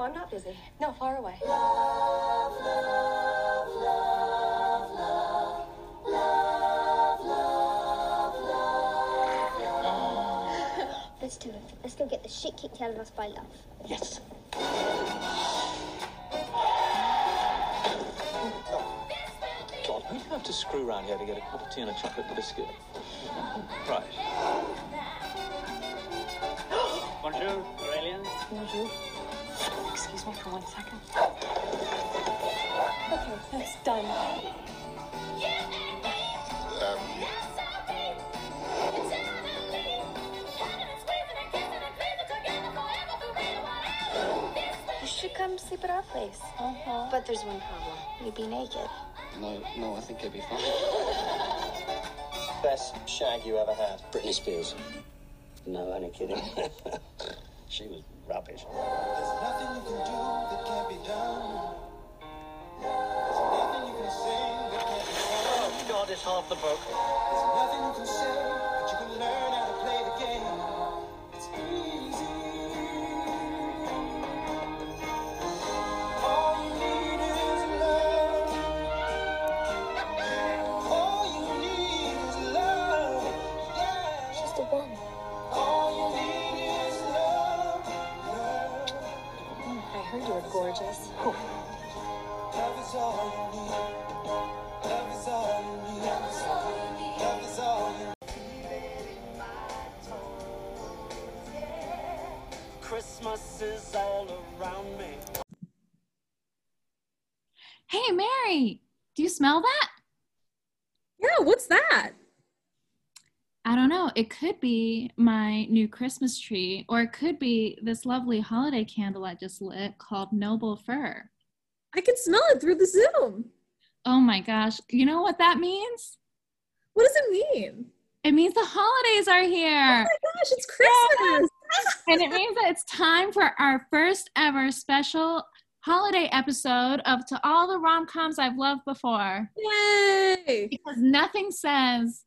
No, I'm not busy. No, far away. Let's do it. Let's go get the shit kicked out of us by love. Yes. God, we have to screw around here to get a cup of tea and a chocolate biscuit. Right. Bonjour, Aurelian. Bonjour. Excuse me for one second. Okay, that's done. You should come sleep at our place. Uh-huh. But there's one problem. You'd be naked. No, no, I think it'd be fine. Best shag you ever had? Britney Spears. No, only kidding. she was rubbish. Oh, God is half the book. Smell that? Yeah, what's that? I don't know. It could be my new Christmas tree, or it could be this lovely holiday candle I just lit called Noble Fir. I can smell it through the Zoom. Oh my gosh. You know what that means? What does it mean? It means the holidays are here. Oh my gosh, it's Christmas. and it means that it's time for our first ever special holiday episode of To All the Rom Coms I've Loved Before. Yay! Because nothing says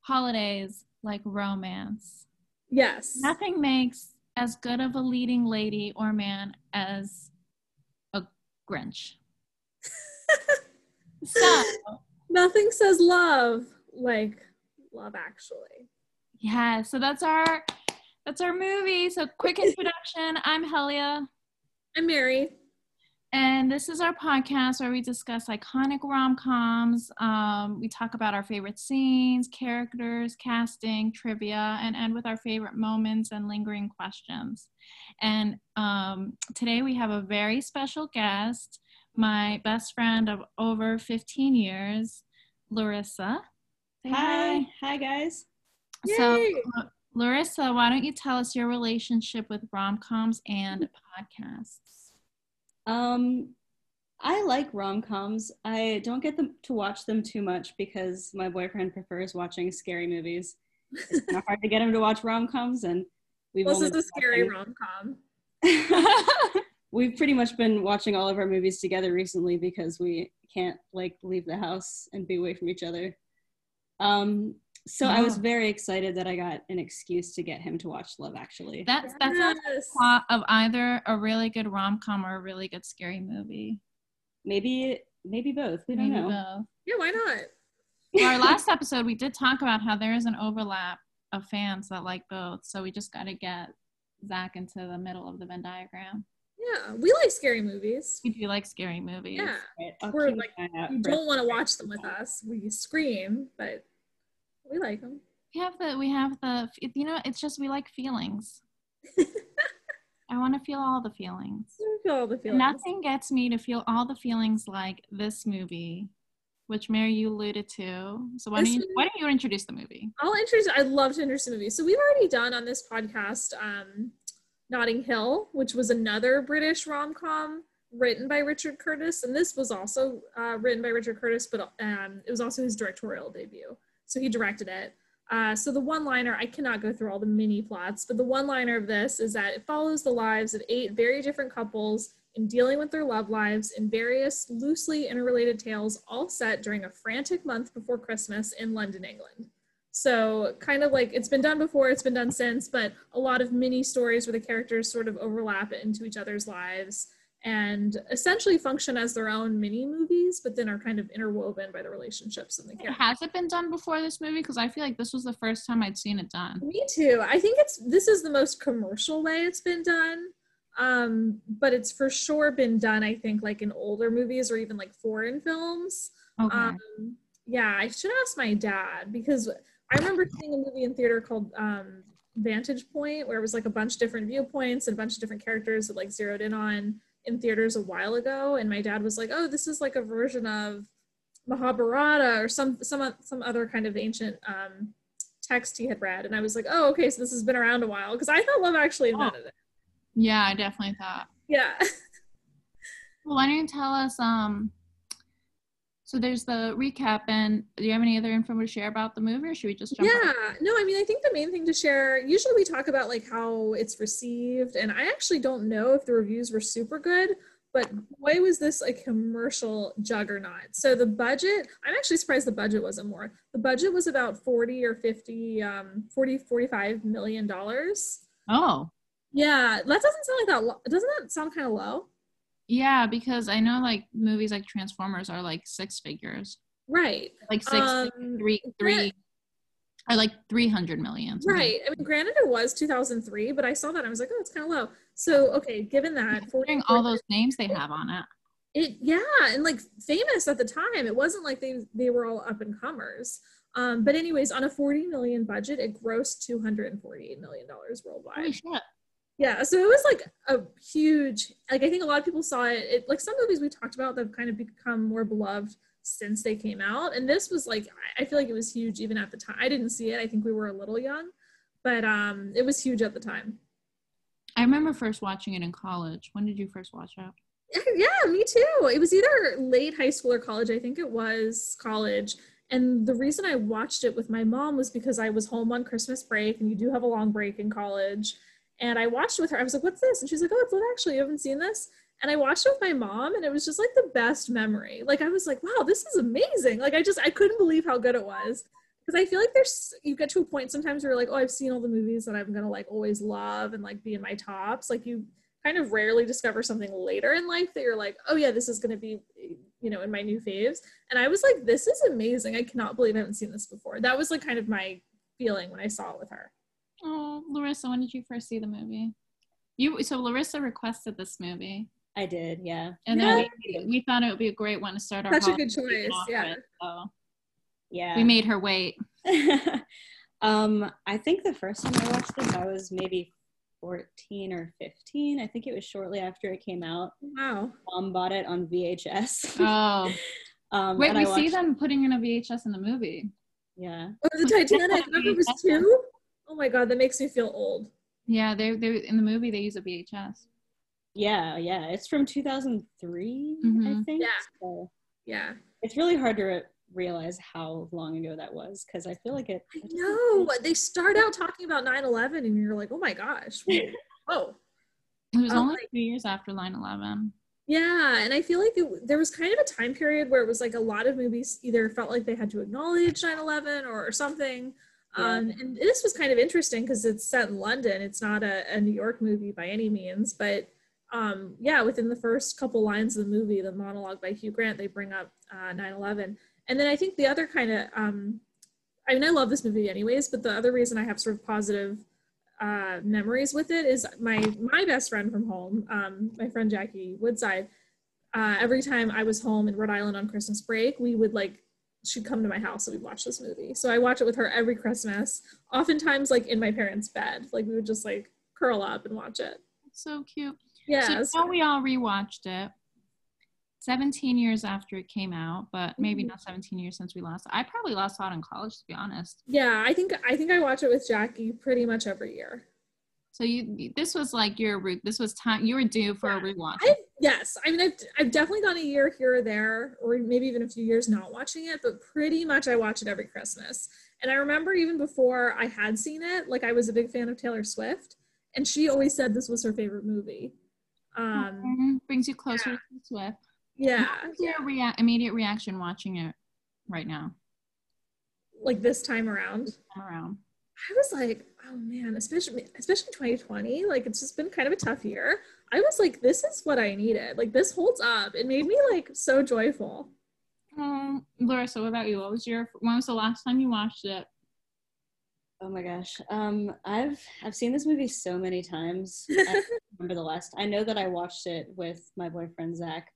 holidays like romance. Yes. Nothing makes as good of a leading lady or man as a Grinch. so, Nothing says love like love actually. yeah, so that's our that's our movie. So quick introduction. I'm Helia. I'm Mary. And this is our podcast where we discuss iconic rom coms. Um, we talk about our favorite scenes, characters, casting, trivia, and end with our favorite moments and lingering questions. And um, today we have a very special guest, my best friend of over 15 years, Larissa. Say Hi, hi guys. So, Yay! Larissa, why don't you tell us your relationship with rom coms and podcasts? Um, I like rom coms. I don't get them to watch them too much because my boyfriend prefers watching scary movies. It's kind of hard to get him to watch rom coms, and we've only it's a scary rom com. we've pretty much been watching all of our movies together recently because we can't like leave the house and be away from each other. Um, so I was very excited that I got an excuse to get him to watch Love Actually. That's that's not a Yes. plot of either a really good rom com or a really good scary movie. maybe maybe both. We don't Maybe know. both. Yeah, why not? For our last episode, we did talk about how there is an overlap of fans that like both. So we just got to get Zach into the middle of the Venn diagram. Yeah, we like scary movies. We do like scary movies. Yeah, Right, We're like, an eye out you don't want to watch them with us. We scream, but we like them. We have the we have the you know it's just we like feelings. I want to feel all the feelings. Feel all the feelings. Nothing gets me to feel all the feelings like this movie, which Mary you alluded to. So why This don't you why don't you introduce the movie? I'll introduce. I'd love to introduce the movie. So we've already done on this podcast, um, Notting Hill, which was another British rom com written by Richard Curtis, and this was also uh, written by Richard Curtis, but um, it was also his directorial debut. So he directed it. Uh, so the one-liner, I cannot go through all the mini plots, but the one-liner of this is that it follows the lives of eight very different couples in dealing with their love lives in various loosely interrelated tales, all set during a frantic month before Christmas in London, England. So kind of like it's been done before, it's been done since, but a lot of mini stories where the characters sort of overlap into each other's lives and essentially function as their own mini movies, but then are kind of interwoven by the relationships and the characters. Has it been done before this movie? Because I feel like this was the first time I'd seen it done. Me too. I think it's this is the most commercial way it's been done. Um, but it's for sure been done, I think, like in older movies or even like foreign films. Okay. Um, yeah, I should ask my dad because I remember seeing a movie in theater called um, Vantage Point, where it was like a bunch of different viewpoints and a bunch of different characters that like zeroed in on in theaters a while ago. And my dad was like, "Oh, this is like a version of Mahabharata or some some some other kind of ancient um, text he had read." And I was like, "Oh, okay, so this has been around a while." Because I thought Love Actually invented it. yeah, I definitely thought. Yeah. Well, why don't you tell us? Um, so there's the recap, and do you have any other info to share about the movie, or should we just jump? yeah right- no i mean i think the main thing to share usually we talk about like how it's received and i actually don't know if the reviews were super good but boy was this a commercial juggernaut. So the budget i'm actually surprised the budget wasn't more. The budget was about 40 or 50 um 40 45 million dollars. Oh, yeah that doesn't sound like that lo- doesn't that sound kind of low yeah, because I know like movies like Transformers are like six figures, right like six, Um, three, three, or like three hundred million. something. right i mean granted it was 2003 but i saw that i was like oh it's kind of low so okay given that 40, Considering all those names they have on it. it yeah and like famous at the time it wasn't like they they were all up and comers um but anyways on a 40 million budget it grossed 248 million dollars worldwide. Holy shit! Yeah so it was like a huge like i think a lot of people saw it, it like some movies we talked about that have kind of become more beloved since they came out and this was like i I feel like it was huge even at the time i didn't see it i think we were a little young but um it was huge at the time I remember first watching it in college. When did you first watch it? yeah, me too. It was either late high school or college. I think it was college. And the reason I watched it with my mom was because I was home on Christmas break, and you do have a long break in college. And I watched it with her. I was like, "What's this?" And she's like, "Oh, it's Love Actually. You haven't seen this?" And I watched it with my mom, and it was just like the best memory. Like I was like, "Wow, this is amazing!" Like I just I couldn't believe how good it was. Because I feel like there's you get to a point sometimes where you're like, "Oh, I've seen all the movies that I'm gonna like always love and like be in my tops." Like you kind of rarely discover something later in life that you're like, oh yeah, this is gonna be, you know, in my new faves. And I was like, this is amazing. I cannot believe I haven't seen this before. That was like kind of my feeling when I saw it with her. Oh, Larissa, when did you first see the movie? You so Larissa requested this movie, I did, yeah. and then we, we thought it would be a great one to start our Such a good choice, off yeah. with, so Yeah. we made her wait. um, I think the first time I watched this, I was maybe 14 or 15. I think it was shortly after it came out. Wow. Mom bought it on VHS. Oh, um, wait, we I see them putting in a VHS in the movie. Yeah. Oh, the Titanic. I thought it was two. Oh my god, that makes me feel old. Yeah, they they in the movie they use a VHS. Yeah, yeah. It's from 2003, I Mhm. think. Yeah. So Yeah. it's really hard to re- realize how long ago that was because I feel like it. I know. They start out talking about 9-11 and you're like, oh my gosh. Oh. It was Oh, only like- two years after 9-11. Yeah, and I feel like it, there was kind of a time period where it was like a lot of movies either felt like they had to acknowledge 9/11 or, or something. Um, and this was kind of interesting because it's set in London. It's not a, a New York movie by any means, but um, yeah, within the first couple lines of the movie, the monologue by Hugh Grant, they bring up uh, 9/11, and then I think the other kind of um, I mean, I love this movie anyways, but the other reason I have sort of positive uh, memories with it is my my best friend from home, um, my friend Jackie Woodside. Uh, every time I was home in Rhode Island on Christmas break, we would like she'd come to my house and we'd watch this movie. So I watch it with her every Christmas. Oftentimes, like in my parents' bed, like we would just like curl up and watch it. So cute. Yeah, So now we all rewatched it. 17 years after it came out, but maybe Mm-hmm. not 17 years since we last. I probably last saw it in college, to be honest. yeah. I think I think I watch it with Jackie pretty much every year. So you, this was like your root. This was time you were due for a rewatch. I yes, I mean I've I've definitely gone a year here or there, or maybe even a few years not watching it, but pretty much I watch it every Christmas. And I remember even before I had seen it, like I was a big fan of Taylor Swift, and she always said this was her favorite movie. Um, Mhm. Brings you closer to Swift. yeah, What's your rea- immediate reaction watching it right now? like this time around. Come around. I was like, oh man, especially especially 2020, like it's just been kind of a tough year. I was like, this is what I needed. Like this holds up. It made me like so joyful. Um, Larissa, what about you? What was your when was the last time you watched it? Oh my gosh. Um, I've I've seen this movie so many times. I don't remember the last. I know that I watched it with my boyfriend Zach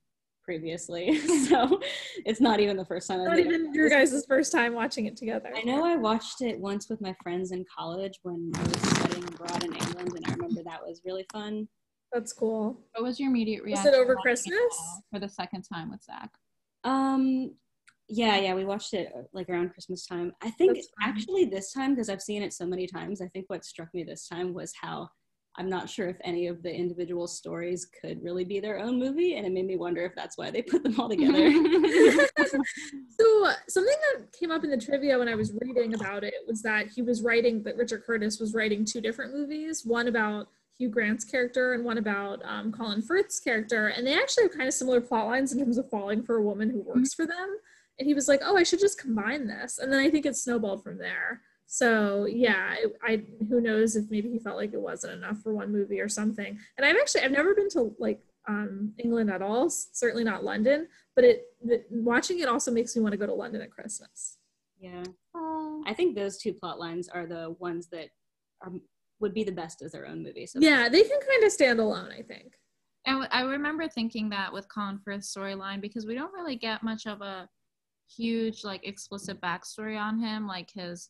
previously, so it's not even the first time. I've Not even your guys' first time watching it together. I know I watched it once with my friends in college when I was studying abroad in England, and I remember that was really fun. That's cool. What was your immediate reaction? Was it over Christmas? for the second time with Zach? Um, yeah, yeah, we watched it uh, like around Christmas time. I think actually this time because I've seen it so many times, I think what struck me this time was how I'm not sure if any of the individual stories could really be their own movie, and it made me wonder if that's why they put them all together. So uh, something that came up in the trivia when I was reading about it was that he was writing that Richard Curtis was writing two different movies, one about Hugh Grant's character and one about um, Colin Firth's character, and they actually have kind of similar plot lines in terms of falling for a woman who works for them. And he was like, "Oh, I should just combine this," and then I think it snowballed from there. So yeah, I, I who knows if maybe he felt like it wasn't enough for one movie or something. And I've actually I've never been to like um, England at all, certainly not London. But it the, watching it also makes me want to go to London at Christmas. yeah. I think those two plot lines are the ones that are would be the best as their own movie. So Yeah, they can kind of stand alone. I think. And I remember thinking that with Colin Firth's storyline because we don't really get much of a huge like explicit backstory on him. Like his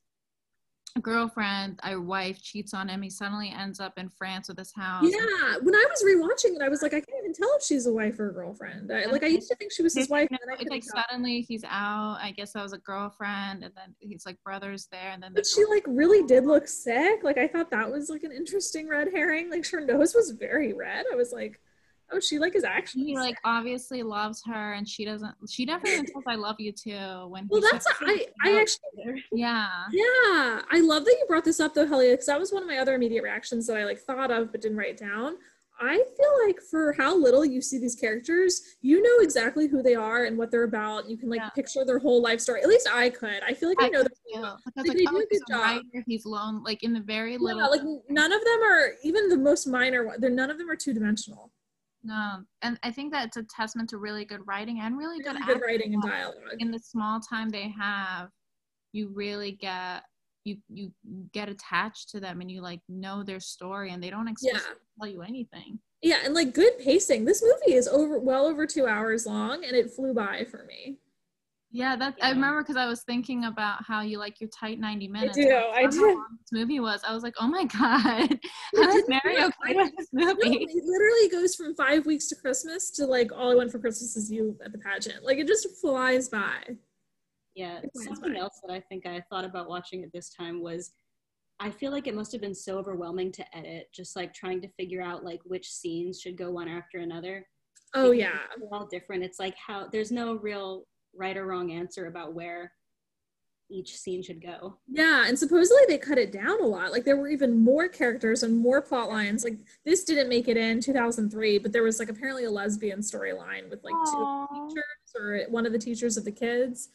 girlfriend, or wife, cheats on him. He suddenly ends up in France with his house. Yeah, when I was rewatching it, I was like, I can't even tell if she's a wife or a girlfriend. I, like I used to think she was his wife. Then it's like tell. suddenly he's out. I guess that was a girlfriend, and then he's like brothers there, and then But she like really did look sick. Like I thought that was like an interesting red herring. Like her nose was very red. I was like, oh, she like is actually he like sick. obviously loves her, and she doesn't. She definitely says "I love you too" when. Well, that's says- I I actually yeah. Yeah, I love that you brought this up though, Helia, because that was one of my other immediate reactions that I like thought of but didn't write down. I feel like for how little you see these characters, you know exactly who they are and what they're about. You can like Yeah. picture their whole life story. At least I could. I feel like I, know could them. Like, like, they oh, do a he's good job. writer, he's lone, like in the very little. Yeah, like none of them are even the most minor one. They're none of them are two dimensional. no, um, and I think that it's a testament to really good writing and really good, Really good acting. writing and dialogue. In the small time they have, you really get you you get attached to them and you like know their story and they don't explicitly tell you anything. Yeah, and like good pacing. This movie is over well over two hours long, and it flew by for me. Yeah, that I remember because I was thinking about how you like your tight ninety minutes. do, and I do. How long this movie was. I was like, oh my god, Well, how is didn't Mary you- this movie? it literally goes from five weeks to Christmas to like all I want for Christmas is you at the pageant. Like it just flies by. Yeah, something else that I think I thought about watching it this time was I feel like it must have been so overwhelming to edit, just like trying to figure out like which scenes should go one after another. Oh because yeah. They're all different. It's like how there's no real right or wrong answer about where each scene should go. Yeah, and supposedly they cut it down a lot. Like there were even more characters and more plot lines. Like this didn't make it in 2003, but there was like apparently a lesbian storyline with like two teachers or one of the teachers of the kids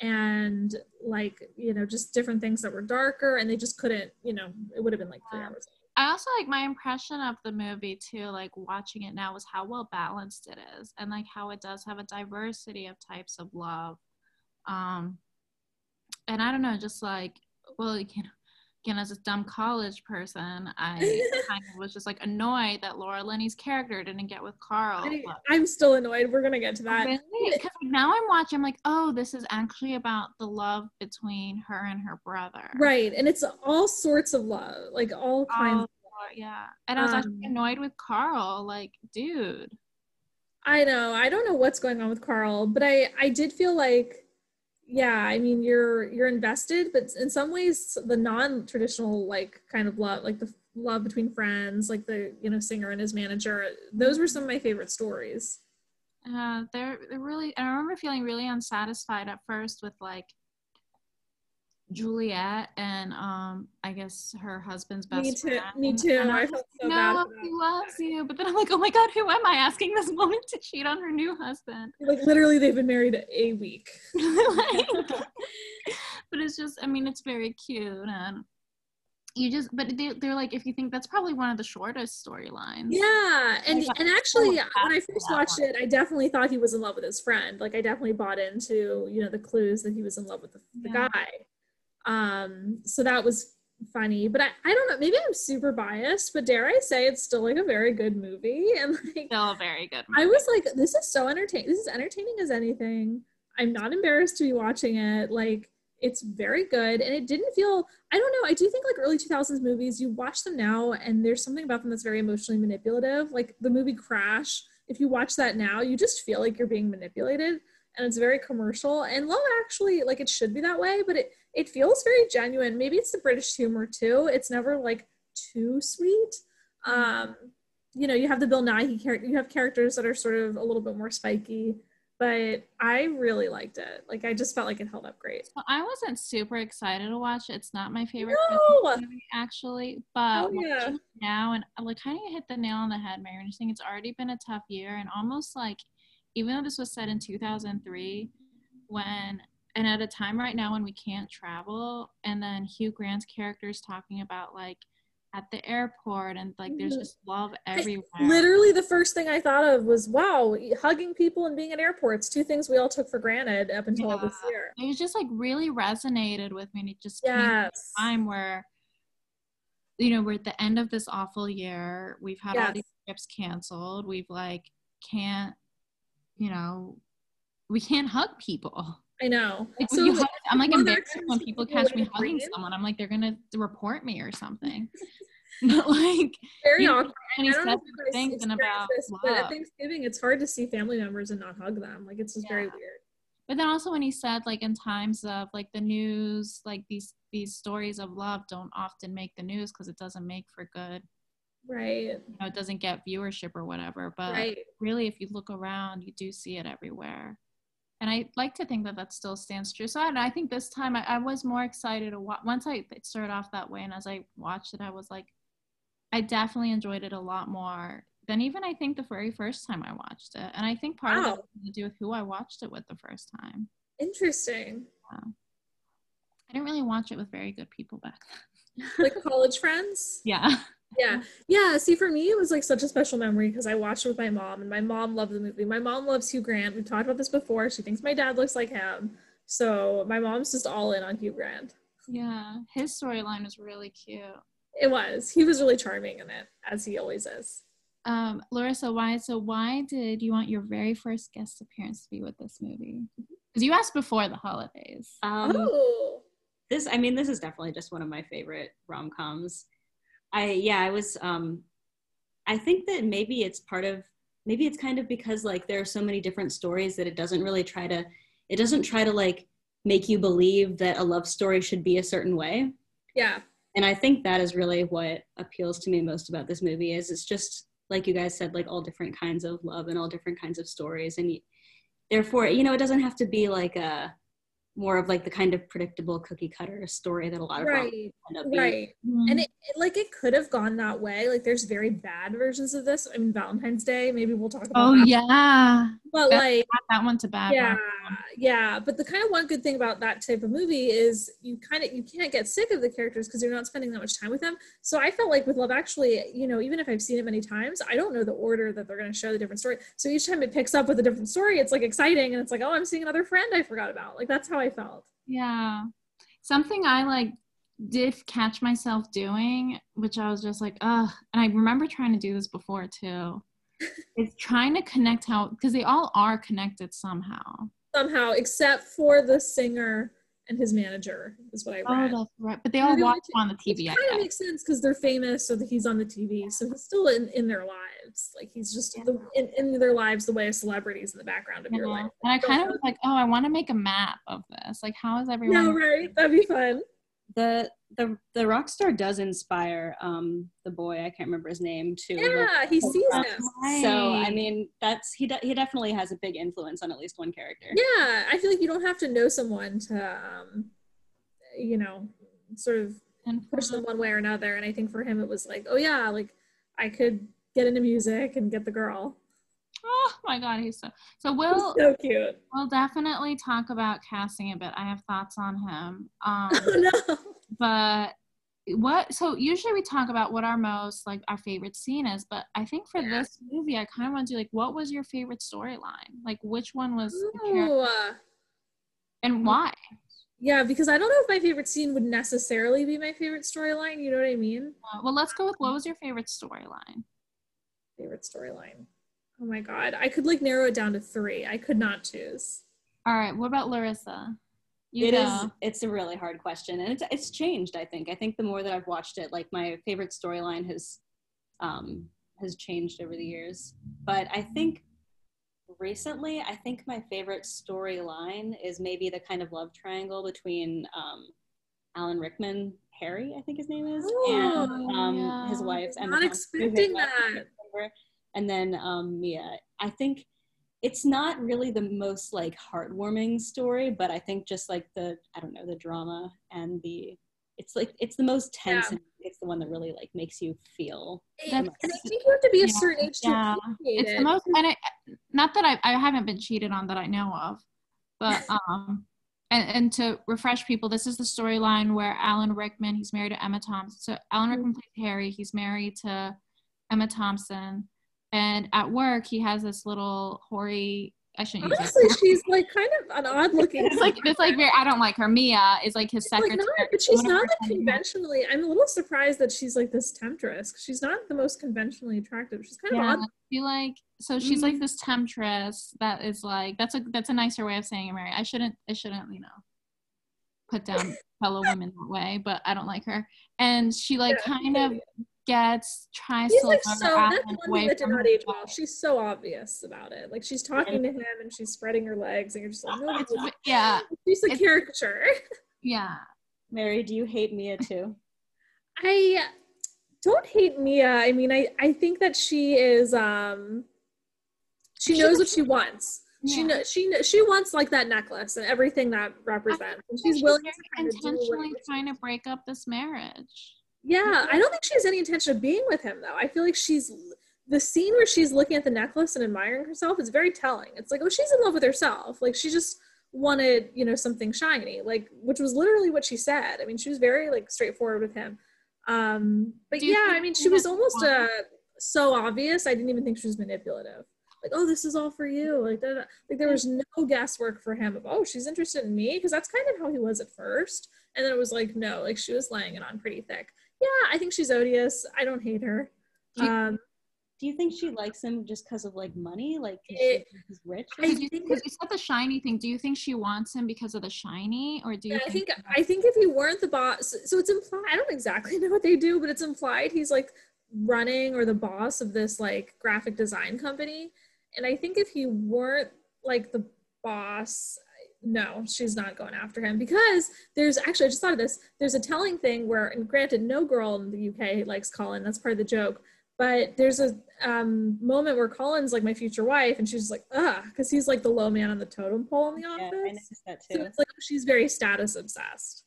and like, you know, just different things that were darker and they just couldn't, you know, it would have been like 3 Yeah. hours. I also like my impression of the movie too, like watching it now, was how well balanced it is, and like how it does have a diversity of types of love. Um, and I don't know, just like, well, you know, again, as a dumb college person, I kind of was just like annoyed that Laura Linney's character didn't get with Karl. I, I'm still annoyed. We're gonna get to that. Really? Because now I'm watching, I'm like, oh, this is actually about the love between her and her brother. Right. And it's all sorts of love, like all kinds. Yeah. And I was actually Um, annoyed with Karl. Like, dude. I know. I don't know what's going on with Karl, but I I did feel like yeah, I mean you're you're invested, but in some ways the non-traditional like kind of love, like the love between friends, like the you know singer and his manager, those were some of my favorite stories. Uh, they're, they're really, I remember feeling really unsatisfied at first with like Juliet and um, I guess her husband's best Me too. friend. Me too. And I felt so bad no, he loves you. But then I'm like, oh my God, who am I asking this woman to cheat on her new husband? Like literally they've been married a week. Like, but it's just, I mean, it's very cute and you just, but they, they're like, if you think that's probably one of the shortest storylines. Yeah, and and actually, when I first watched one. it, I definitely thought he was in love with his friend. Like, I definitely bought into you know the clues that he was in love with the, the Yeah. guy. Um, so that was funny, but I I don't know. Maybe I'm super biased, but dare I say it's still like a very good movie, and like Still a very good I was like, this is so entertaining. This is entertaining as anything. I'm not embarrassed to be watching it. Like, it's very good. And it didn't feel, I don't know, I do think like early 2000s movies, you watch them now and there's something about them that's very emotionally manipulative. Like the movie Crash, if you watch that now, you just feel like you're being manipulated and it's very commercial. And Love Actually, like, it should be that way, but it, it feels very genuine. Maybe it's the British humor too. It's never like too sweet. Um, you know, you have the Bill Nighy character, you have characters that are sort of a little bit more spiky, but I really liked it. Like, I just felt like it held up great. So I wasn't super excited to watch it. It's not my favorite No! Movie, actually. But Oh, yeah. now, and like kind of hit the nail on the head, Mary. When you're saying it's already been a tough year, and almost like, even though this was set in 2003, when and at a time right now when we can't travel, and then Hugh Grant's character is talking about like at the airport, and like there's Mhm. just love everywhere. Literally, the first thing I thought of was, wow, hugging people and being at airports, two things we all took for granted up until this year. it was just like really resonated with me, and it just came Yes. time where you know we're at the end of this awful year we've had all these trips canceled we've like can't you know we can't hug people I know. like, So, hug- i'm like embarrassed when people catch me hugging someone i'm like they're gonna report me or something but like very awkward. and I he don't says know if these things and about this, but at. Thanksgiving, it's hard to see family members and not hug them. Like, it's just very weird. but then also when he said like in times of like the news like these these stories of love don't often make the news because it doesn't make for good Right. you know it doesn't get viewership or whatever but Right. really if you look around you do see it everywhere and i like to think that that still stands true so i, don't know, I think this time I, I was more excited to watch once i it started off that way and as i watched it i was like i definitely enjoyed it a lot more than even i think the very first time i watched it and i think part of it Wow. has to do with who i watched it with the first time Interesting. i didn't really watch it with very good people back then Like college friends. yeah Yeah. Yeah. See, for me, it was like such a special memory because I watched it with my mom, and my mom loved the movie. My mom loves Hugh Grant. We've talked about this before. She thinks my dad looks like him. So my mom's just all in on Hugh Grant. yeah his storyline was really cute It was. He was really charming in it, as he always is. Um, Larissa, why? So why did you want your very first guest appearance to be with this movie? Because you asked before the holidays. Um, oh. this i mean this is definitely just one of my favorite rom-coms i yeah i was um i think that maybe it's part of maybe it's kind of because like there are so many different stories that it doesn't really try to it doesn't try to like make you believe that a love story should be a certain way Yeah. and i think that is really what appeals to me most about this movie is it's just like you guys said like all different kinds of love and all different kinds of stories and y- therefore you know it doesn't have to be like a more of like the kind of predictable cookie cutter story that a lot of rom-coms Right. end up being. Right. And it, it like it could have gone that way. Like there's very bad versions of this. I mean Valentine's Day, maybe we'll talk about oh that. yeah, But like that one to bad. yeah rom-com. yeah but the kind of one good thing about that type of movie is you kind of you can't get sick of the characters because you're not spending that much time with them so i felt like with love actually you know even if i've seen it many times i don't know the order that they're going to show the different story so each time it picks up with a different story it's like exciting and it's like oh i'm seeing another friend i forgot about like that's how i felt Yeah. Something I like did catch myself doing, which I was just like, ugh. And I remember trying to do this before too. Is trying to connect how because they all are connected somehow. somehow except for the singer and his manager is what i Oh, read that's right. But they all watch him on the TV. It I kind of makes sense because they're famous, so that he's on the TV. So he's still in, in their lives. Like he's just the, in, in their lives the way a celebrity's in the background of your life. And I kind of was like, oh, I want to make a map of this. Like, how is everyone? No, right? That'd be fun. The the the rock star does inspire um the boy I can't remember his name too. Yeah, he sees Um, him. So I mean that's he de- he definitely has a big influence on at least one character. Yeah, I feel like you don't have to know someone to, um, you know, sort of And push them one way or another. And I think for him, it was like, oh yeah, like I could get into music and get the girl. Oh my god, he's so so we'll so cute. we'll definitely talk about casting a bit. I have thoughts on him. Um Oh no. but what so usually we talk about what our most like our favorite scene is, but I think for Yeah. this movie I kind of want to do like what was your favorite storyline? Like which one was Ooh, and why? yeah, because I don't know if my favorite scene would necessarily be my favorite storyline. You know what I mean? Uh, well, let's go with what was your favorite storyline? Favorite storyline. Oh my god, I could like narrow it down to three. I could not choose. All right, what about Larissa? You It go. is. It's a really hard question, and it's it's changed. I think. I think the more that I've watched it, like my favorite storyline has, um, has changed over the years. But I think recently, I think my favorite storyline is maybe the kind of love triangle between um, Alan Rickman, Harry, I think his name is, and Oh, um, yeah. his wife. Emma Not Thompson, who his expecting wife that. September, And then um, Mia. I think it's not really the most like heartwarming story, but I think just like the I don't know the drama and the it's like it's the most tense Yeah. and it's the one that really like makes you feel. And I think you have to be a Yeah, certain age to yeah. appreciate it's it. the most and I, not that I, I haven't been cheated on that I know of, but um and, and to refresh people, this is the storyline where Alan Rickman, he's married to Emma Thompson. So Alan Rickman plays Harry, he's married to Emma Thompson. And at work he has this little hoary I shouldn't use Honestly, that. she's like kind of an odd looking. it's like it's like very I don't like her. Mia is like his secretary. like not, but she's not like conventionally. I'm a little surprised that she's like this temptress. She's not the most conventionally attractive. She's kind Yeah, of odd. I feel like so she's like Mhm. this temptress that is like that's a that's a nicer way of saying it, Mary. I shouldn't I shouldn't you know put down fellow women that way, but I don't like her. And she like Yeah. kind of gets tries She's to like so. That's one thing that did not age well. She's so obvious about it. Like she's talking to him and she's spreading her legs, and you're just like, no, It's, yeah, she's a it's- caricature. yeah. Mary, do you hate Mia too? I don't hate Mia. I mean, I I think that she is um she knows what she wants. She Yeah. knows she kn- she wants like that necklace and everything that represents, and she's willing to kind intentionally whatever. trying to break up this marriage. Yeah, I don't think she has any intention of being with him though. I feel like she's the scene where she's looking at the necklace and admiring herself is very telling. It's like, oh, she's in love with herself. Like she just wanted, you know, something shiny, like which was literally what she said. I mean, she was very like straightforward with him. Um, but yeah, I mean, she was almost uh so obvious. I didn't even think she was manipulative. Like, oh, this is all for you. Like, da, da. like there was no guesswork for him of, oh, she's interested in me, because that's kind of how he was at first. And then it was like, no, like she was laying it on pretty thick yeah, I think she's odious. I don't hate her. Do you- Um, Do you think she likes him just because of like money, Like It- he's rich? I Because you, think 'cause you said the shiny thing. Do you think she wants him because of the shiny, or do you I think? think I think if he weren't the boss, so it's implied. I don't exactly know what they do, but it's implied he's like running or the boss of this like graphic design company. And I think if he weren't like the boss, no, she's not going after him because there's actually I just thought of this. There's a telling thing where, and granted, no girl in the UK likes Colin. That's part of the joke. But there's a um, moment where Colin's like my future wife, and she's like, ugh, because he's like the low man on the totem pole in the Yeah, office. I noticed that So too. it's like she's very status obsessed.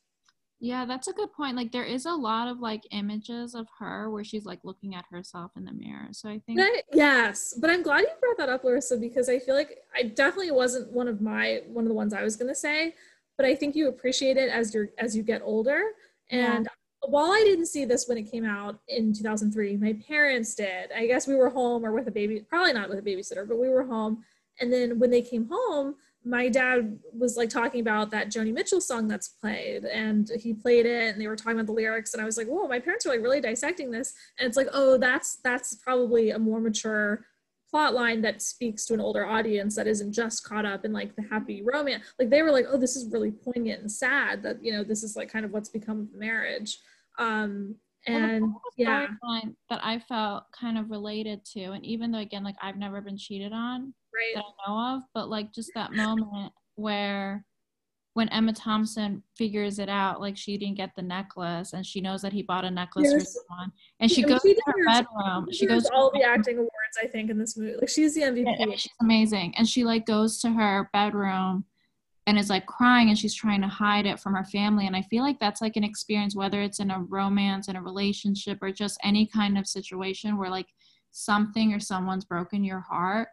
Yeah, that's a good point. Like there is a lot of like images of her where she's like looking at herself in the mirror. So I think I- yes, but I'm glad you brought that up, Larissa, because I feel like I definitely wasn't one of my one of the ones I was gonna say, but I think you appreciate it as you're as you get older. And while I didn't see this when it came out in 2003, my parents did. I guess we were home or with a baby, probably not with a babysitter, but we were home. And then when they came home, my dad was like talking about that Joni Mitchell song that's played, and he played it, and they were talking about the lyrics, and I was like, "Whoa!" My parents are like really dissecting this, and it's like, "Oh, that's that's probably a more mature plot line that speaks to an older audience that isn't just caught up in like the happy romance." Like they were like, "Oh, this is really poignant and sad that you know this is like kind of what's become of marriage." Um, and whole yeah, that I felt kind of related to, and even though again, like I've never been cheated on right. that I know of, but like just that moment where when Emma Thompson figures it out, like she didn't get the necklace, and she knows that he bought a necklace for someone, and she goes she to her bedroom. She She goes all the acting awards, I think, in this movie. Like she's the MVP. Yeah, she's amazing. And she like goes to her bedroom and is like crying and she's trying to hide it from her family. And I feel like that's like an experience, whether it's in a romance, in a relationship, or just any kind of situation where like something or someone's broken your heart.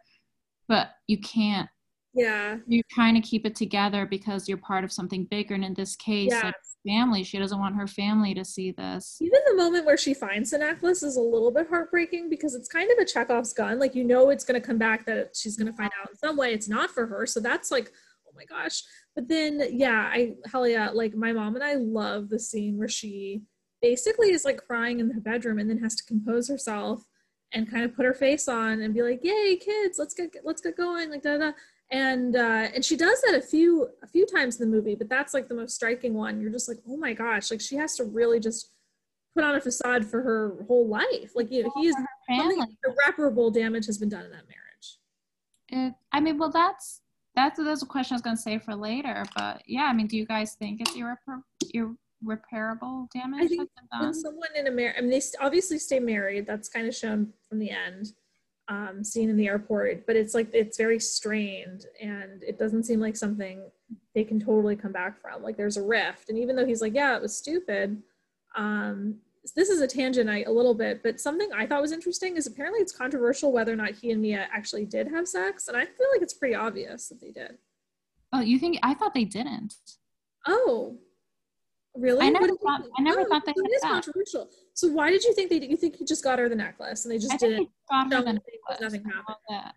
but you can't Yeah. you're trying to keep it together because you're part of something bigger and in this case Yeah. like family she doesn't want her family to see this Even the moment where she finds the necklace is a little bit heartbreaking because it's kind of a Chekhov's gun. Like you know it's going to come back that she's going to find out in some way it's not for her. So that's like, my gosh. But then yeah, I hell yeah, like my mom and I love the scene where she basically is like crying in her bedroom and then has to compose herself and kind of put her face on and be like, "Yay, kids, let's get let's get going!" Like da da. And uh, and she does that a few a few times in the movie, but that's like the most striking one. You're just like, oh my gosh, like she has to really just put on a facade for her whole life. Like you know, he is irreparable damage has been done in that marriage. it, i mean well that's that's that's a question i was going to say for later but yeah i mean do you guys think it's irrepar- irreparable damage I think when someone in a marriage, I mean, they obviously stay married. That's kind of shown from the end, um, scene in the airport. But it's like it's very strained, and it doesn't seem like something they can totally come back from. Like there's a rift, and even though he's like, "Yeah, it was stupid," um, this is a tangent I, a little bit. But something I thought was interesting is apparently it's controversial whether or not he and Mia actually did have sex, and I feel like it's pretty obvious that they did. oh you think i thought they didn't Oh, really? I never thought-? I never Oh, thought they had is that. controversial. So why did you think they did? You think he just got her the necklace and they just i didn't? got her the necklace. nothing I happened. that.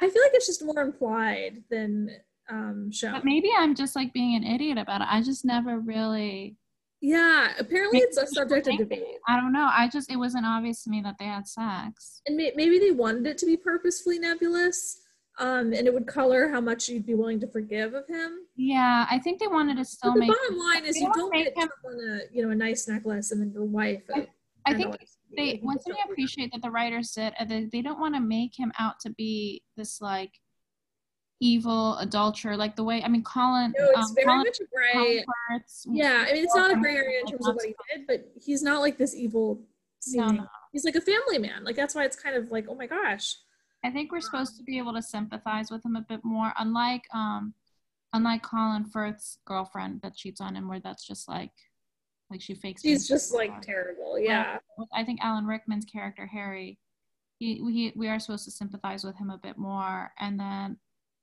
I feel like it's just more implied than um, shown. but maybe i'm just like being an idiot about it i just never really yeah, apparently it's a subject of debate, i don't know i just it wasn't obvious to me that they had sex and may- maybe they wanted it to be purposefully nebulous, um, and it would color how much you'd be willing to forgive of him. yeah i think they wanted to still But the make bottom line is, you don't get him- a you know a nice necklace and then your wife. I, $10 think they once you one just thing don't I do that. appreciate that the writers did, uh, they, they don't want to make him out to be this like evil adulterer, like the way I mean Colin. No, it's um, very Colin, much a gray. Colin Firth's- Yeah, I mean, it's not a gray area in terms of what he did, but he's not like this evil. No, no. He's like a family man. Like that's why it's kind of like, oh my gosh. I think we're supposed to be able to sympathize with him a bit more, unlike um, unlike Colin Firth's girlfriend that cheats on him, where that's just like, like she fakes. She's just like sad. terrible. Yeah. with- I think Alan Rickman's character Harry, he we we are supposed to sympathize with him a bit more, and then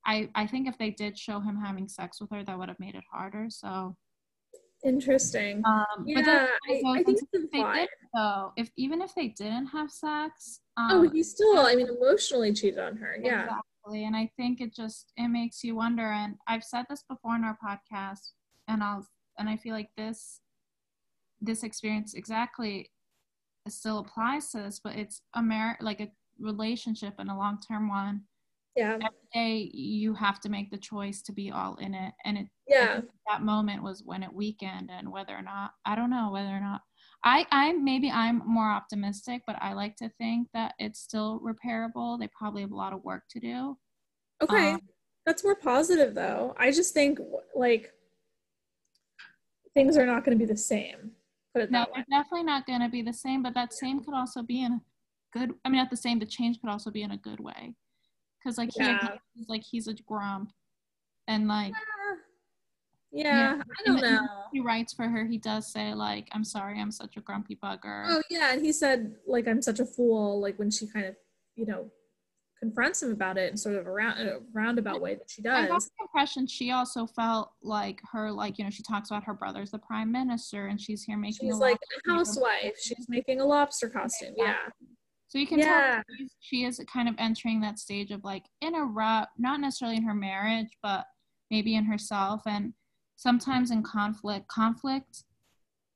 I I think if they did show him having sex with her, that would have made it harder. So, Interesting. um, Yeah, then I- also, I think it's they did though, if even if they didn't have sex, um, oh, he still, I mean, emotionally cheated on her. Yeah. Exactly. And I think it just it makes you wonder and I've said this before in our podcast and I'll and I feel like this this experience exactly still applies to this, but it's a mar- like a relationship and a long-term one. Yeah. Every day you have to make the choice to be all in it and it Yeah. that moment was when it weakened and whether or not I don't know whether or not I I maybe I'm more optimistic, but I like to think that it's still repairable. They probably have a lot of work to do. Okay. Um, That's more positive though. I just think like things are not going to be the same. No, they're definitely not going to be the same, but that same could also be in a good. I mean, not the same. The change could also be in a good way, because like he he's like he's a grump, and like Yeah. I don't know. He writes for her. He does say like, "I'm sorry, I'm such a grumpy bugger." Oh yeah, and he said like I'm such a fool. Like when she kind of, you know, confronts him about it in sort of a round, a uh, roundabout way that she does. I got the impression she also felt like her, like you know, she talks about her brother's the prime minister, and she's here making. She's a like a housewife. She's making a lobster costume. Yeah. So you can Yeah. tell she is kind of entering that stage of like in a rut, not necessarily in her marriage, but maybe in herself. And sometimes in conflict, conflict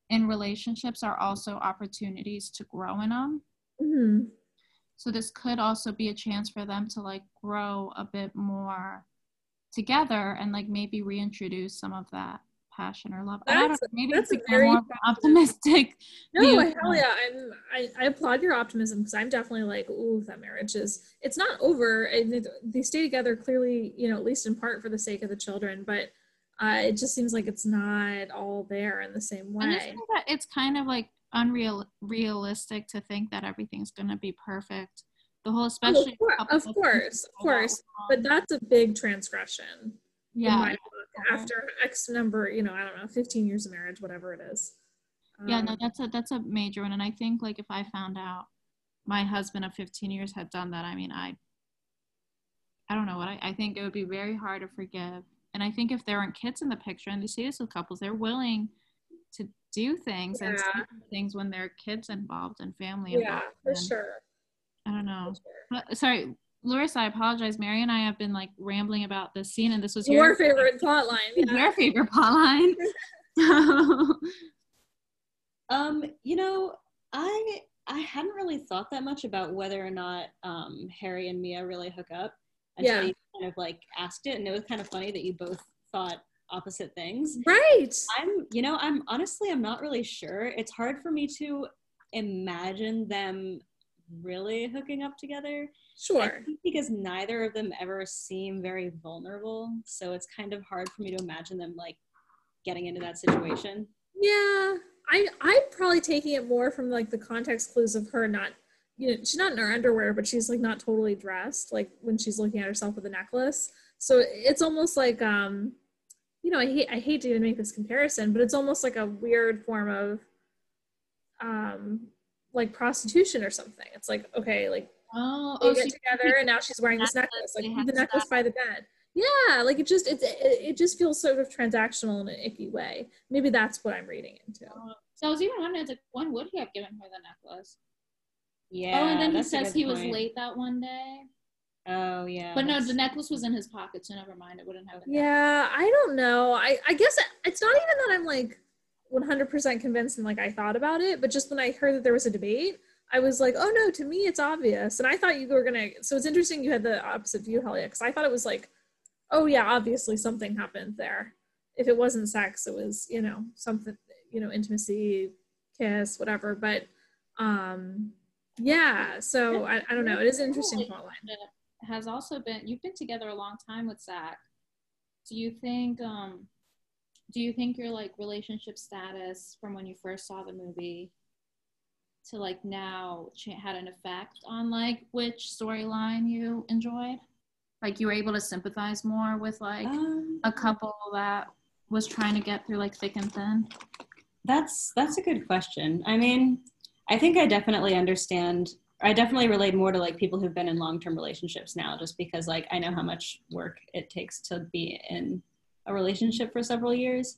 in relationships are also opportunities to grow in them. hmm So this could also be a chance for them to like grow a bit more together and like maybe reintroduce some of that passion or love. I don't know, That's- maybe that's it's a very optimistic. No, hell yeah. I'm, I, I applaud your optimism because I'm definitely like, ooh, that marriage is, it's not over. And they stay together clearly, you know, at least in part for the sake of the children. But uh, it just seems like it's not all there in the same way. think that it's kind of like unreal realistic to think that everything's gonna be perfect. The whole, Oh, especially of, cour- couple of of course, of course. But that's a big transgression. yeah. After X number, you know, I don't know, 15 years of marriage, whatever it is. yeah, no, Um, that's a that's a major one, and I think like if I found out my husband of 15 years had done that, I mean, I I don't know what I, I think it would be very hard to forgive. And I think if there aren't kids in the picture and you see this with couples, they're willing to do things and things when there are kids involved and family Yeah, involved. Yeah, for and sure. I don't know. sure. Sorry, Loris, I apologize. Mary and I have been like rambling about this scene, and this was Your favorite plot line. Yeah. your favorite plot line. Um, you know, I I hadn't really thought that much about whether or not um, Harry and Mia really hook up until Yeah. you kind of like asked it, and it was kind of funny that you both thought opposite things. Right. I'm, you know, I'm honestly, I'm not really sure. It's hard for me to imagine them really hooking up together. Sure. because neither of them ever seem very vulnerable, so it's kind of hard for me to imagine them like getting into that situation. Yeah. I I'm probably taking it more from like the context clues of her not you know, she's not in her underwear, but she's like not totally dressed, like when she's looking at herself with a necklace. So it's almost like um you know, I hate I hate to even make this comparison, but it's almost like a weird form of um like prostitution or something. It's like, okay, like oh, they oh, get so together and now she's wearing this necklace, necklace like the necklace by the bed yeah like it just it's it, it just feels sort of transactional in an icky way maybe that's what i'm reading into oh, So I was even wondering, it's like, when would he have given her the necklace? Yeah. oh, and then he says good he was late that one day. Oh yeah. But no, the necklace was in his pocket, so never mind. It wouldn't have been. yeah i don't know i i guess it's not even that i'm like 100% convinced and like i thought about it but just when i heard that there was a debate i was like oh no to me it's obvious and i thought you were gonna so it's interesting you had the opposite view Helia, because i thought it was like oh yeah obviously something happened there if it wasn't sex it was you know something you know intimacy kiss whatever but um yeah so i, I don't know it is an interesting plot line has also been. You've been together a long time with Zach. Do you think? um Do you think your like relationship status from when you first saw the movie to like now had an effect on like which storyline you enjoyed? Like you were able to sympathize more with like Um, a couple that was trying to get through like thick and thin. That's that's a good question. I mean, I think I definitely understand. I definitely relate more to like people who've been in long-term relationships now, just because like I know how much work it takes to be in a relationship for several years.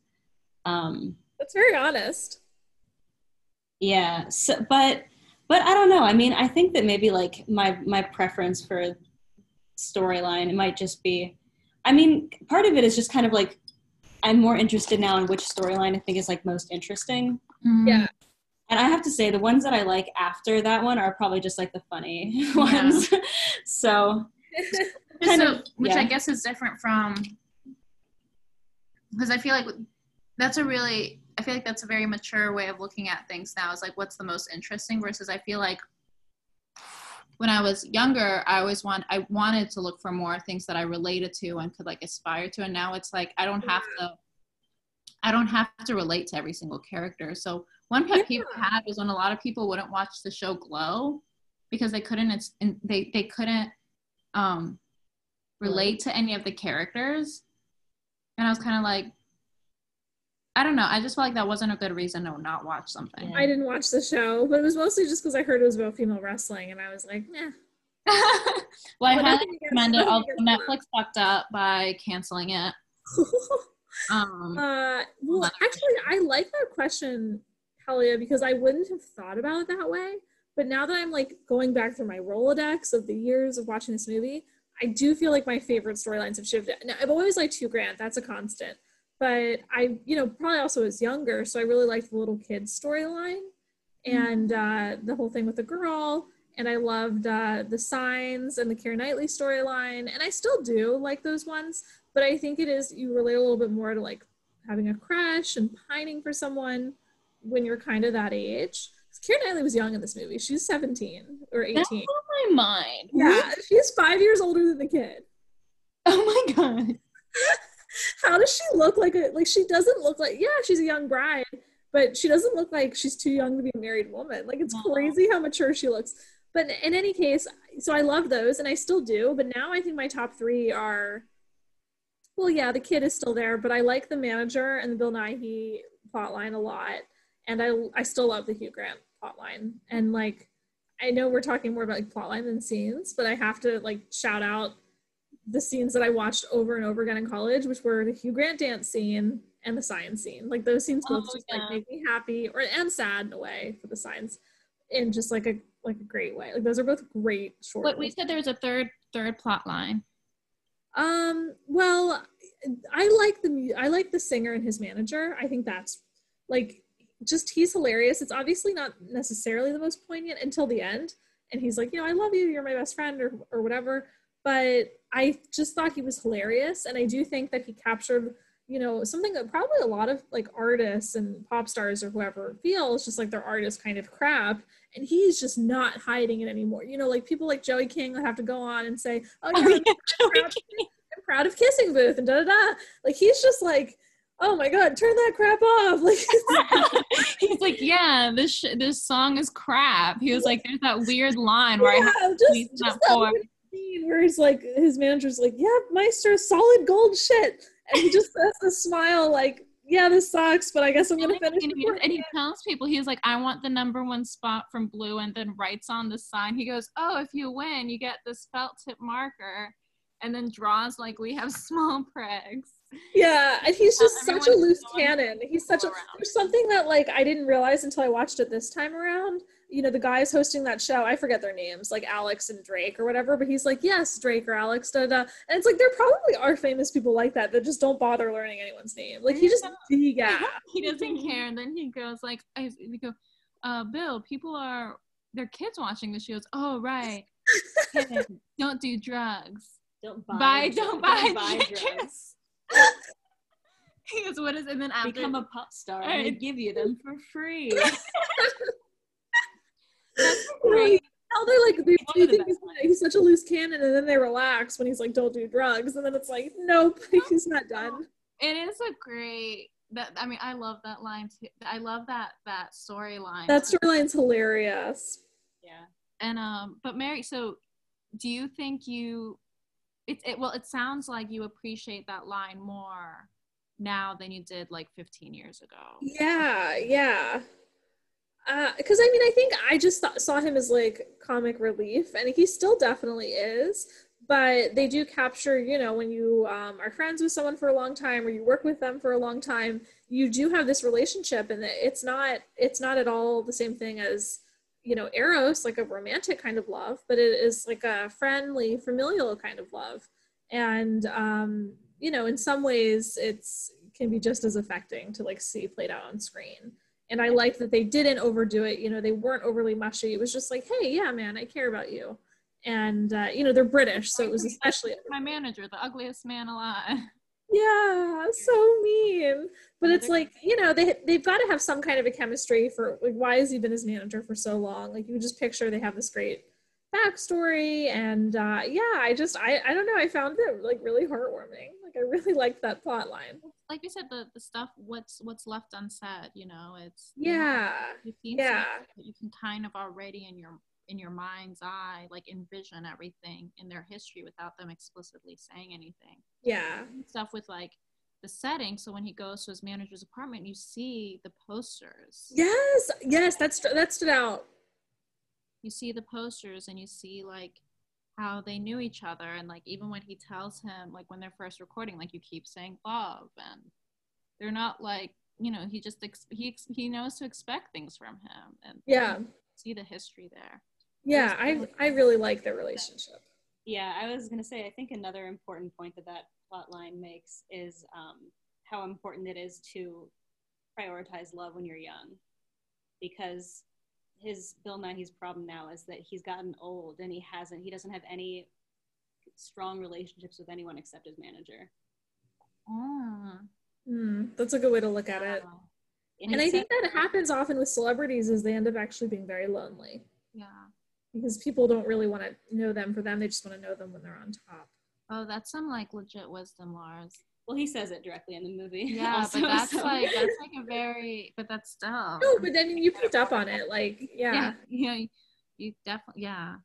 Um, that's very honest yeah. So, but but I don't know. I mean, I think that maybe like my my preference for storyline it might just be. I mean, part of it is just kind of like I'm more interested now in which storyline I think is like most interesting. yeah And I have to say, the ones that I like after that one are probably just like the funny ones. so, kind so, of, which yeah. I guess is different from because I feel like that's a really I feel like that's a very mature way of looking at things now. Is like what's the most interesting versus I feel like when I was younger, I always want I wanted to look for more things that I related to and could like aspire to, and now it's like I don't have to. I don't have to relate to every single character. So one pet peeve I had was when a lot of people wouldn't watch the show Glow because they couldn't. It's and they they couldn't um relate to any of the characters, and I was kind of like, I don't know. I just felt like that wasn't a good reason to not watch something. i didn't watch the show but it was mostly just because i heard it was about female wrestling and i was like nah well, I highly recommend it. Although Netflix fucked up by canceling it. Um, Uh, well, actually, I like that question, Helia, because I wouldn't have thought about it that way. But now that I'm like going back through my Rolodex of the years of watching this movie, I do feel like my favorite storylines have shifted. Now, I've always liked Hugh Grant, that's a constant. But I, you know, probably also was younger, so I really liked the little kid storyline and uh, the whole thing with the girl. And I loved uh, the signs and the Keira Knightley storyline, and I still do like those ones but I think it is you relate a little bit more to like having a crush and pining for someone when you're kind of that age. Keira Knightley was young in this movie. She's 17 or 18. My mind. Yeah, she's five years older than the kid. Oh my god. How does she look like a like she doesn't look like yeah, she's a young bride, but she doesn't look like she's too young to be a married woman. Like it's No. crazy how mature she looks. But in any case, so I love those and I still do, but now I think my top 3 are well, yeah, the kid is still there, but I like the manager and the Bill Nighy plotline a lot, and I I still love the Hugh Grant plotline. And like, I know we're talking more about like plotline than scenes, but I have to like shout out the scenes that I watched over and over again in college, which were the Hugh Grant dance scene and the science scene. Like those scenes both Oh, just yeah. like make me happy or and sad in a way for the science in just like a like a great way. Like those are both great short. But we said there was a third third plot line. Um, well, I like the I like the singer and his manager. I think that's like just he's hilarious. It's obviously not necessarily the most poignant until the end, and he's like, you know, I love you, you're my best friend, or or whatever. But I just thought he was hilarious, and I do think that he captured, you know, something that probably a lot of like artists and pop stars or whoever feels just like their art is kind of crap, and he's just not hiding it anymore. You know, like people like Joey King that have to go on and say, oh, oh yeah, I'm proud, I'm proud of Kissing Booth and da da da. Like he's just like, oh my god, turn that crap off. Like He's like, yeah, this sh- this song is crap. He was like, there's that weird line where I have yeah, to just, just that that scene where he's like, his manager's like, yeah, Meister, solid gold shit, and he just has a smile like, yeah, this sucks, but I guess I'm gonna finish. And he, and he tells people he's like, I want the number one spot from Blue, and then writes on the sign. He goes, Oh, if you win, you get this felt tip marker, and then draws like we have small pregs. Yeah, and he's Uh, just such a loose cannon. He's such a around. there's something that like I didn't realize until I watched it this time around. You know, the guys hosting that show, I forget their names, like Alex and Drake or whatever, but he's like, yes, Drake or Alex, da da. And it's like there probably are famous people like that that just don't bother learning anyone's name. Like he just yeah. he doesn't care, and then he goes like, I we go, uh, Bill, people are their kids watching the shows. Oh right, Kids, don't do drugs. Don't Buy, buy, don't don't buy, buy drugs. Drugs. He goes, what is? And then after Become a pop star Right. and they give you them for free. great. How they like they, One they of the think he's, best he's such a loose cannon and then they relax when he's like, don't do drugs, and then it's like, nope, he's not done. It is a great. That I mean, I love that line too. I love that that storyline. That storyline's hilarious. yeah. And um, but Mary, so do you think you? It, it well, it sounds like you appreciate that line more now than you did like 15 years ago. Yeah, yeah. Because I mean, I think I just thought, saw him as like comic relief, and he still definitely is. But they do capture, you know, when you um, are friends with someone for a long time, or you work with them for a long time, you do have this relationship, and it's not it's not at all the same thing as you know eros, like a romantic kind of love, but it is like a friendly, familial kind of love, and um, you know, in some ways, it's can be just as affecting to like see played out on screen and I like that they didn't overdo it. You know, they weren't overly mushy. It was just like, hey, yeah, man, I care about you. And uh, you know, they're British, so it was especially My manager, the ugliest man alive. Yeah, so mean. But it's like you know, they they've got to have some kind of a chemistry for like why has he been his manager for so long? Like you just picture they have this great backstory, and uh, yeah, I just I I don't know, I found it like really heartwarming. Like I really liked that plot line. Like you said, the the stuff what's what's left unsaid. You know, it's you know, Yeah, yeah. something that you can kind of already in your in your mind's eye like envision everything in their history without them explicitly saying anything. yeah, Stuff with like the setting. So when he goes to his manager's apartment, you see the posters. yes, yes. That's that stood out. you see the posters and you see like how they knew each other and like even when he tells him like when they're first recording like you keep saying love and they're not like you know he just ex- he ex- he knows to expect things from him and Yeah. see the history there Yeah, I I really like their relationship. Yeah, I was gonna say. I think another important point that that plot line makes is um, how important it is to prioritize love when you're young, because his Bill Nighy's problem now is that he's gotten old and he hasn't. He doesn't have any strong relationships with anyone except his manager. oh, Hmm, that's a good way to look at it. wow. And I think that happens often with celebrities is they end up actually being very lonely yeah because people don't really want to know them for them. They just want to know them when they're on top. oh that's some like legit wisdom lars Well, he says it directly in the movie. yeah also, but that's so- like that's like a very but that's still No, but I mean, you picked up on it. Like, yeah. yeah yeah you, you definitely yeah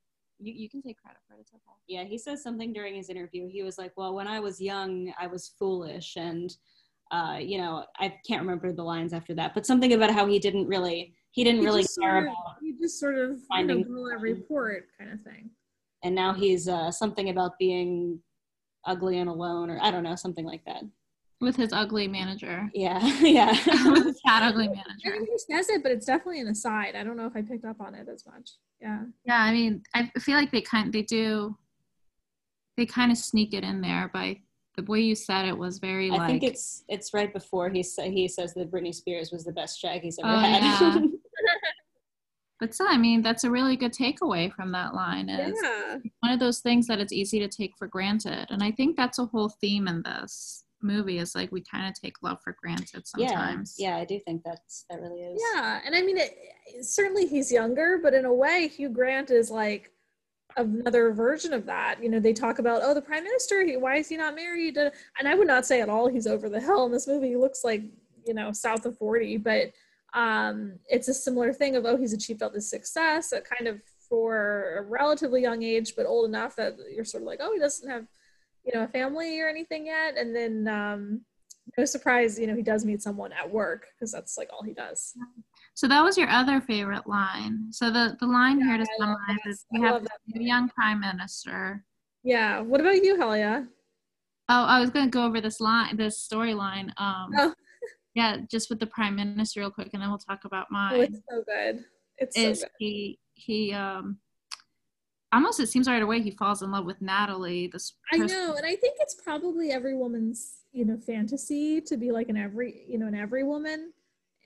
you, you can take credit for it it's okay Yeah, he says something during his interview. He was like, "Well, when I was young, I was foolish, and uh, you know, I can't remember the lines after that, but something about how he didn't really, he didn't You really care sort of, about, you just sort of you know, finding- go at report kind of thing. and now he's uh, something about being ugly and alone, or I don't know, something like that. with his ugly manager. Yeah, yeah. with his fat ugly I manager. think he says it, but it's definitely an aside. I don't know if I picked up on it as much. Yeah. Yeah, I mean, I feel like they kind they do they kind of sneak it in there by the way you said it was very I like think it's it's right before he sa- he says that Britney Spears was the best shag he's ever Oh, had. yeah. but still, I mean, that's a really good takeaway from that line is Yeah. one of those things that it's easy to take for granted. And I think that's a whole theme in this movie is like we kind of take love for granted sometimes. yeah, yeah, I do think that's that really is. Yeah. And I mean, it, certainly he's younger, but in a way, Hugh Grant is like another version of that. You know, they talk about, oh, the prime minister, he, why is he not married? Uh, And I would not say at all he's over the hill in this movie. He looks like, you know, south of 40, but um, it's a similar thing of, oh, he's achieved all this success at kind of for a relatively young age, but old enough that you're sort of like, oh, he doesn't have, you know, a family or anything yet. And then, um, no surprise, you know, he does meet someone at work because that's like all he does. So that was your other favorite line. So the, the line here to summarize is we have love this that new young prime minister. Yeah. What about you, Helia? Oh, I was gonna go over this line, this storyline. Um, Oh. Yeah, just with the prime minister real quick, and then we'll talk about mine. Oh, it's so good. It's so is good. he he um almost it seems right away he falls in love with Natalie. This I know, and I think it's probably every woman's, you know, fantasy to be like an every, you know, an every woman.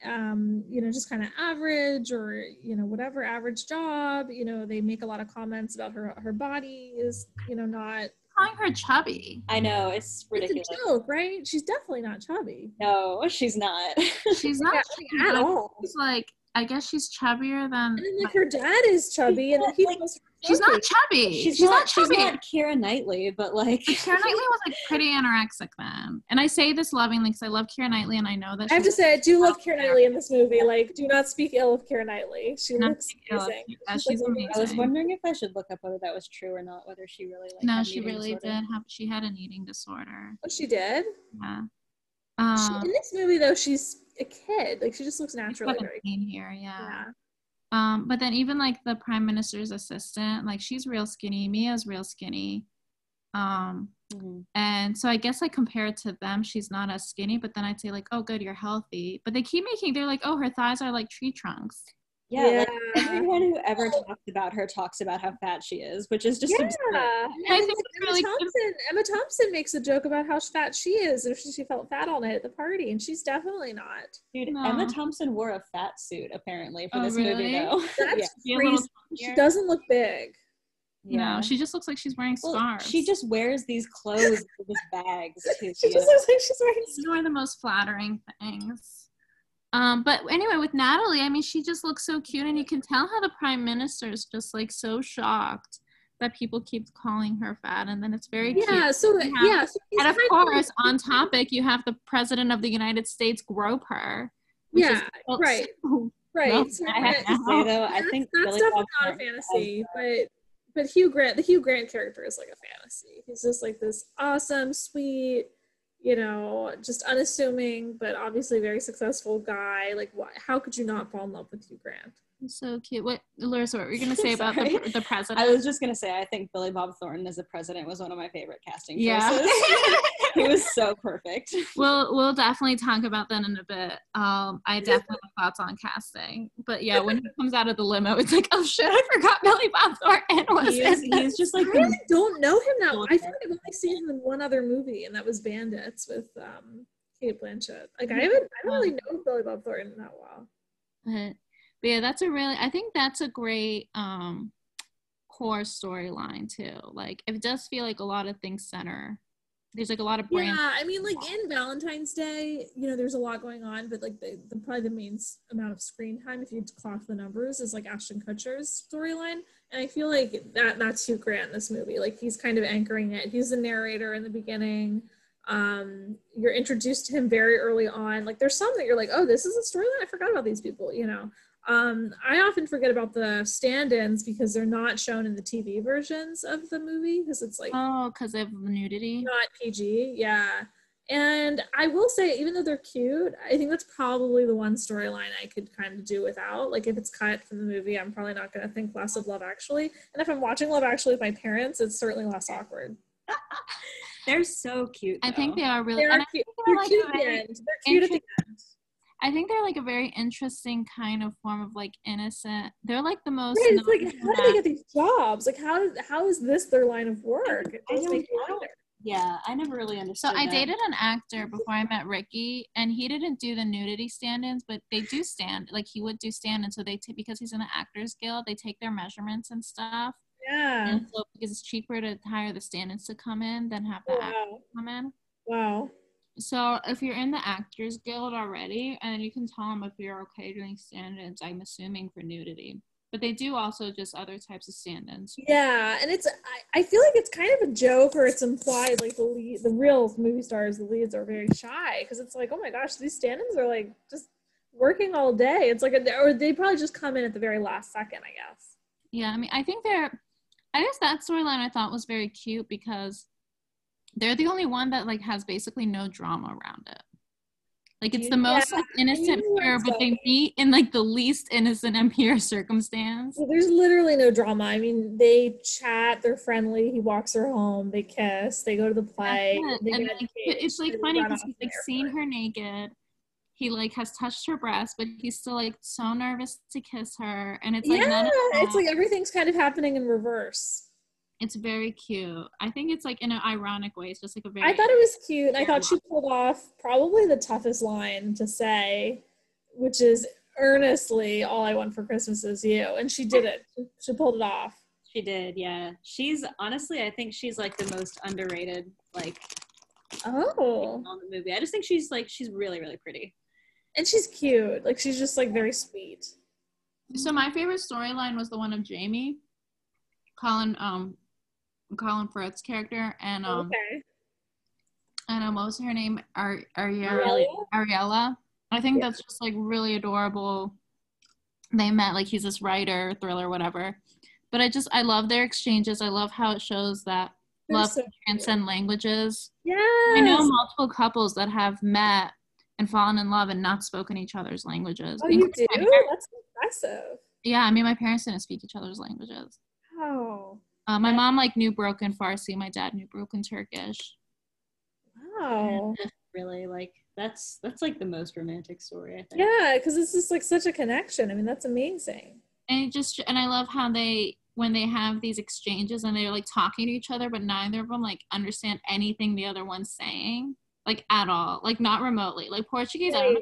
Um, you know, just kind of average or, you know, whatever average job. You know, they make a lot of comments about her her body is, you know, not calling her chubby. I know it's ridiculous. it's a joke, right? She's definitely not chubby. No, she's not. She's not Yeah, chubby, at all. She's like I guess she's chubbier than And then like her dad is chubby and he Like, was she's not chubby. she's, She's, not, not, she's not Keira Knightley, but like Keira Knightley was like pretty anorexic then, and I say this lovingly because I love Keira Knightley and I know that I have to say, I do love Keira Knightley in this movie. Like, do not speak ill of Keira Knightley. She not looks speak ill of amazing. Keira- She's, she's like, amazing. I was wondering if I should look up whether that was true or not, whether she really like no, had she really disorder. did have. She had an eating disorder. Oh, she did. Yeah. She, Um, in this movie, though, she's a kid. Like, she just looks naturally very. in here, yeah. Yeah. Um, but then even like the prime minister's assistant, like she's real skinny. Mia's real skinny. Um, Mhm. and so I guess like compared to them, she's not as skinny. But then I'd say like, oh, good, you're healthy. But they keep making they're like, oh, her thighs are like tree trunks. Yeah, like everyone who ever talks about her talks about how fat she is, which is just Yeah. absurd. I think like, it's Emma really good. Thompson. Emma Thompson makes a joke about how fat she is, and she, she felt fat all night at the party, and she's definitely not. Dude, No. Emma Thompson wore a fat suit apparently for Oh, this movie though. That's yeah. She crazy. She doesn't look big. yeah. No, she just looks like she's wearing Well, scarves. she just wears these clothes with bags too. She just know? looks like she's wearing. These are the most flattering things. Um, but anyway, with Natalie, I mean, she just looks so cute, and you can tell how the prime minister is just like so shocked that people keep calling her fat, and then it's very cute. Yeah. So Yeah. yeah. So And of course, on topic, you have the president of the United States grope her. is Yeah. Right. so- Right. Well, so I have to say though, I that's- think that's Billy definitely Bob not a fantasy, but but Hugh Grant, the Hugh Grant character is like a fantasy. He's just like this awesome, sweet, you know, just unassuming, but obviously very successful guy. Like, why, how could you not fall in love with Hugh Grant? So cute. What, Larissa, what were you going to say about the, the president? I was just gonna say I think Billy Bob Thornton as a president was one of my favorite casting yeah. choices. he was so perfect. we'll we'll definitely talk about that in a bit. Um, I definitely have thoughts on casting, but yeah, when he comes out of the limo, it's like, oh shit, I forgot Billy Bob Thornton was He is, he's just like, I really don't know him that well. I Cool. think I've only seen him in one other movie, and that was Bandits with um, Cate Blanchett. Like, I haven't, I don't really know Billy Bob Thornton that well. But, but yeah, that's a really I think that's a great um core storyline too. Like it does feel like a lot of things center. There's like a lot of. Yeah, I mean, like in Valentine's Day, you know, there's a lot going on, but like the, the probably the main amount of screen time, if you clock the numbers, is like Ashton Kutcher's storyline, and I feel like that that's Hugh Grant in this movie. Like he's kind of anchoring it. He's the narrator in the beginning. Um, you're introduced to him very early on. Like there's some that you're like, oh, this is a storyline. I forgot about these people. You know, um, I often forget about the stand-ins because they're not shown in the TV versions of the movie because it's like Oh, because of the nudity. not PG, yeah. And I will say, even though they're cute, I think that's probably the one storyline I could kind of do without. Like, if it's cut from the movie, I'm probably not going to think less of Love Actually. And if I'm watching Love Actually with my parents, it's certainly less awkward. They're so cute. I think they are really. They and are I cute. think they're They're cute a at the end. They're cute at the end. I think they're like a very interesting kind of form of like innocent. They're like the most. Right, it's like, how do they get these jobs? Like, how how is this their line of work? It I don't- I don't- Yeah, I never really understood. So understood. I dated an actor before I met Ricky, and he didn't do the nudity stand-ins, but they do stand like he would do stand, and So they take because he's in the Actors Guild, they take their measurements and stuff. Yeah. And so because it's cheaper to hire the stand-ins to come in than have the oh, actors come in. Wow. So if you're in the Actors Guild already, and you can tell them if you're okay doing stand-ins. I'm assuming for nudity, but they do also just other types of stand-ins. Yeah, and it's I, I feel like it's kind of a joke or it's implied like the lead, the real movie stars, the leads are very shy because it's like, oh my gosh, these stand-ins are like just working all day. It's like, a, or they probably just come in at the very last second, I guess. Yeah, I mean, I think they're. I guess that storyline I thought was very cute because they're the only one that like has basically no drama around it. Like it's the most Yeah, like innocent pair, but they meet in like the least innocent and pure circumstance. So there's literally no drama. I mean, they chat, they're friendly. He walks her home, they kiss, they go to the play. It. And like, it's like funny because he's like seen her naked. He like has touched her breast, but he's still like so nervous to kiss her, and it's like yeah, none of it's like everything's kind of happening in reverse. It's very cute. I think it's like in an ironic way. It's just like a very. I thought it was cute. and I thought she pulled off probably the toughest line to say, which is earnestly, all I want for Christmas is you. And she did it. She, she pulled it off. She did, yeah. She's honestly, I think she's like the most underrated, like Oh. on the movie. I just think she's like she's really, really pretty. And she's cute. Like she's just like very sweet. So my favorite storyline was the one of Jamie, Colin, um, Colin Firth's character, and um, okay. and um, what was her name? Ar- Ariella. Ariella? I think Yeah. that's just like really adorable. They met like he's this writer, thriller, whatever. But I just I love their exchanges. I love how it shows that They're love so transcend languages. Yeah. I know multiple couples that have met and fallen in love and not spoken each other's languages. Oh, you do? That's impressive. Yeah, I mean my parents didn't speak each other's languages. Wow. Uh, my mom like knew broken Farsi. My dad knew broken Turkish. Wow. Really, like that's that's like the most romantic story, I think. Yeah, because it's just like such a connection. I mean, that's amazing. And just and I love how they when they have these exchanges and they're like talking to each other, but neither of them like understand anything the other one's saying, like at all, like not remotely. Like Portuguese, I don't know.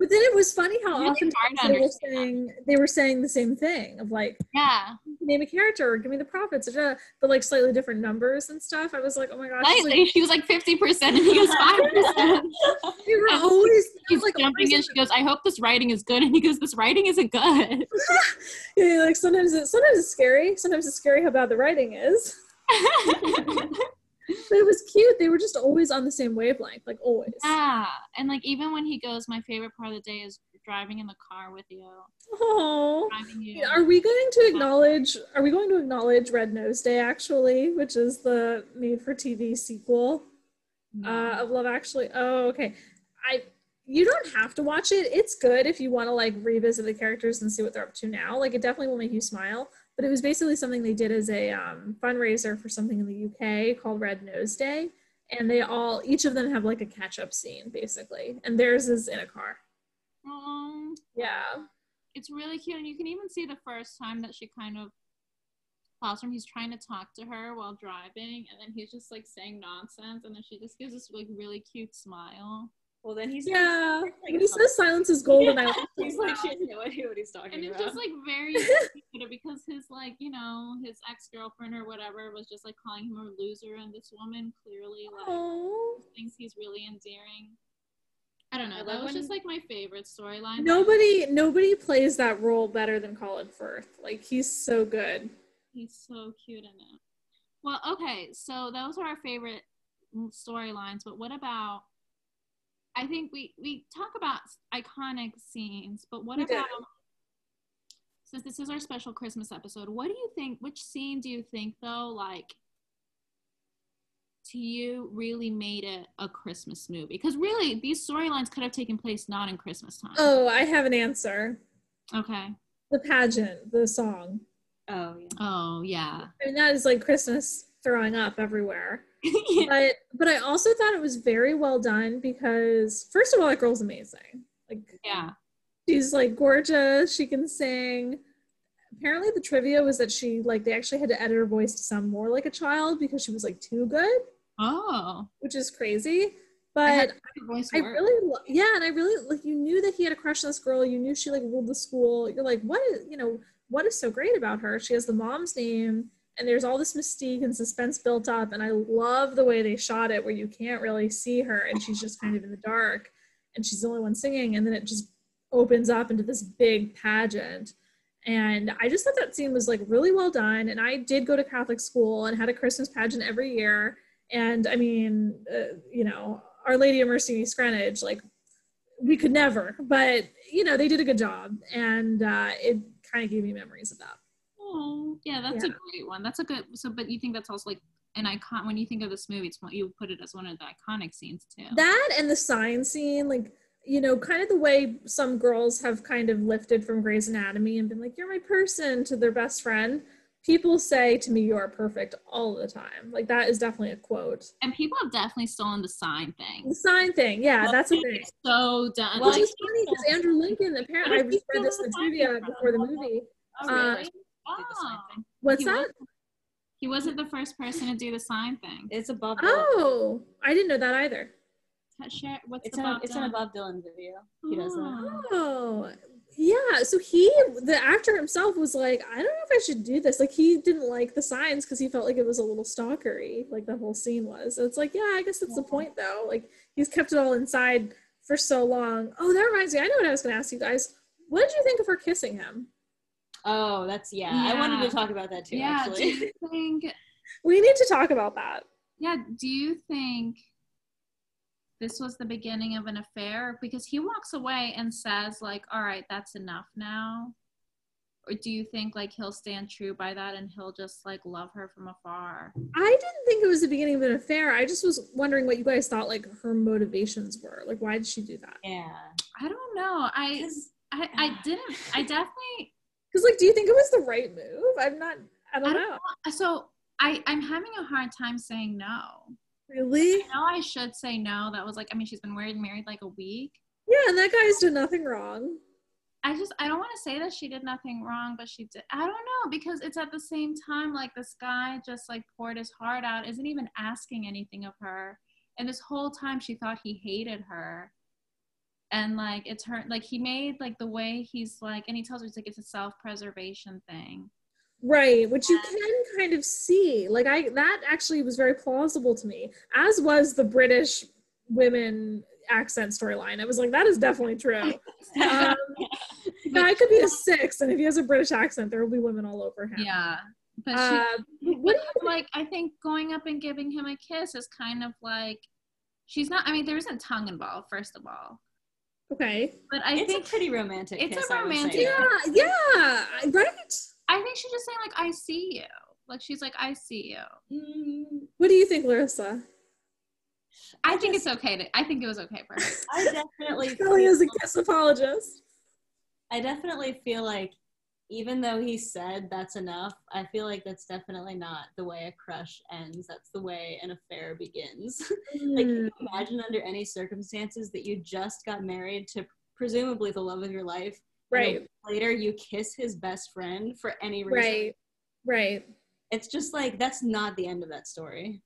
But then it was funny how Really often they were saying they were saying the same thing of like Yeah, name a character, give me the profits, but like slightly different numbers and stuff. I was like, oh my gosh, slightly. She was like fifty percent, and he was five percent. like, were And always He's like oh jumping always- in. She goes, "I hope this writing is good," and he goes, "This writing isn't good." yeah, like sometimes it, sometimes it's scary. Sometimes it's scary how bad the writing is. But it was cute. They were just always on the same wavelength, like always. yeah, and like even when he goes, my favorite part of the day is driving in the car with you. Oh. Are we going to acknowledge? Are we going to acknowledge Red Nose Day actually, which is the made-for-TV sequel uh, of Love Actually? Oh, okay. I you don't have to watch it. It's good if you want to like revisit the characters and see what they're up to now. Like it definitely will make you smile. But it was basically something they did as a um, fundraiser for something in the UK called Red Nose Day, and they all each of them have like a catch-up scene basically, and theirs is in a car. Um, Yeah. it's really cute, and you can even see the first time that she kind of falls from. He's trying to talk to her while driving, and then he's just like saying nonsense, and then she just gives this like really cute smile. Well, then he's Yeah. like, When he says silence is golden, I like he's like she has no idea what he's talking about. And it's just like very because his like you know his ex girlfriend or whatever was just like calling him a loser, and this woman clearly like Oh. thinks he's really endearing. I don't know. I that was just like my favorite storyline. Nobody nobody plays that role better than Colin Firth. Like he's so good. He's so cute in it. Well, okay, so those are our favorite mm, storylines, but what about? I think we we talk about iconic scenes, but what We did. about? Since this is our special Christmas episode, what do you think? Which scene do you think though, like? To you, really made it a Christmas movie because really these storylines could have taken place not in Christmas time. Oh, I have an answer. Okay. The pageant, the song. oh yeah. Oh yeah. I mean that is like Christmas throwing up everywhere. but but I also thought it was very well done because first of all, that girl's amazing. Like yeah. she's like gorgeous. She can sing. Apparently, the trivia was that she like they actually had to edit her voice to sound more like a child because she was like too good, Oh. which is crazy. But voice I really, lo- yeah, and I really like you knew that he had a crush on this girl. You knew she like ruled the school. You're like, what is, you know, what is so great about her? She has the mom's name, and there's all this mystique and suspense built up. And I love the way they shot it, where you can't really see her, and she's just kind of in the dark, and she's the only one singing, and then it just opens up into this big pageant. And I just thought that scene was like really well done. And I did go to Catholic school and had a Christmas pageant every year. And I mean, uh, you know, Our Lady of Mercy Scranage, like we could never, but you know, they did a good job. And uh, it kind of gave me memories of that. Oh, yeah, that's a great one. That's a good. So, but you think that's also like an icon when you think of this movie? It's you put it as one of the iconic scenes too. That and the sign scene, like, you know, kind of the way some girls have kind of lifted from Grey's Anatomy and been like, you're my person to their best friend. People say to me, you are perfect all the time. Like, that is definitely a quote. and people have definitely stolen the sign thing. The sign thing, yeah, Well, that's a thing. So done. Well, like, is funny because Andrew Lincoln, apparently, I just read this in the trivia before the movie. oh, uh, really? Do the sign Oh. thing. What's He that? wasn't- He wasn't the first person to do the sign thing. It's a Bob Dylan. Oh, I didn't know that either. What's It's, the in a, Bob it's in a Dylan? Bob Dylan video. He does that. Oh. Oh, yeah. So he, the actor himself, was like, I don't know if I should do this. Like, he didn't like the signs because he felt like it was a little stalkery, like the whole scene was. So it's like, yeah, I guess that's the point, though. Like, he's kept it all inside for so long. Oh, that reminds me. I know what I was going to ask you guys. What did you think of her kissing him? Oh, that's yeah. I wanted to talk about that too. Yeah. Do you think? We need to talk about that. Yeah. Do you think this was the beginning of an affair? Because he walks away and says, like, "All right, that's enough now." Or do you think like he'll stand true by that and he'll just like love her from afar? I didn't think it was the beginning of an affair. I just was wondering what you guys thought, like, her motivations were. Like, why did she do that? yeah. I don't know. I 'Cause- I, I didn't. I definitely. Because, like, do you think it was the right move? I'm not, I don't, I don't know. know. So I I'm having a hard time saying no. Really? I know I should say no. That was like I mean she's been married married like a week. Yeah, and that guy's done nothing wrong. I just I don't want to say that she did nothing wrong, but she did. I don't know because it's at the same time like this guy just like poured his heart out, isn't even asking anything of her, and this whole time she thought he hated her, and like it's her like he made like the way he's like, and he tells her it's like it's a self preservation thing. Right, which you can kind of see. Like I that actually was very plausible to me, as was the British women accent storyline. I was like, that is definitely true. Um, guy could be a six, and if he has a British accent, there will be women all over him. Yeah, but she, Uh, what do you like I think going up and giving him a kiss is kind of like she's not I mean there isn't tongue involved first of all. Okay. But I it's think a pretty romantic. it's a kiss, I would say. romantic- Yeah, yeah, right. I think she's just saying like I see you. Like she's like I see you. Mm, What do you think, Larissa? I, I think just- it's okay to I think it was okay for her. I definitely. Kelly is a kiss apologist. I definitely feel like even though he said that's enough, I feel like that's definitely not the way a crush ends. That's the way an affair begins. like, can you imagine under any circumstances that you just got married to presumably the love of your life? Right, Later, you kiss his best friend for any reason. right, right. It's just like that's not the end of that story.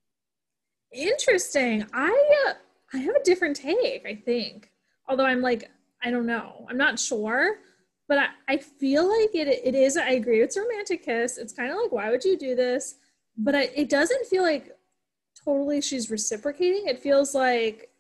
Interesting. I uh, I have a different take. I think, although I'm like I don't know. I'm not sure, but I, I feel like it it is. I agree. It's a romantic kiss. It's kind of like why would you do this? But I, it doesn't feel like totally she's reciprocating. It feels like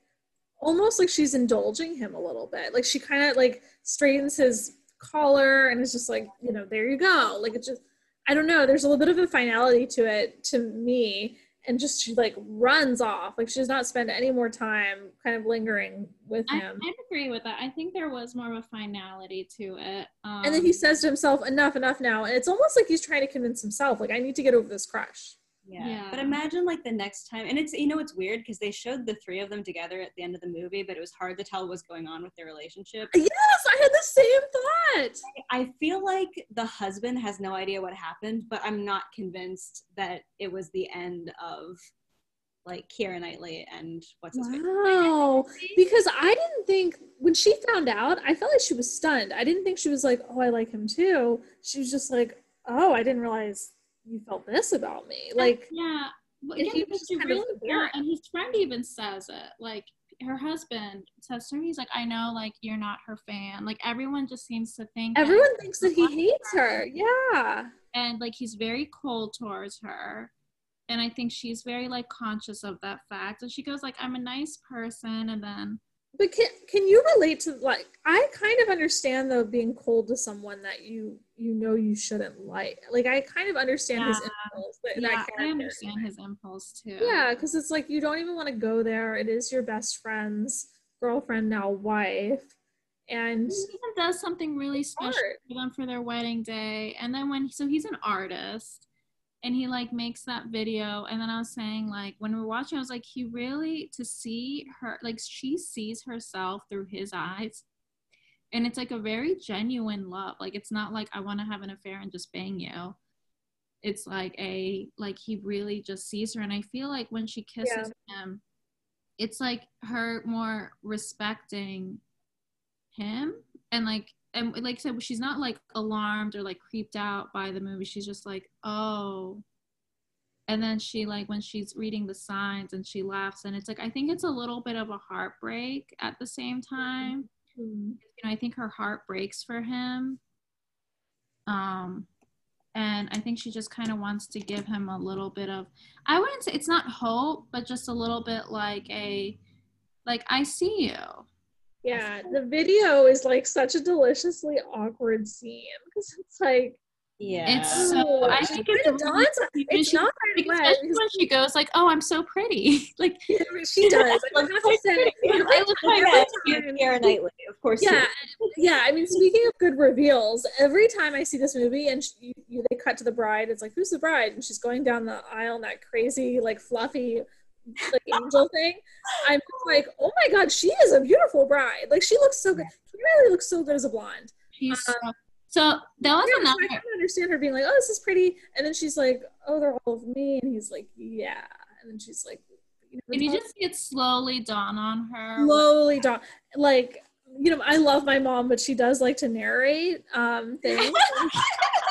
almost like she's indulging him a little bit. Like she kind of like straightens his collar and is just like you know there you go. Like it just I don't know. There's a little bit of a finality to it to me and just she like runs off like she does not spend any more time kind of lingering with I, him I agree with that. I think there was more of a finality to it. Um, and then he says to himself enough enough now and it's almost like he's trying to convince himself like i need to get over this crush Yeah. Yeah. But imagine like the next time, and it's you know it's weird because they showed the three of them together at the end of the movie, but it was hard to tell what was going on with their relationship. yes i had the same thought I feel like the husband has no idea what happened, but I'm not convinced that it was the end of like Keira Knightley and what's his. Wow. Because I didn't think when she found out, I felt like she was stunned. I didn't think she was like, "Oh, I like him too." She was just like, "Oh, I didn't realize you felt this about me." Uh, like, yeah, but and yeah, he because was she kind of really and his friend even says it. Like her husband says to her, he's like, "I know, like you're not her fan." Like everyone just seems to think that- everyone thinks that he hates her. Yeah. and like he's very cold towards her and i think she's very like conscious of that fact and she goes like i'm a nice person and then But can can you relate to like I kind of understand though being cold to someone that you you know you shouldn't like. Like I kind of understand his impulse. That, yeah that i understand his impulse too Yeah, because it's like you don't even want to go there. It is your best friend's girlfriend now wife, and he even does something really special for them for their wedding day and then when so he's an artist and he like makes that video and then i was saying like when we were watching i was like he really to see her like she sees herself through his eyes and it's like a very genuine love like it's not like i want to have an affair and just bang you. It's like a like he really just sees her and i feel like when she kisses him it's like her more respecting him and like and like I said she's not like alarmed or like creeped out by the movie. She's just like oh. And then she like when she's reading the signs and she laughs and it's like i think it's a little bit of a heartbreak at the same time. Mm. you know i think her heart breaks for him. Um and i think she just kind of wants to give him a little bit of i wouldn't say it's not hope but just a little bit like a like i see you yeah, the video is like such a deliciously awkward scene because it's like Yeah. It's so I think kinda it's really dawns on- creepy. it's She- not right because when she goes like, "Oh, I'm so pretty," like she does. I have to say, I look like every that. time- Keira Knightley, of course. yeah yeah i mean speaking of good reveals every time i see this movie and she, you, they cut to the bride it's like who's the bride and she's going down the aisle in that crazy like fluffy like angel thing i'm like oh my god she is a beautiful bride. Like she looks so good. She really looks so good as a blonde. She's so. So that was yeah, so I another. kind understand her being like, "Oh, this is pretty," and then she's like, "Oh, they're all of me," and he's like, "Yeah," and then she's like, you know, Can you just see it slowly dawn on her? slowly dawn, like you know i love my mom but she does like to narrate um things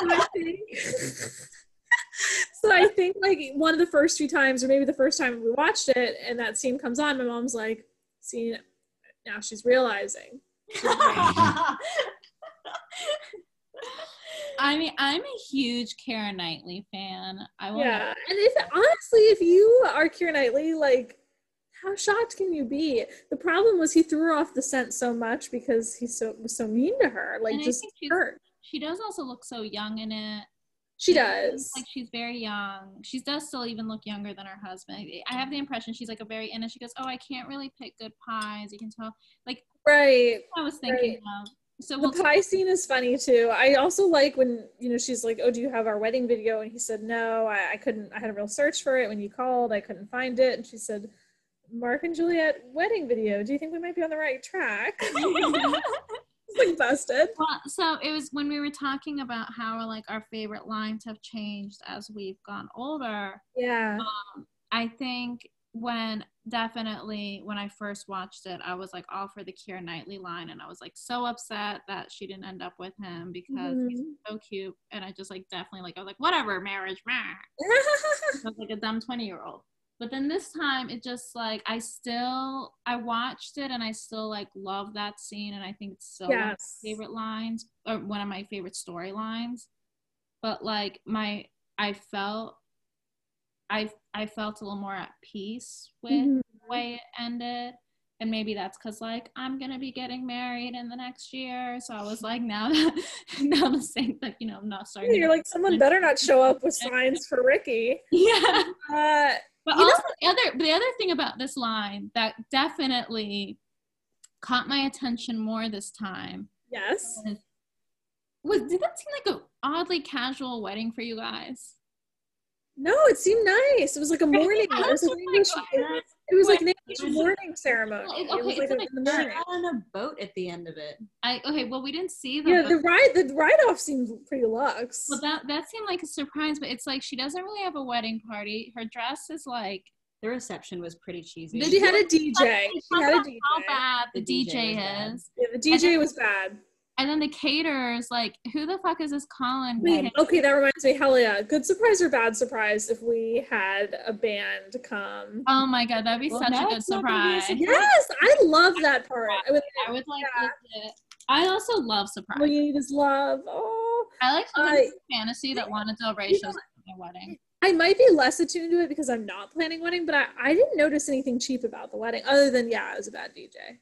so I think so I think like one of the first few times or maybe the first time we watched it and that scene comes on my mom's like see now she's realizing I mean, I'm a huge Keira Knightley fan. I yeah and if honestly if you are Keira Knightley like how shocked can you be the problem was he threw her off the scent so much because he so was so mean to her like And just hurt She does also look so young in it. She does Like she's very young. She does still even look younger than her husband. I have the impression she's like a very innocent. She goes, "Oh, I can't really pick good pies." You can tell. Like right I was thinking of. So the we'll pie scene is funny too. I also like when you know she's like, "Oh, do you have our wedding video?" And he said, "No, I, I couldn't. I had a real search for it when you called. I couldn't find it." And she said, "Mark and Juliet wedding video. Do you think we might be on the right track?" like busted. Well, so it was when we were talking about how like our favorite lines have changed as we've gone older. Yeah, I think when definitely when I first watched it, I was like all for the Keira Knightley line, and I was like so upset that she didn't end up with him because he's Mhm. so cute, and I just like definitely like I was like whatever marriage. I was like a dumb twenty year old. But then this time, it just like I still I watched it and I still like love that scene, and I think it's still one of my Yes. favorite lines or one of my favorite storylines. But like my I felt I I felt a little more at peace with Mhm. the way it ended. And maybe that's because like I'm gonna be getting married in the next year. So I was like now that now the same like you know I'm not starting to You're like, someone better not show up with signs for Ricky. yeah. Uh, But You know- also the other the other thing about this line that definitely caught my attention more this time yes. was, was did that seem like an oddly casual wedding for you guys? No, it seemed nice. It was like a morning. It was like English. It was like an English morning ceremony. Well, it- It okay, was it's like like in morning. on a boat at the end of it. I okay, well we didn't see them. Yeah, but- the ride the ride off seemed pretty luxe. Well, that that seemed like a surprise, but it's like she doesn't really have a wedding party. Her dress is like The reception was pretty cheesy. She had a DJ. She had a DJ. How bad the, The DJ, DJ is. Yeah, the DJ was bad. And then the caterers, like, who the fuck is this Colin? Wait, okay, that reminds me, hell yeah. Good surprise or bad surprise if we had a band come. Oh my god, that'd be Well, such a good it's not gonna be a surprise. surprise. Yes, I love that part. I would, I would like Yeah. legit. I also love all surprise. you need is love. Oh, I like I- fantasy that Lana Del Rey You shows up at my wedding. I might be less attuned to it because I'm not planning wedding, but I, I didn't notice anything cheap about the wedding other than, yeah, it was a bad DJ.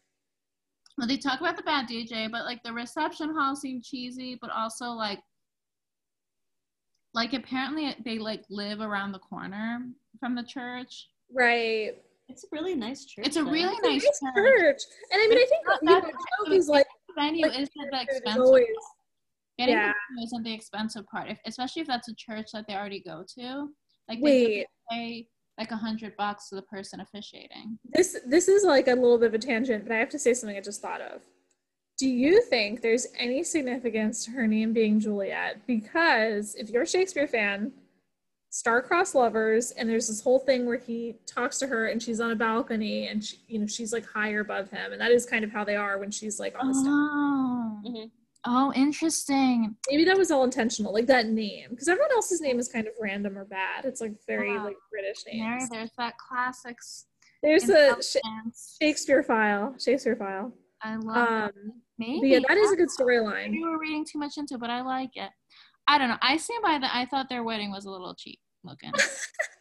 Well, they talk about the bad DJ, but like the reception hall seemed cheesy, but also like, like apparently they like live around the corner from the church. Right. It's a really nice church. It's a though. really It's a nice nice church. church. And I mean, I think Not you know, that- Joe like, The venue like, isn't the there's expensive. always, Getting yeah. the venue isn't the expensive part, if, especially if that's a church that they already go to. Like they Wait. pay like a hundred bucks to the person officiating. this this is like a little bit of a tangent, but I have to say something I just thought of. Do you think there's any significance to her name being Juliet? Because if you're a Shakespeare fan, star-crossed lovers, and there's this whole thing where he talks to her and she's on a balcony and she, you know she's like higher above him, and that is kind of how they are when she's like on the stage. Oh, Mhm. Oh, interesting. Maybe that was all intentional, like that name, because everyone else's name is kind of random or bad. It's like very Wow. like British names. there's that classics. There's the Sh- Shakespeare file. Shakespeare file. I love Um, but Maybe yeah, that is a good storyline. we were reading too much into, it, but I like it. I don't know. I stand by that. I thought their wedding was a little cheap looking.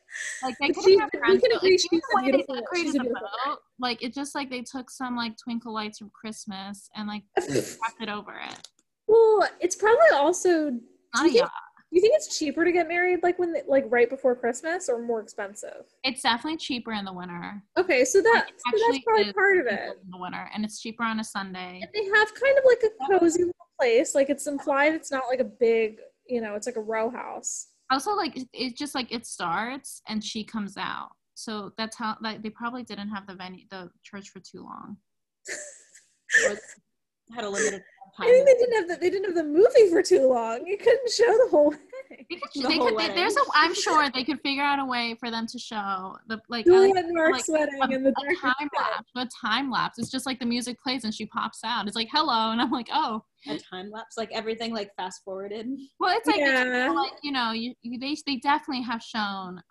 Like they could have but we friends, but, like, she's a the they she's a beautiful boat, like it's just like they took some like twinkle lights from Christmas and like wrapped it over it. Well, it's probably also. Do Not you, a think, yacht. do you think it's cheaper to get married like when, they, like right before Christmas, or more expensive? It's definitely cheaper in the winter. Okay, so that It so that's probably part of it. in the winter, and it's cheaper on a Sunday. And they have kind of like a cozy little place. Like it's implied it's not like a big, you know, it's like a row house. Also, like it- it's just like it starts and she comes out. So that's how like they probably didn't have the venue, the church for too long. had a limited I time. think they didn't have the, they didn't have the movie for too long. You couldn't show the whole wedding. They could, The they could, they- there's a, wedding. I'm sure they could figure out a way for them to show the like, at Juliet least, and Mark's like, wedding a, and the a time lapse, a time lapse. It's just like the music plays and she pops out. It's like hello, and I'm like, oh, a time lapse, like everything like fast forwarded. well, it's like, Yeah. feel like you know, you, you they they definitely have shown,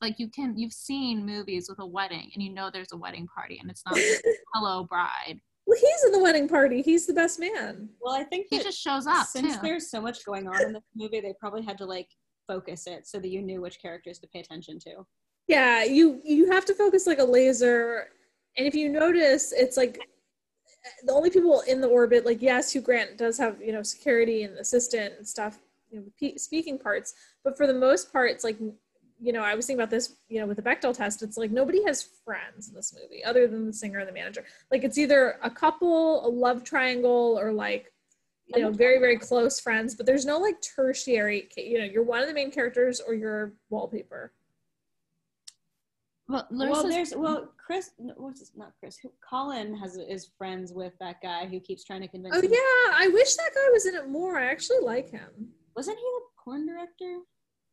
like you can you've seen movies with a wedding and you know there's a wedding party and it's not like, hello bride. Well, he's in the wedding party. He's the best man. Well, I think He just shows up since too. there's so much going on in this movie, they probably had to like focus it so that you knew which characters to pay attention to. Yeah, you you have to focus like a laser, and if you notice, it's like the only people in the orbit. Like, yes, Hugh Grant does have you know security and assistant and stuff, you know, speaking parts, but for the most part, it's like you know, I was thinking about this, you know, with the Bechdel test. It's like nobody has friends in this movie other than the singer and the manager. Like, it's either a couple, a love triangle, or like you know, very very close friends. But there's no like tertiary. You know, you're one of the main characters or you're wallpaper. well, well, there's well, Chris. What's his, not Chris? Who, Colin has is friends with that guy who keeps trying to convince. Oh him. yeah, I wish that guy was in it more. I actually like him. wasn't he the porn director?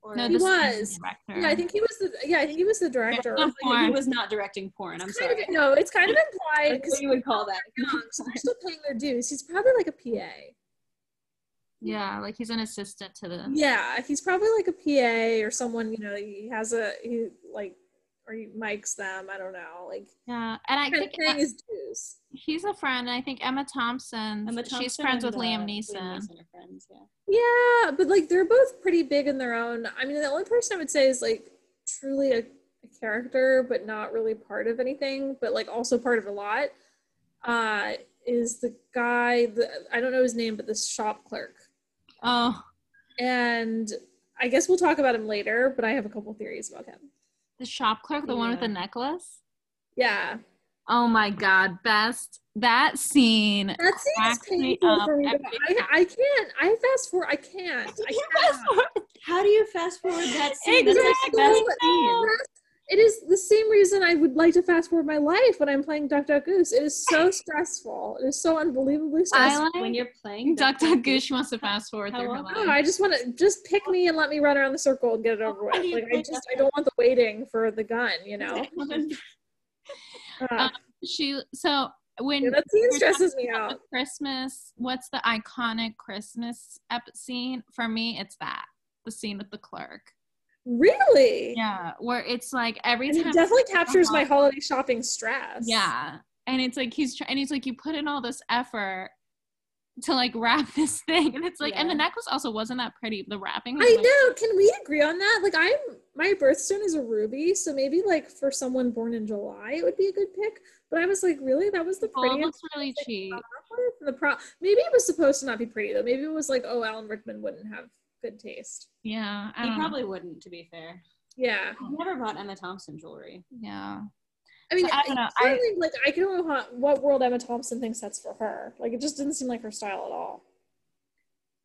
Or no, He this is the was. Yeah, I think he was the yeah, I think he was the director. Yeah, Like, he was not directing porn. I'm kind of- sorry. no, it's kind of implied That's what you would call that. young, so they're still paying their dues. He's probably like a PA. yeah, like he's an assistant to the. Yeah, he's probably like a PA or someone. You know, he has a he like or he mics them. I don't know, like Yeah, and I think paying his dues. he's a friend. I think Emma Thompson. Emma she's friends and, with Liam uh, Neeson. are friends, yeah. Yeah, but like they're both pretty big in their own. I mean, the only person I would say is like truly a, a character, but not really part of anything, but like also part of a lot. Uh, is the guy? The I don't know his name, but the shop clerk. Oh, And I guess we'll talk about him later. But I have a couple theories about him. The shop clerk, the one with the necklace. Yeah, Oh my god, best that scene. that seems Cracks me painful for me. I. I can't. I fast forward. I can't. I cannot. How do you fast forward that scene? That's like the Exactly. best scene. It is the same reason I would like to fast forward my life when I'm playing Duck Duck Goose. It is so stressful. It is so unbelievably I stressful. like when you're playing Duck Duck Goose. She wants to fast forward through her long? No, life. I just want to just pick me and let me run around the circle and get it over with. Like I just I don't want the waiting for the gun, you know. Uh, Um, She so when yeah, that scene stresses me out. Christmas, what's the iconic Christmas ep- scene? For me, it's that the scene with the clerk. Really? Yeah, where it's like every And time it definitely captures my holiday shopping stress. Yeah, and it's like he's trying, and he's like, you put in all this effort to like wrap this thing, and it's like, and the necklace also wasn't that pretty. The wrapping. I like- know. Can we agree on that? Like I'm my birthstone is a ruby, so maybe like for someone born in July it would be a good pick. But I was like, really? That was the prettiest looks really cheap. the pro maybe it was supposed to not be pretty though. Maybe it was like, oh, Alan Rickman wouldn't have good taste. Yeah, I He don't know. probably wouldn't, to be fair. Yeah. I've never bought Emma Thompson jewelry. Yeah. I mean, So, I don't know, I- like I can know how, what world Emma Thompson thinks that's for her. Like it just didn't seem like her style at all.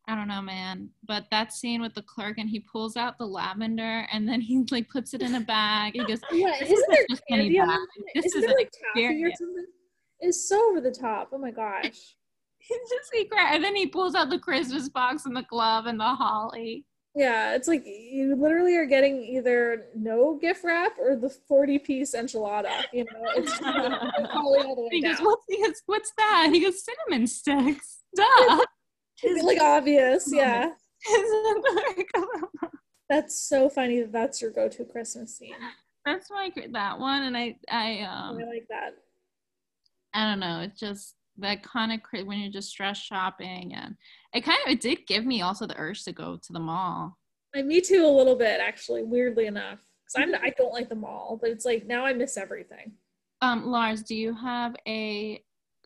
I don't know, man. But that scene with the clerk and he pulls out the lavender and then he like puts it in a bag. He goes, Yeah, This isn't there isn't just any candy on bag. This isn't is there like taffy or something? It's so over the top. Oh my gosh. He's just he cry- and then he pulls out the Christmas box and the glove and the holly. Yeah, it's like you literally are getting either no gift wrap or the 40 piece enchilada. You know, it's holly all the way He goes, down. what's, he goes, what's that? He goes, cinnamon sticks. Duh. It's like obvious. Yeah. That's so funny that that's your go to Christmas scene. That's my that one, and I I um I like that. I don't know. It's just the iconic cri- when you're just stress shopping, and it kind of it did give me also the urge to go to the mall. Like, me too, a little bit, actually, weirdly enough. Because I'm I don't like the mall, but it's like now I miss everything. Um, Lars, do you have a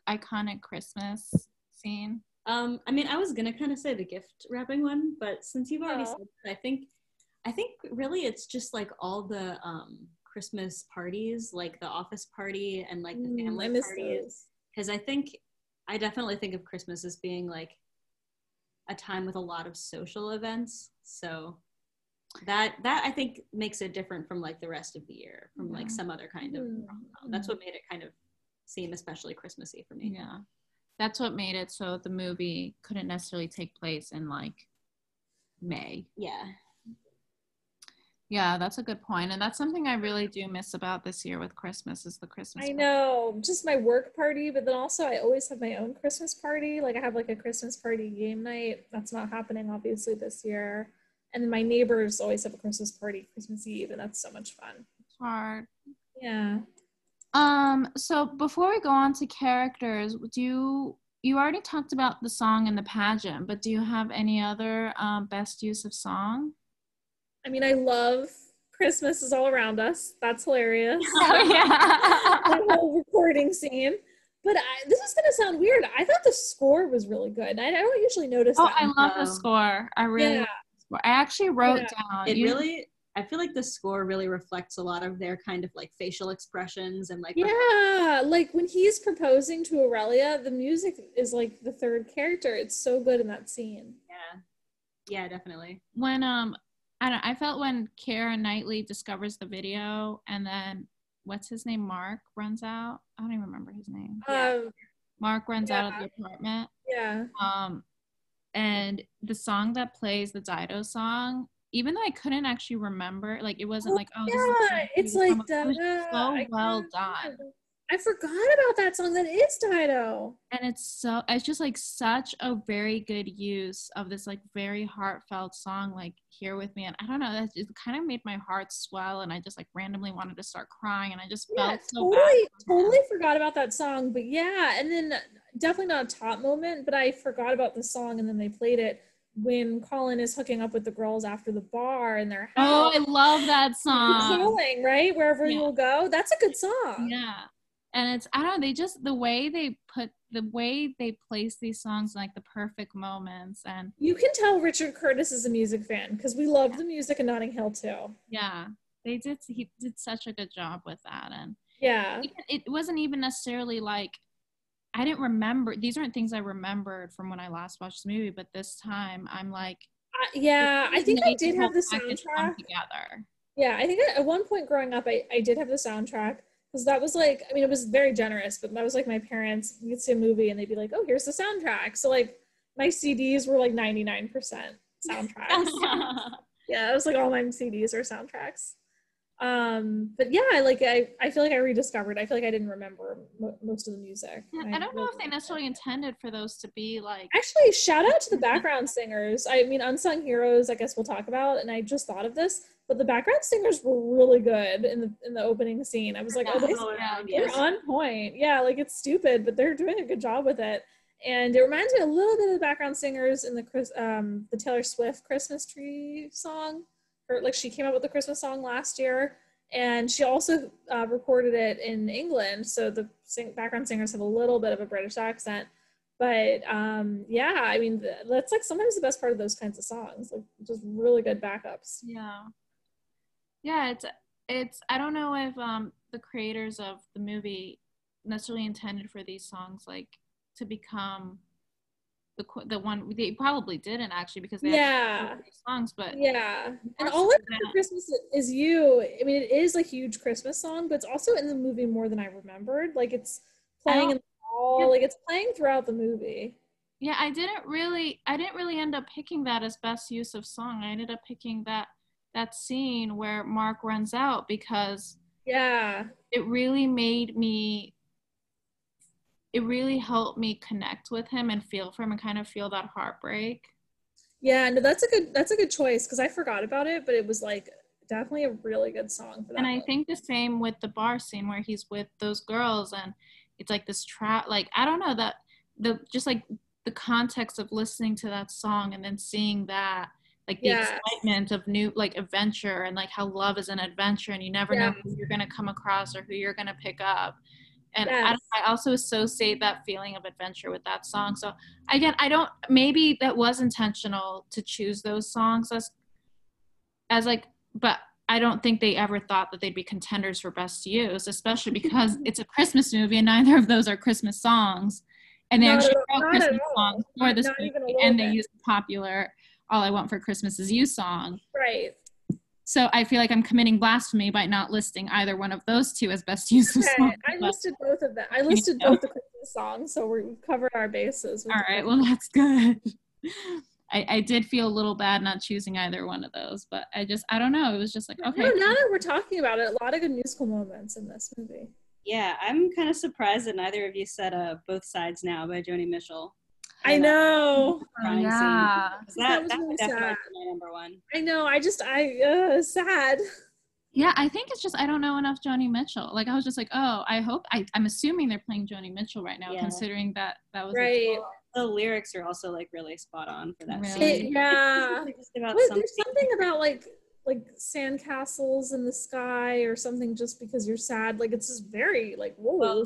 iconic Christmas scene? Um, I mean, I was gonna kind of say the gift wrapping one, but since you've already Oh. said that, I think, I think really it's just like all the um Christmas parties, like the office party and like the Mm, family I miss parties. those. Because I think, I definitely think of Christmas as being like a time with a lot of social events. So that that I think makes it different from like the rest of the year, from like some other kind of. Mm. rom-com. That's what made it kind of seem especially Christmassy for me. Yeah, that's what made it so the movie couldn't necessarily take place in like May. Yeah. Yeah, that's a good point, and that's something I really do miss about this year with Christmas is the Christmas. I party. know, just my work party, but then also I always have my own Christmas party. Like I have like a Christmas party game night. That's not happening obviously this year. And then my neighbors always have a Christmas party Christmas Eve, and that's so much fun. It's hard. Yeah. Um, so before we go on to characters, do you you already talked about the song and the pageant, but do you have any other um, best use of song? I mean, I love Christmas is all around us. That's hilarious. Oh yeah. that whole recording scene. But I, this is gonna sound weird. I thought the score was really good. I, I don't usually notice oh, that. I love the score. I really. yeah. score. I actually wrote Yeah. down. it you- really i feel like the score really reflects a lot of their kind of like facial expressions and like Yeah, like when he's proposing to Aurelia, the music is like the third character. It's so good in that scene. yeah yeah definitely when um I don't I felt when Keira Knightley discovers the video and then what's his name Mark runs out. I don't even remember his name. Yeah. Um, Mark runs out of the apartment. yeah. Um and the song that plays the Dido song, even though I couldn't actually remember, like it wasn't like oh this is the yeah, it's Dido like song, but it was da- so I well can't done. I forgot about that song. That is Dido. and it's so it's just like such a very good use of this like very heartfelt song like here with me and i don't know that it kind of made my heart swell and i just like randomly wanted to start crying and i just Yeah, felt so totally, bad totally forgot about that song. But yeah, and then definitely not a top moment, but I forgot about the song, and then they played it when Colin is hooking up with the girls after the bar in their house. oh i love that song Calling, right? Wherever Yeah. you'll go. That's a good song. yeah and it's i don't know they just the way they put the way they place these songs in like the perfect moments and You can tell Richard Curtis is a music fan because we love the music in Notting Hill too. yeah they did he did such a good job with that and Yeah. even- it wasn't even necessarily like I didn't remember these aren't things I remembered from when I last watched the movie, but this time I'm like Uh, yeah, I think I did have the whole package come soundtrack. together. Yeah, I think at one point growing up, I, I did have the soundtrack because that was like, I mean, it was very generous, but that was like my parents, we'd see a movie and they'd be like, oh, here's the soundtrack. So like my CDs were like 99% soundtracks. yeah, it was like all my CDs are soundtracks. Um, but yeah, I like I, I feel like I rediscovered. I feel like I didn't remember mo- most of the music. Yeah, I don't know if they necessarily intended for those to be like. Actually, shout out to the background singers. I mean, unsung heroes. I guess we'll talk about. And I just thought of this, but the background singers were really good in the in the opening scene. I was like, oh, they, Yeah, they're on point. Yeah, like it's stupid, but they're doing a good job with it. And it reminds me a little bit of the background singers in the Chris, um, the Taylor Swift Christmas tree song. Or like she came out with the Christmas song last year, and she also uh, recorded it in England. So the sing- background singers have a little bit of a British accent. But um, yeah, I mean th- that's like sometimes the best part of those kinds of songs, like just really good backups. Yeah. Yeah, it's it's I don't know if um the creators of the movie necessarily intended for these songs like to become the the one they probably didn't actually because they Yeah. songs but Yeah, and all of that- Christmas is you. I mean, it is a huge Christmas song, but it's also in the movie more than I remembered. Like it's playing in the hall, Yeah. like it's playing throughout the movie. yeah I didn't really I didn't really end up picking that as best use of song I ended up picking that that scene where Mark runs out because Yeah, it really made me it really helped me connect with him and feel for him and kind of feel that heartbreak yeah. No, that's a good that's a good choice because I forgot about it, but it was like definitely a really good song for that. and i one. think the same with the bar scene where he's with those girls and it's like this trap like i don't know that the just like the context of listening to that song and then seeing that like the excitement of new like adventure and like how love is an adventure and you never know who you're going to come across or who you're going to pick up and I, Yes. don't- I also associate that feeling of adventure with that song so again i don't maybe that was intentional to choose those songs as as like but I don't think they ever thought that they'd be contenders for best use, especially because it's a Christmas movie and neither of those are Christmas songs. And they Not actually wrote Christmas songs for this Not even a movie and they bit. used popular All I Want for Christmas Is You song. right. So I feel like I'm committing blasphemy by not listing either one of those two as best use of Okay, songs. I listed both of them. I listed know. both the Christmas songs, so we've covered our bases. with All the right, Christmas- well that's good. I, I did feel a little bad not choosing either one of those, but I just I don't know. It was just like okay, No, now that we're talking about it, a lot of good musical moments in this movie. Yeah, I'm kind of surprised that neither of you said uh, "Both Sides Now" by Joni Mitchell. I And, uh, know. crying scene. That That, was that, really definitely sad. my number one. I know. I just, I, uh, sad. Yeah, I think it's just I don't know enough Joni Mitchell. Like I was just like, oh, I hope I, I'm assuming they're playing Joni Mitchell right now, Yeah. considering that that was Right. The lyrics are also like really spot on for that Really? scene. It- yeah. Just about Wait, something. there's something about like, like sandcastles in the sky or something just because you're sad. Like, it's just very, like, whoa. Well,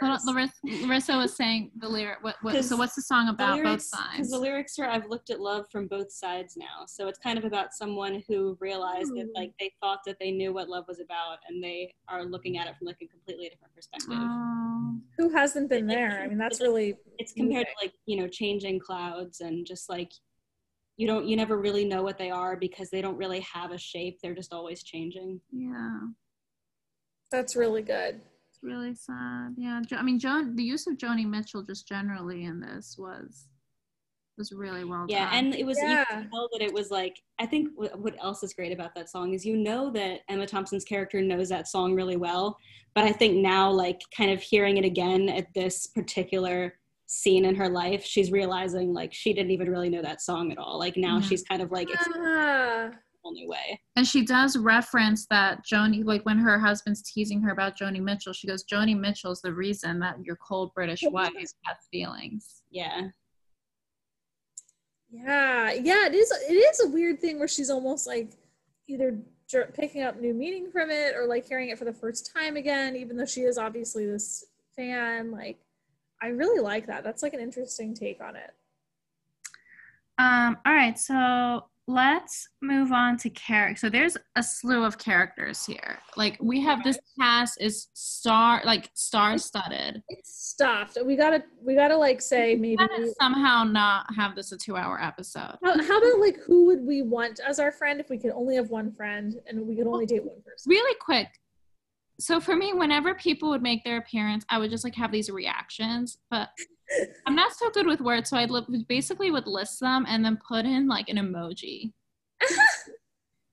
those Hold on. Larissa, Larissa was saying the lyric. What, what? So 'Cause what's the song The about? Both lyrics, because sides. the lyrics are I've looked at love from both sides now. So it's kind of about someone who realized that like they thought that they knew what love was about and they are looking at it from like a completely different perspective. Oh, Who hasn't been there? I mean, that's really, it's compared to like, you know, changing clouds and just like you don't you never really know what they are because they don't really have a shape. They're just always changing. yeah, that's really good. It's really sad. Yeah, I mean, Joan, the use of Joni Mitchell just generally in this was was really well done, Yeah, done. and it was you Yeah. could tell that it was like I think what, what else is great about that song is you know that Emma Thompson's character knows that song really well, but I think now like kind of hearing it again at this particular scene in her life, she's realizing like she didn't even really know that song at all. Like now Yeah. she's kind of like it's a Ah, whole new way. And she does reference that Joni, like when her husband's teasing her about Joni Mitchell, she goes, Joni Mitchell's the reason that your cold British wife has feelings. Yeah. yeah, yeah. It is. It is a weird thing where she's almost like either jer- picking up new meaning from it or like hearing it for the first time again, even though she is obviously this fan. Like, I really like that. That's like an interesting take on it. Um, all right, so let's move on to character. So there's a slew of characters here. Like we have this cast is star like star studded. It's stuffed. We gotta we gotta like say maybe somehow not have this a two hour episode. how, how about like who would we want as our friend if we could only have one friend and we could only date one person? Really quick. So for me, whenever people would make their appearance, I would just like have these reactions. But I'm not so good with words, so I li- basically would list them and then put in like an emoji.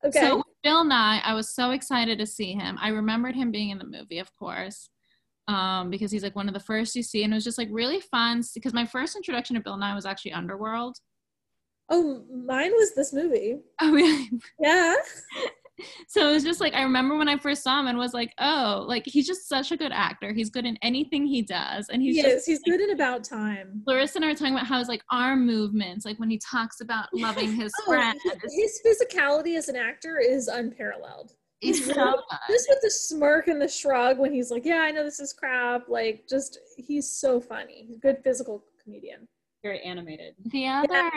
Okay. So Bill Nighy, I was so excited to see him. I remembered him being in the movie, of course, um, because he's like one of the first you see, and it was just like really fun. Because my first introduction to Bill Nighy was actually Underworld. oh, mine was this movie. Oh, really? Yeah. so it was just like I remember when I first saw him and was like, oh, like he's just such a good actor. He's good in anything he does, and he's he just is. He's good in about time. Larissa and I were talking about how his like arm movements, like when he talks about loving his Oh, friend. his physicality as an actor is unparalleled. He's so really- good. Just with the smirk and the shrug when he's like, "Yeah, I know this is crap." Like, just he's so funny. He's a good physical comedian. Very animated. The other,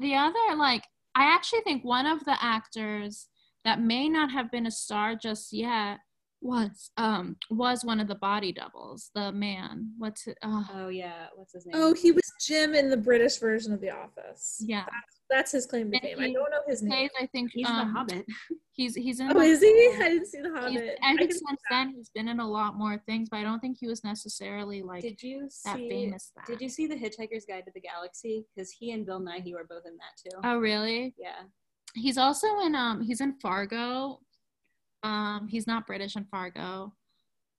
the other, like, I actually think one of the actors that may not have been a star just yet was um was one of the body doubles. The man, what's it? Oh, Oh yeah, what's his name? Oh, he was Jim in the British version of The Office. yeah. That's his claim to fame. I don't know his name. I think He's um, the Hobbit. He's he's in. Oh, is he? I didn't see The he's- Hobbit. I think can- since then he's been in a lot more things, but I don't think he was necessarily like Did you that see? famous. That. Did you see the Hitchhiker's Guide to the Galaxy? Because he and Bill Nighy were both in that too. Oh, really? yeah. He's also in um he's in Fargo. Um he's not British in Fargo.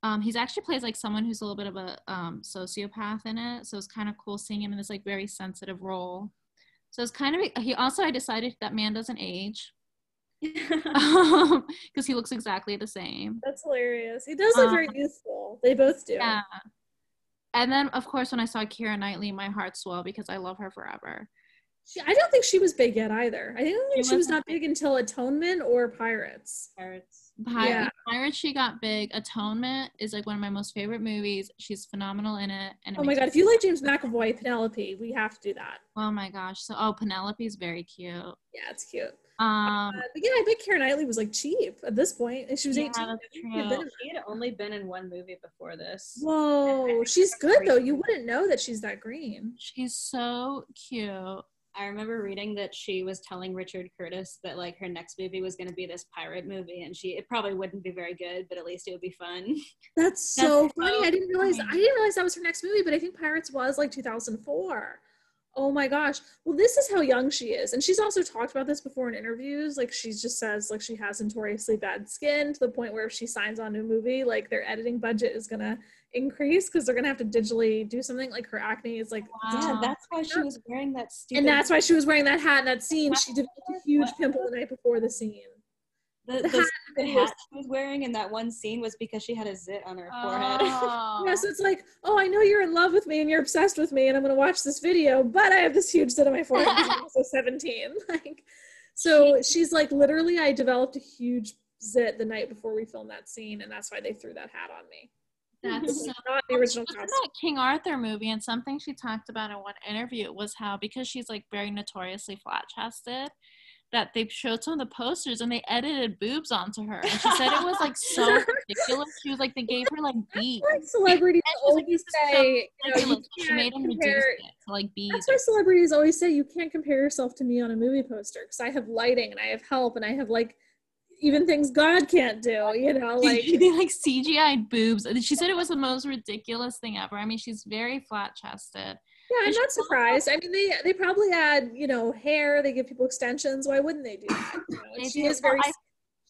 Um he's actually plays like someone who's a little bit of a um sociopath in it. So it's kind of cool seeing him in this like very sensitive role. So it's kind of he also I decided that man doesn't age. because he looks exactly the same. That's hilarious. He does look very Um, youthful. They both do. Yeah. And then of course when I saw Keira Knightley, my heart swelled because I love her forever. She, I don't think she was big yet either. I think She she was wasn't big until Atonement or Pirates. Pirates. Pirates, Yeah. Pirates, she got big. Atonement is like one of my most favorite movies. She's phenomenal in it. And it Oh my god, if you like James McAvoy, Penelope, we have to do that. Oh my gosh. So oh Penelope's very cute. Yeah, it's cute. Um Uh, but yeah, I bet Keira Knightley was like cheap at this point, and she was Yeah, 18. that's I think she had true. been in- She had only been in one movie before this. Whoa, she's good though. You wouldn't know that she's that green. she's so cute. I remember reading that she was telling Richard Curtis that like her next movie was going to be this pirate movie, and she it probably wouldn't be very good, but at least it would be fun. That's so That's funny. so I didn't realize. funny. I didn't realize that was her next movie, but I think Pirates was like 2004. Oh my gosh. Well, this is how young she is, and she's also talked about this before in interviews. Like she just says, like she has notoriously bad skin to the point where if she signs on to a movie, like their editing budget is gonna increase because they're gonna have to digitally do something. Like her acne is like, Yeah, that's why she was wearing that stupid. and that's why she was wearing that hat in that scene. She developed a huge pimple the night before the scene. the, the the hat was- hat she was wearing in that one scene was because she had a zit on her forehead. Oh. Yeah, so oh. it's like, oh, I know you're in love with me and you're obsessed with me, and I'm gonna watch this video, but I have this huge zit on my forehead I'm also 17. Like, so she's like, literally, I developed a huge zit the night before we filmed that scene, and that's why they threw that hat on me. That's so Not the original in that King Arthur movie, and something she talked about in one interview was how because she's like very notoriously flat chested, that they showed some of the posters and they edited boobs onto her. And she said it was like so ridiculous. She was like, they gave her like beads. Like celebrities like, always so say, you know, you. She can't made them compare. to like. That's why celebrities always say you can't compare yourself to me on a movie poster because I have lighting and I have help and I have like even things God can't do. You know, like they like CGI boobs. She said it was the most ridiculous thing ever. I mean, she's very flat chested. Yeah, I'm not surprised. I mean, they they probably add you know hair. They give people extensions. Why wouldn't they do that? You know? She do. is very I-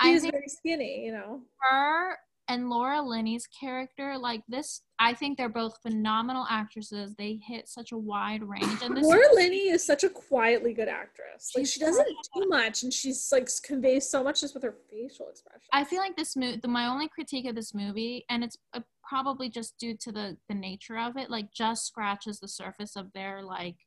she I is very skinny. You know. her and Laura Linney's character, like this, I think they're both phenomenal actresses. They hit such a wide range. And this Laura Linney is such a quietly good actress. Like She's she doesn't do much, and she's like conveys so much just with her facial expression. I feel like this movie, the, my only critique of this movie, and it's uh, probably just due to the the nature of it, like just scratches the surface of their like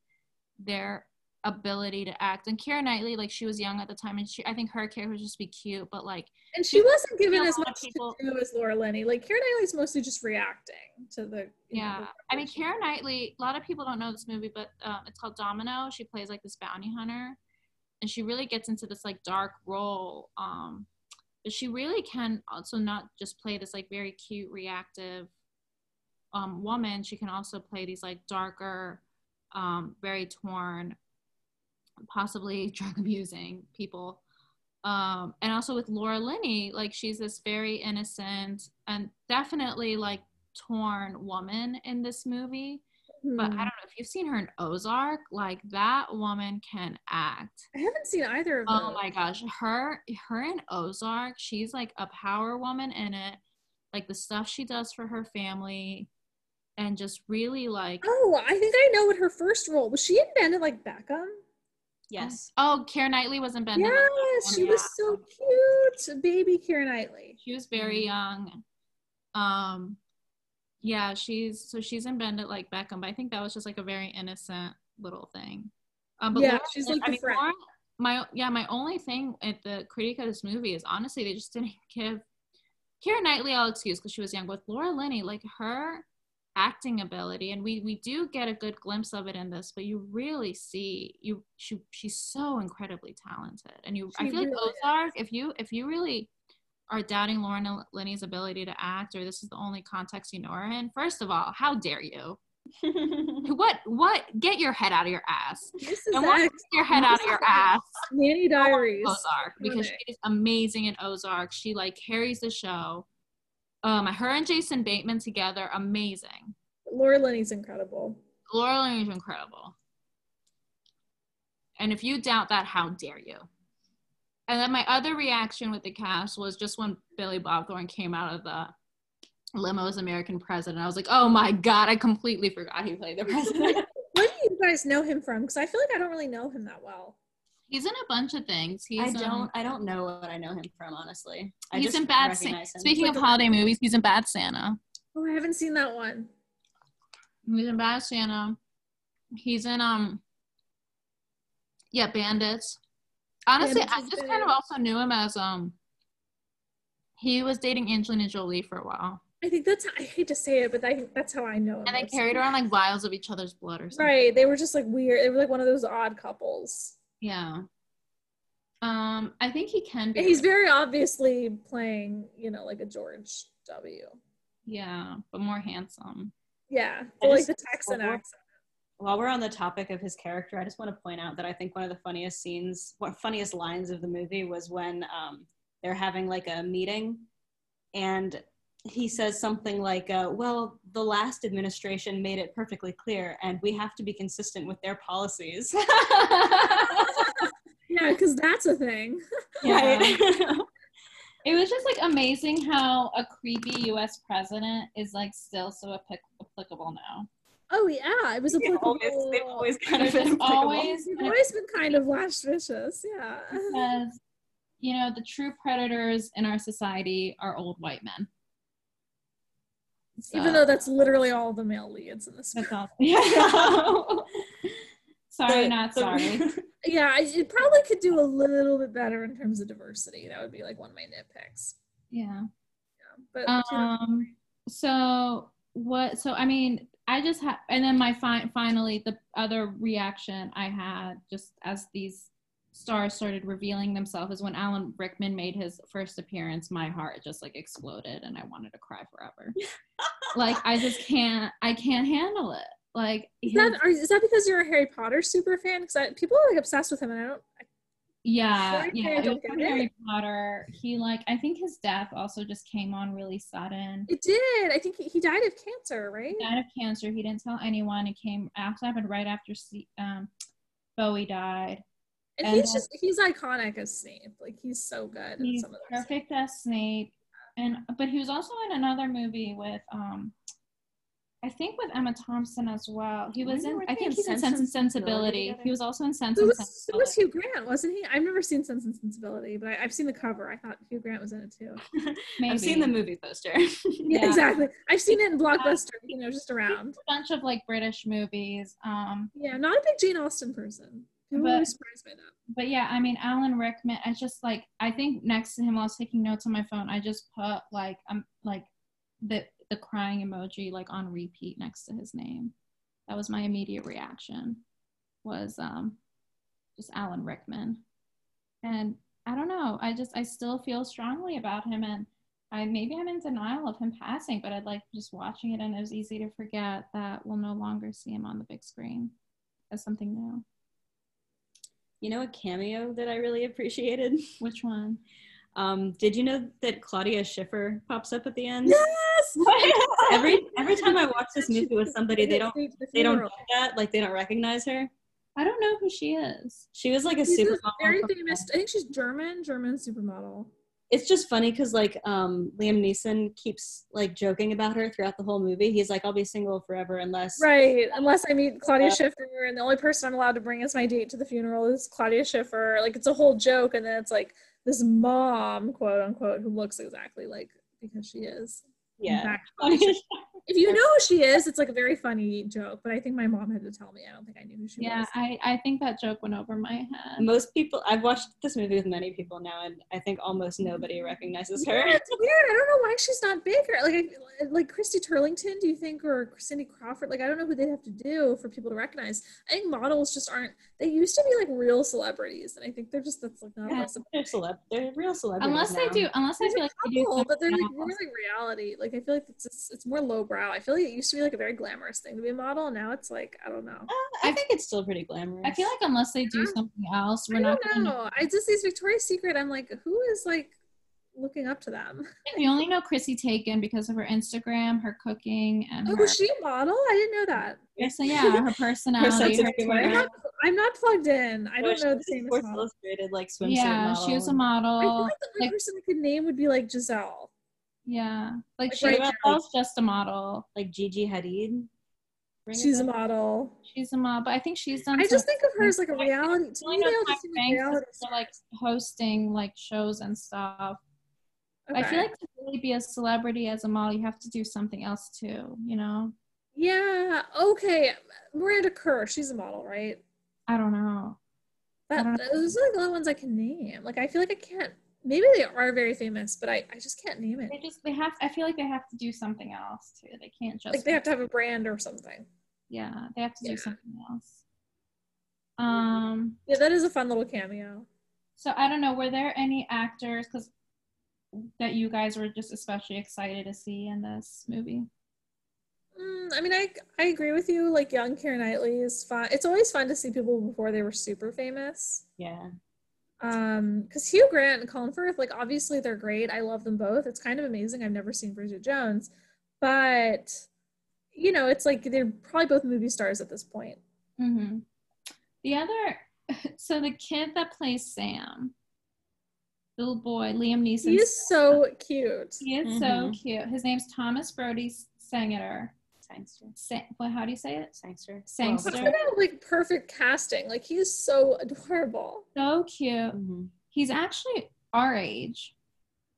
their ability to act. And Keira Knightley, like she was young at the time, and she I think her character was just be cute, but like and she wasn't given as much people- to do as Laura Linney. Like Keira Knightley's mostly just reacting to the. you know, yeah, the I mean Keira Knightley. A lot of people don't know this movie, but um, it's called Domino. She plays like this bounty hunter. and she really gets into this like dark role. Um, but she really can also not just play this like very cute, reactive um, woman. She can also play these like darker, um, very torn, possibly drug abusing people. Um, and also with Laura Linney, like she's this very innocent and definitely like torn woman in this movie. But I don't know if you've seen her in Ozark, like that woman can act. I haven't seen either of them. Oh my gosh, her her in Ozark, she's like a power woman in it. Like the stuff she does for her family and just really like Oh, I think I know what her first role was. She in Bend It like Beckham. Yes. Oh, Keira Knightley was in Bend. Yes, she was so cute, baby Keira Knightley. She was very young. Um yeah, she's so she's in Bend It Like Beckham, but I think that was just like a very innocent little thing. Um, but Yeah, Laura- she's like I mean, friend. Laura- my yeah, my only thing at the critique of this movie is honestly they just didn't give Keira Knightley I'll excuse because she was young, but Laura Linney, like her acting ability, and we we do get a good glimpse of it in this, but you really see you she she's so incredibly talented, and you I She feel like really is. Ozark, if you if you really are doubting Laura Linney's ability to act, or this is the only context you know her in, first of all, how dare you? what what get your head out of your ass This is and what get your head out of your ass Nanny Diaries. ozark because she is amazing in ozark she like carries the show um her and jason bateman together amazing Laura Linney's incredible. laura Linney's incredible and if you doubt that how dare you and then my other reaction with the cast was just when billy bob thornton came out of the limo as american president i was like oh my god i completely forgot he played the president Where do you guys know him from? Because I feel like I don't really know him that well. He's in a bunch of things. He's I um, don't. I don't know what I know him from, honestly. I he's just in Bad Santa. recognize him. Speaking of Like- holiday movies, he's in Bad Santa. Oh, I haven't seen that one. He's in Bad Santa. He's in um yeah, Bandits. Honestly, Bandits I just good. kind of also knew him as um he was dating Angelina Jolie for a while. I think that's. I hate to say it, but I think that's how I know him. And they carried around like vials of each other's blood or something. Right. They were just like weird. They were like one of those odd couples. Yeah. Um, I think he can be. He's very obviously playing, you know, like a George W. yeah, but more handsome. Yeah. I like just- the Texan we're- accent. While we're on the topic of his character, I just want to point out that I think one of the funniest scenes, one funniest lines of the movie was when um, they're having like a meeting, and he says something like, uh, "Well, the last administration made it perfectly clear, and we have to be consistent with their policies." Yeah, because that's a thing. Yeah. Right. Um, it was just like amazing how a creepy U.S. president is like still so applic- applicable now. Oh yeah, it was a They've always, they've always kind of been applicable. always They've always been kind of last vicious. Yeah. because you know the true predators in our society are old white men. So, Even though that's literally all the male leads in this. that's all. Yeah. Sorry, The- not sorry. Yeah, I- it probably could do a little bit better in terms of diversity. That would be like one of my nitpicks. Yeah. But Um. So what? So I mean, I just had, and then my fi- finally the other reaction I had just as these stars started revealing themselves is when Alan Rickman made his first appearance. My heart just like exploded, and I wanted to cry forever. like I just can't. I can't handle it. Like is that are, is that because you're a Harry Potter super fan? Because people are like obsessed with him, and I don't. Yeah, Sorry, yeah. I It don't was get from it. Harry Potter. He like I think his death also just came on really sudden. It did. I think he, he died of cancer, right? He died of cancer. He didn't tell anyone. It came after happened right after um, Bowie died. And, And he's then- just he's iconic as Snape. Like he's so good. in He's some of perfect as Snape, and but he was also in another movie with um, I think with Emma Thompson as well. He was When in. I think in he's in Sense Sense and and Sensibility Sensibility. He was also in Sense It and Sensibility. it was Hugh Grant, wasn't he? I've never seen Sense and Sensibility, but I, I've seen the cover. I thought Hugh Grant was in it too. Maybe. I've seen the movie poster. Yeah. Exactly. I've seen it in Blockbuster, you know, just around. a bunch of like British movies. Um, Yeah, not a big Jane Austen person. I'm But- really surprised by that. but yeah, I mean, Alan Rickman. I just like I think next to him, while I was taking notes on my phone, I just put like I'm um like the the crying emoji like on repeat next to his name. That was my immediate reaction. Was um just Alan Rickman. and I don't know. I just I still feel strongly about him, and I maybe I'm in denial of him passing, but I'd like just watching it, and it was easy to forget that we'll no longer see him on the big screen as something new. You know a cameo that I really appreciated? Which one? Um, did you know that Claudia Schiffer pops up at the end? Yes. every every time I watch this movie with somebody, they don't Stay to the they don't funeral. get that like they don't recognize her. I don't know who she is. She was like a She's super a very famous. I think she's German, German supermodel. It's just funny because like um, Liam Neeson keeps like joking about her throughout the whole movie. He's like, "I'll be single forever unless." Right, unless I meet Claudia Yeah. Schiffer, and the only person I'm allowed to bring as my date to the funeral is Claudia Schiffer. Like it's a whole joke, and then it's like this mom, quote unquote, who looks exactly like because she is. In Yeah. fact, if you know who she is, it's like a very funny joke. But I think my mom had to tell me. I don't think I knew who she Yeah, was. Yeah, I, I think that joke went over my head. Most people, I've watched this movie with many people now, and I think almost nobody recognizes her. Yeah, it's weird. I don't know why she's not bigger. Like, I, like Christy Turlington, do you think, or Cindy Crawford? Like, I don't know who they'd have to do for people to recognize. I think models just aren't. They used to be like real celebrities, and I think they're just that's like not Yeah. possible. They're celeb. They're real celebrities. Unless they do, unless I feel like they do. Cool, but they're like something more like reality. Like I feel like it's it's, it's more lowbrow. I feel like it used to be like a very glamorous thing to be a model, and now it's like I don't know. Uh, I think it's still pretty glamorous. I feel like unless they do something else, we're I not don't gonna know. I just these Victoria's Secret. I'm like, who is like looking up to them? We only know Chrissy Teigen because of her Instagram, her cooking, and Oh, her. was she a model? I didn't know that. So yeah, her personality. sense of her. I'm not, I'm not plugged in. I No, don't know the same Sports as model. Illustrated like swimsuit Yeah, model. she was a I feel like the only like- person I could name would be like Gisele. Yeah, like Like she right was just a model. like Gigi Hadid. Ring She's a model. She's a model, but I think she's done. I just think of her as like a reality. To only me, know they all just seem like reality for, like hosting like shows and stuff. I feel like to really be a celebrity as a model, you have to do something else too. You know, yeah. Okay, Miranda Kerr. She's a model, right? I don't know. I don't those are like the only ones I can name. Like I feel like I can't. Maybe they are very famous, but I, I just can't name it. They just they have. I feel like they have to do something else too. They can't just Like they have to have a brand or something. yeah. They have to Yeah. do something else. Um. Yeah, that is a fun little cameo. So I don't know. Were there any actors because that you guys were just especially excited to see in this movie? Mm, I mean, I I agree with you. Like young Keira Knightley is fun. It's always fun to see people before they were super famous. Yeah. Um, because Hugh Grant and Colin Firth, like obviously they're great. I love them both. It's kind of amazing. I've never seen Bridget Jones, but you know, it's like they're probably both movie stars at this point. Mm-hmm. The other, so the kid that plays Sam, little boy, Liam Neeson. He is so cute. He is so Mhm. cute. His name's Thomas Brodie Sangster. Sangster. Sa- what? How do you say it? Sangster. Sangster. That's kind of like perfect casting. Like he's so adorable. So cute. Mhm. He's actually our age.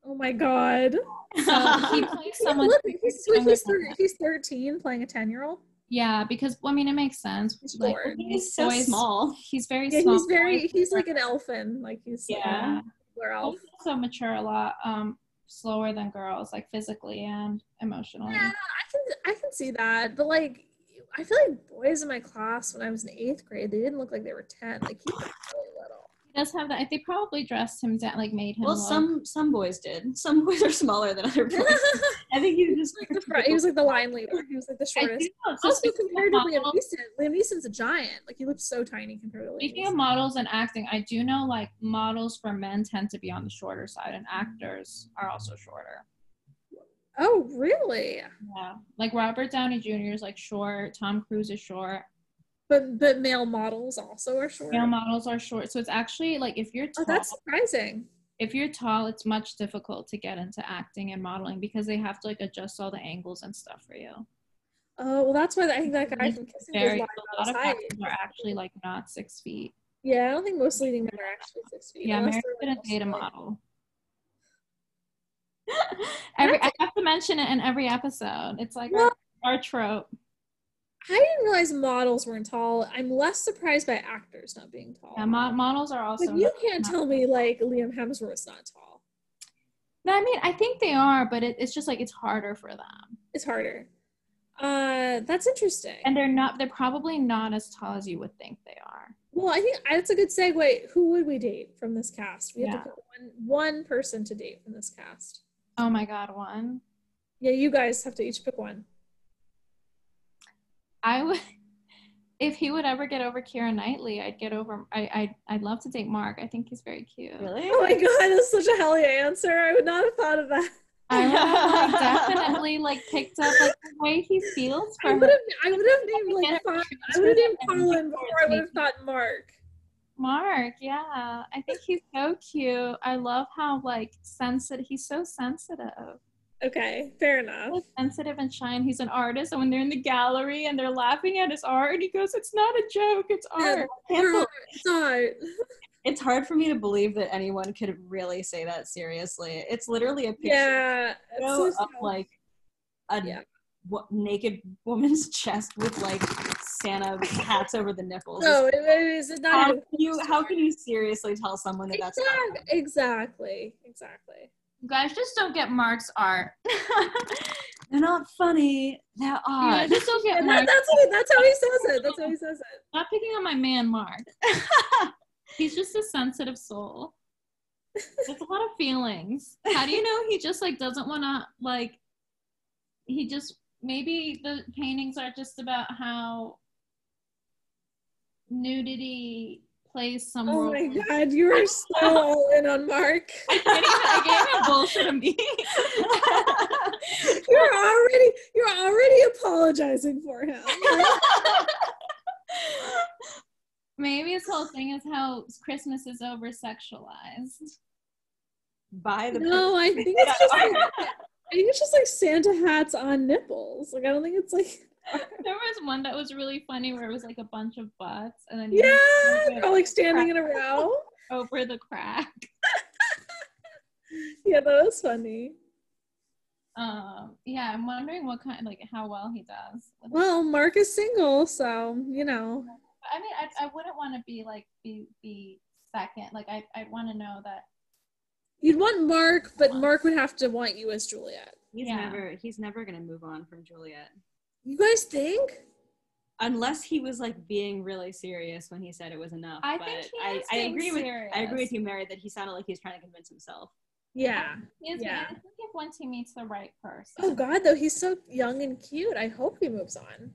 Oh my god. So he plays someone. Look, he's, younger he's, thir- he's 13 playing a 10 year old. Yeah, because well, I mean, it makes sense. He's Like short. He's so boys- small. He's very Yeah, small. he's very, boys- he's like an elfin. Like he's like yeah. a regular elf. He's also mature a lot, um, slower than girls, like physically and emotionally. Yeah, I can see that, but like I feel like boys in my class when I was in eighth grade, they didn't look like they were ten. Like he was really little. He does have that. They probably dressed him down, like made him. Well, look- some some boys did. Some boys are smaller than other boys. I think he was just like the front, he was like the line leader. He was like the shortest. So Also speaking compared to of Liam models- Neeson, Liam Neeson's a giant. Like he looked so tiny compared to Liam Speaking of models and acting, I do know like models for men tend to be on the shorter side, and actors are also shorter. Oh really? Yeah, like Robert Downey Jr. is like short. Tom Cruise is short. But but male models also are short. Male models are short, so it's actually like if you're Oh, tall, that's surprising. if you're tall, it's much difficult to get into acting and modeling because they have to like adjust all the angles and stuff for you. Oh well, that's why I think that guy from Kissing Very, a lot of actors are actually like not six feet. Yeah, I don't think most leading men are actually six feet. Yeah, Mary couldn't date a model. every I have to mention it in every episode. It's like Well- our, our trope. I didn't realize models weren't tall. I'm less surprised by actors not being tall. Yeah, mo- models are also. like you can't tell me like Liam Hemsworth's not tall. No, I mean I think they are, but it, it's just like it's harder for them, It's harder. Uh, that's interesting. and they're not. They're probably not as tall as you would think they are. Well, I think that's a good segue. Who would we date from this cast? We have Yeah. to pick one, one person to date from this cast. Oh my god, one. Yeah, you guys have to each pick one. I would if he would ever get over Keira Knightley, I'd get over I I I'd love to date Mark. I think he's very cute. Really? Oh my god, that's such a hell yeah answer. I would not have thought of that. I would have like, definitely like picked up like the way he feels for I would have I would have named like five, I would have named Colin before I would have thought Mark. Mark, yeah. I think he's so cute. I love how like sensitive he's so sensitive. Okay, fair enough. So sensitive and shy and he's an artist and when they're in the gallery and they're laughing at his art and he goes, It's not a joke, it's art. We're- It's art. It's hard for me to believe that anyone could really say that seriously. It's literally a picture Yeah. so of like a Yeah. wo- naked woman's chest with like Santa hats over the nipples. No, it, it is not how can you how can you seriously tell someone that that's exactly, exactly, exactly. You guys just don't get Mark's art. They're not funny. They're You odd. just don't get And that, Mark. that's what that's how he says it. That's how he says it. Not picking on my man Mark. He's just a sensitive soul. There's a lot of feelings. How do you know he just like doesn't want to like? He just maybe the paintings are just about how nudity plays some Oh role. my god, you are so all in on Mark. I gave him, I gave him bullshit and beat. You're already you're already apologizing for him. Maybe his whole thing is how Christmas is over sexualized. By the No, I think it's just like I think it's just like Santa hats on nipples. Like I don't think it's like There was one that was really funny where it was like a bunch of butts and then yeah, they're all like standing in a row. over the crack. Yeah, that was funny. Um, yeah, I'm wondering what kind, like, how well he does. Well, Mark is single, so you know. I mean, I, I wouldn't want to be like be be second. Like, I I want to know that. You'd want Mark, but Mark would have to want you as Juliet. He's Yeah. never he's never gonna move on from Juliet. You guys think? Unless he was like being really serious when he said it was enough. I but think he I, is I being agree with I agree with you, Mary, that he sounded like he was trying to convince himself. Yeah. He is, Yeah. I think if once he meets the right person. Oh God, though he's so young and cute. I hope he moves on.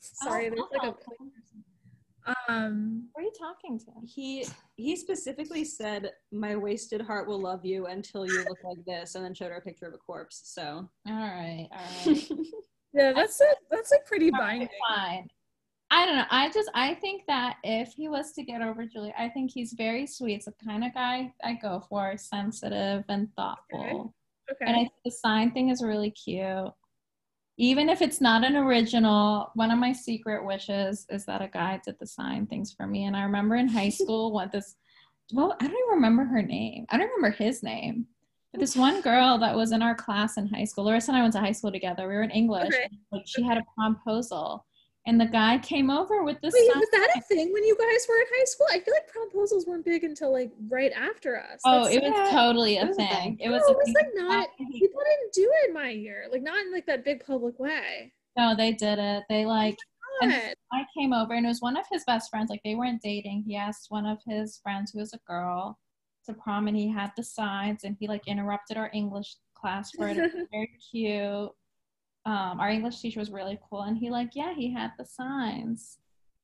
Sorry, Oh, there's like a um. Who are you talking to? He he specifically said, "My wasted heart will love you until you look like this," and then showed her a picture of a corpse. So All right, all right. Yeah, that's a, that's like pretty binding. fine. I don't know. I just I think that if he was to get over Julie, I think he's very sweet. It's the kind of guy I go for, sensitive and thoughtful. Okay. And I think the sign thing is really cute. Even if it's not an original, one of my secret wishes is that a guy did the sign things for me. And I remember in high school what this well, I don't even remember her name. I don't remember his name. This one girl that was in our class in high school, Larissa and I went to high school together. We were in English. Okay. Like she had a promposal. And the guy came over with this Wait, sign. was that a thing when you guys were in high school? I feel like promposals weren't big until like right after us. Oh, That's- it was totally a was thing. thing. It was No, it was like not. People didn't do it in my year. Like not in like that big public way. No, they did it. They oh like And- God. I came over and it was one of his best friends. Like they weren't dating. He asked one of his friends who was a girl to prom and he had the signs and he like interrupted our English class for it. It was very cute. Um, our English teacher was really cool and he like, yeah, he had the signs.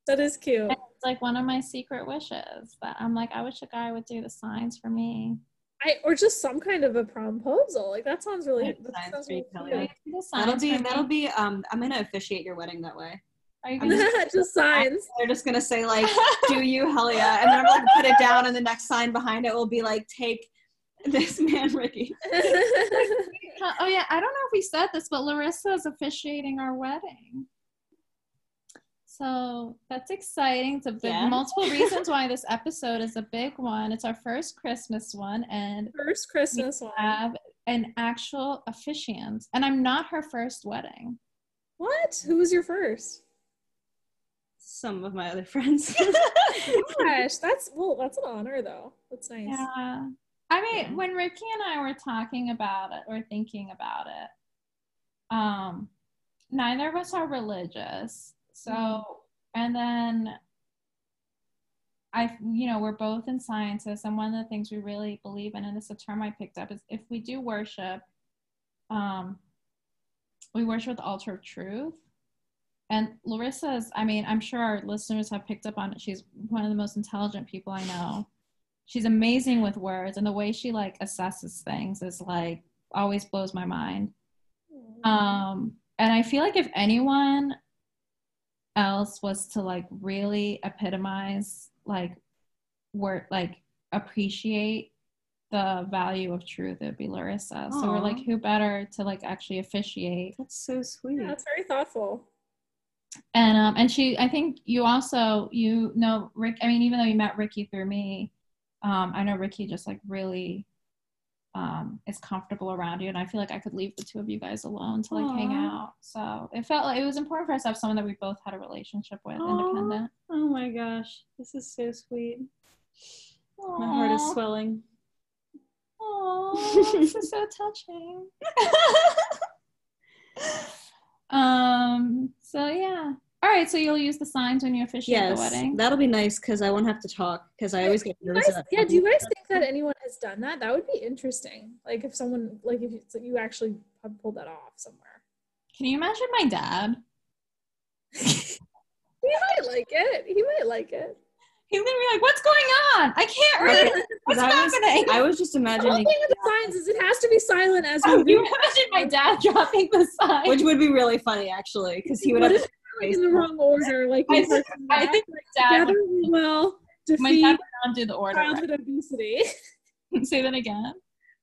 That is cute. And it's like one of my secret wishes that I'm like, I wish a guy would do the signs for me. I or just some kind of a promposal. Like that sounds really. That signs sounds for you, really Kelly. cute. Do the that'll signs be that'll be um I'm gonna officiate your wedding that way. Are I'm just signs. They're just gonna say like, "Do you hell yeah?" and then I'm like put it down, and the next sign behind it will be like, "Take this man, Ricky." Oh yeah, I don't know if we said this, but Larissa is officiating our wedding. So that's exciting. It's a big Yeah. multiple reasons why this episode is a big one. It's our first Christmas one, and First Christmas one. have an actual officiant. And I'm not her first wedding. What? Who was your first? Some of my other friends. Gosh, that's well, that's an honor though. That's nice. Yeah. I mean, Yeah. when Ricky and I were talking about it or thinking about it, um, neither of us are religious. So, and then I, you know, we're both in sciences, and one of the things we really believe in, and it's a term I picked up, is if we do worship, um, we worship with the altar of truth. And Larissa's, I mean, I'm sure our listeners have picked up on it. She's one of the most intelligent people I know. She's amazing with words, and the way she like assesses things is like always blows my mind. Um, and I feel like if anyone else was to like really epitomize like work like appreciate the value of truth, it'd be Larissa. So we're like, who better to like actually officiate? That's so sweet. Yeah, that's very thoughtful. And um, and she, I think you also you know Rick. I mean, even though you met Ricky through me, um, I know Ricky just like really um is comfortable around you, and I feel like I could leave the two of you guys alone to like hang out. So it felt like it was important for us to have someone that we both had a relationship with, Aw. independent. Oh my gosh, this is so sweet. My heart is swelling. Oh, this is so touching. um. So yeah. All right. So you'll use the signs when you officiate Yes, the wedding. that'll be nice because I won't have to talk because I always get nervous. guys- yeah, do you guys think that anyone has done that? That would be interesting. Like if someone, like if you, so you actually have pulled that off somewhere. Can you imagine my dad? He might like it. He might like it. He's gonna be like, "What's going on? I can't read. Okay, What's 'cause I was, happening?" I was just imagining. The whole thing with the signs is it has to be silent as Oh, we you imagine my dad dropping the sign? which would be really funny actually because he would What have. if like in the wrong order? Like I in think- I think my dad. together Would, we will my defeat dad would not do the order. childhood obesity. Say that again.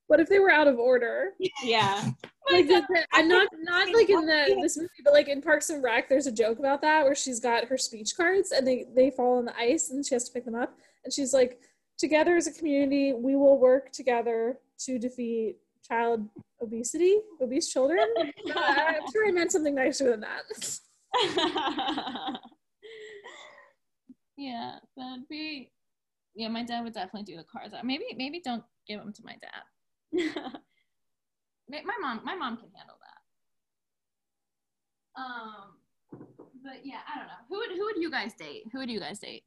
what if they were out of order? Yeah. Like the, the, and not not like in the this movie, but like in Parks and Rec, there's a joke about that where she's got her speech cards and they they fall on the ice and she has to pick them up and she's like, together as a community, we will work together to defeat child obesity, obese children. Uh, I'm sure I meant something nicer than that. Yeah, that'd be. Yeah, my dad would definitely do the cards. Maybe, maybe don't give them to my dad. My mom, my mom can handle that. Um, but yeah, I don't know. Who would who would you guys date? Who would you guys date?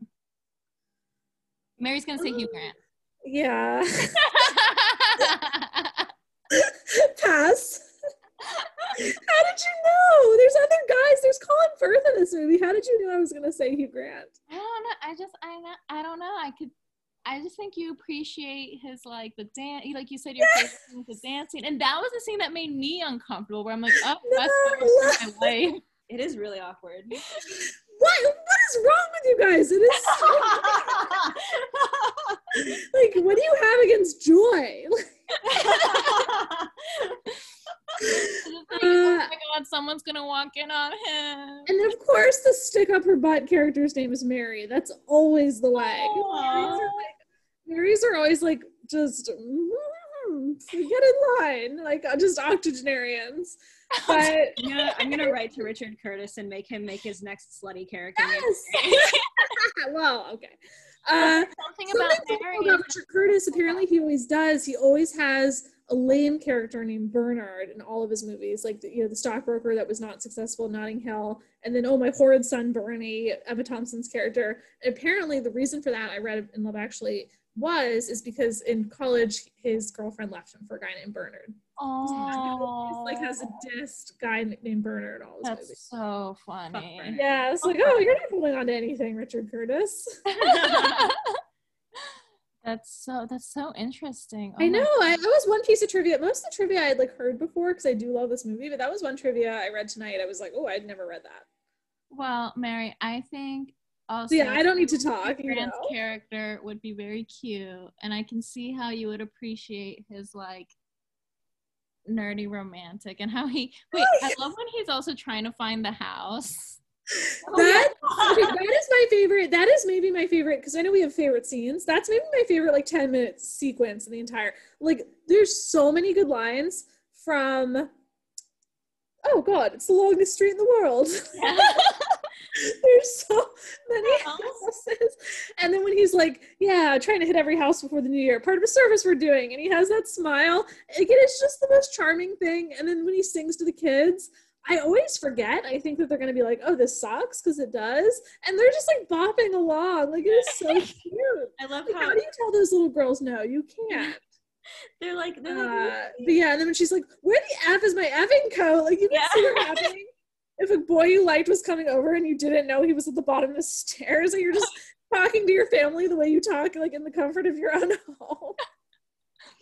Mary's gonna say Hugh Grant. Yeah. Pass. How did you know? There's other guys. There's Colin Firth in this movie. How did you know I was gonna say Hugh Grant? I don't know. I just I I don't know. I could. I just think you appreciate his like the dance. Like you said, your favorite scene was the dancing, and that was the scene that made me uncomfortable. Where I'm like, oh, that's No, what my life. it is really awkward. What? What is wrong with you guys? It is so, like, what do you have against Joy? Just like, oh uh, my god, someone's gonna walk in on him. And then, of course, the stick up her butt character's name is Mary. That's always the way. Marys are, like, Marys are always like just mm, get in line, like uh, just octogenarians. But I'm gonna, I'm gonna write to Richard Curtis and make him make his next slutty character. yes, well, okay. Uh, Something Something about Mary. about Richard Curtis, apparently he always does. He always has a lame character named Bernard in all of his movies, like the, you know the stockbroker that was not successful in Notting Hill, and then oh my horrid son Bernie, Emma Thompson's character. And apparently the reason for that I read in Love Actually was is because in college his girlfriend left him for a guy named Bernard. Oh, like has a dissed guy named Bernard in all his that's movies. so funny. Bernard. Yeah, it's like oh you're not holding on to anything, Richard Curtis. that's so that's so interesting. Oh I Oh my know. I, that was one piece of trivia. Most of the trivia I had like heard before because I do love this movie, but that was one trivia I read tonight. I was like, oh, I'd never read that. Well, Mary, I think also So yeah, I don't need to talk. You Grant's know? character would be very cute, and I can see how you would appreciate his like nerdy romantic and how he wait. I love when he's also trying to find the house. That, that is my favorite. That is maybe my favorite because I know we have favorite scenes. That's maybe my favorite like 10 minute sequence in the entire like there's so many good lines from oh god, it's the longest street in the world. There's so many houses. And then when he's like, Yeah, trying to hit every house before the new year, part of a service we're doing, and he has that smile. Again, it's just the most charming thing. And then when he sings to the kids, I always forget. I think that they're gonna be like, "Oh, this sucks," because it does, and they're just like bopping along. Like it is so cute. I love Like, how how do you tell those little girls no? You can't. they're like they're like Uh, but yeah, and then when she's like, "Where the f is my effing coat?" Like you can Yeah. see her happening. If a boy you liked was coming over and you didn't know he was at the bottom of the stairs, and you're just talking to your family the way you talk, like in the comfort of your own home.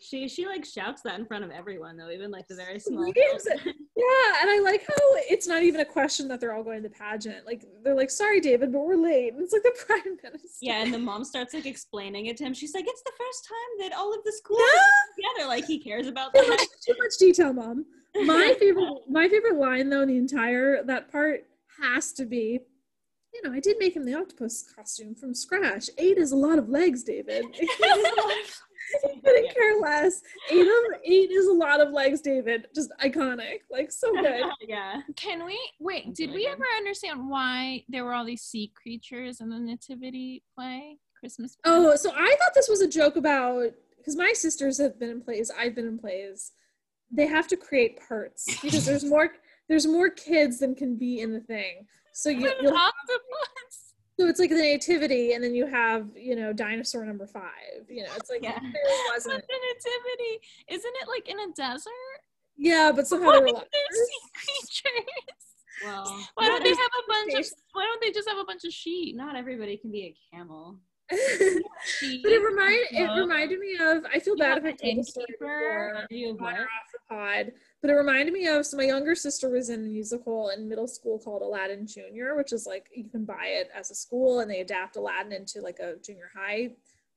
She she like shouts that in front of everyone though, even like the very small. Screams it. children. Yeah, and I like how it's not even a question that they're all going to the pageant. Like they're like, "Sorry, David, but we're late." And it's like the prime minister. yeah, and the mom starts like explaining it to him. She's like, "It's the first time that all of the schools Yeah. together. Like he cares about that." too much detail, mom. My favorite, my favorite line though, in the entire that part has to be, you know, I did make him the octopus costume from scratch. Eight is a lot of legs, David. He couldn't care less. Eight of eight is a lot of legs, David. Just iconic, like so good. yeah. Can we wait? That's Did really we good. ever understand why there were all these sea creatures in the nativity play? Christmas. play? Oh, so I thought this was a joke about because my sisters have been in plays. I've been in plays. They have to create parts because there's more there's more kids than can be in the thing. So you An you'll, octopus. So it's like the nativity, and then you have you know dinosaur number five. You know, it's like Yeah. there wasn't. the nativity isn't it like in a desert? Yeah, but somehow Why there are were sea creatures? Well, Why don't they have a bunch of? Why don't they just have a bunch of sheep? not everybody can be a camel. But it reminded it reminded me of. I feel bad if I told the story before. You on or off the pod, but it reminded me of so my younger sister was in a musical in middle school called Aladdin Junior, which is like you can buy it as a school and they adapt Aladdin into like a junior high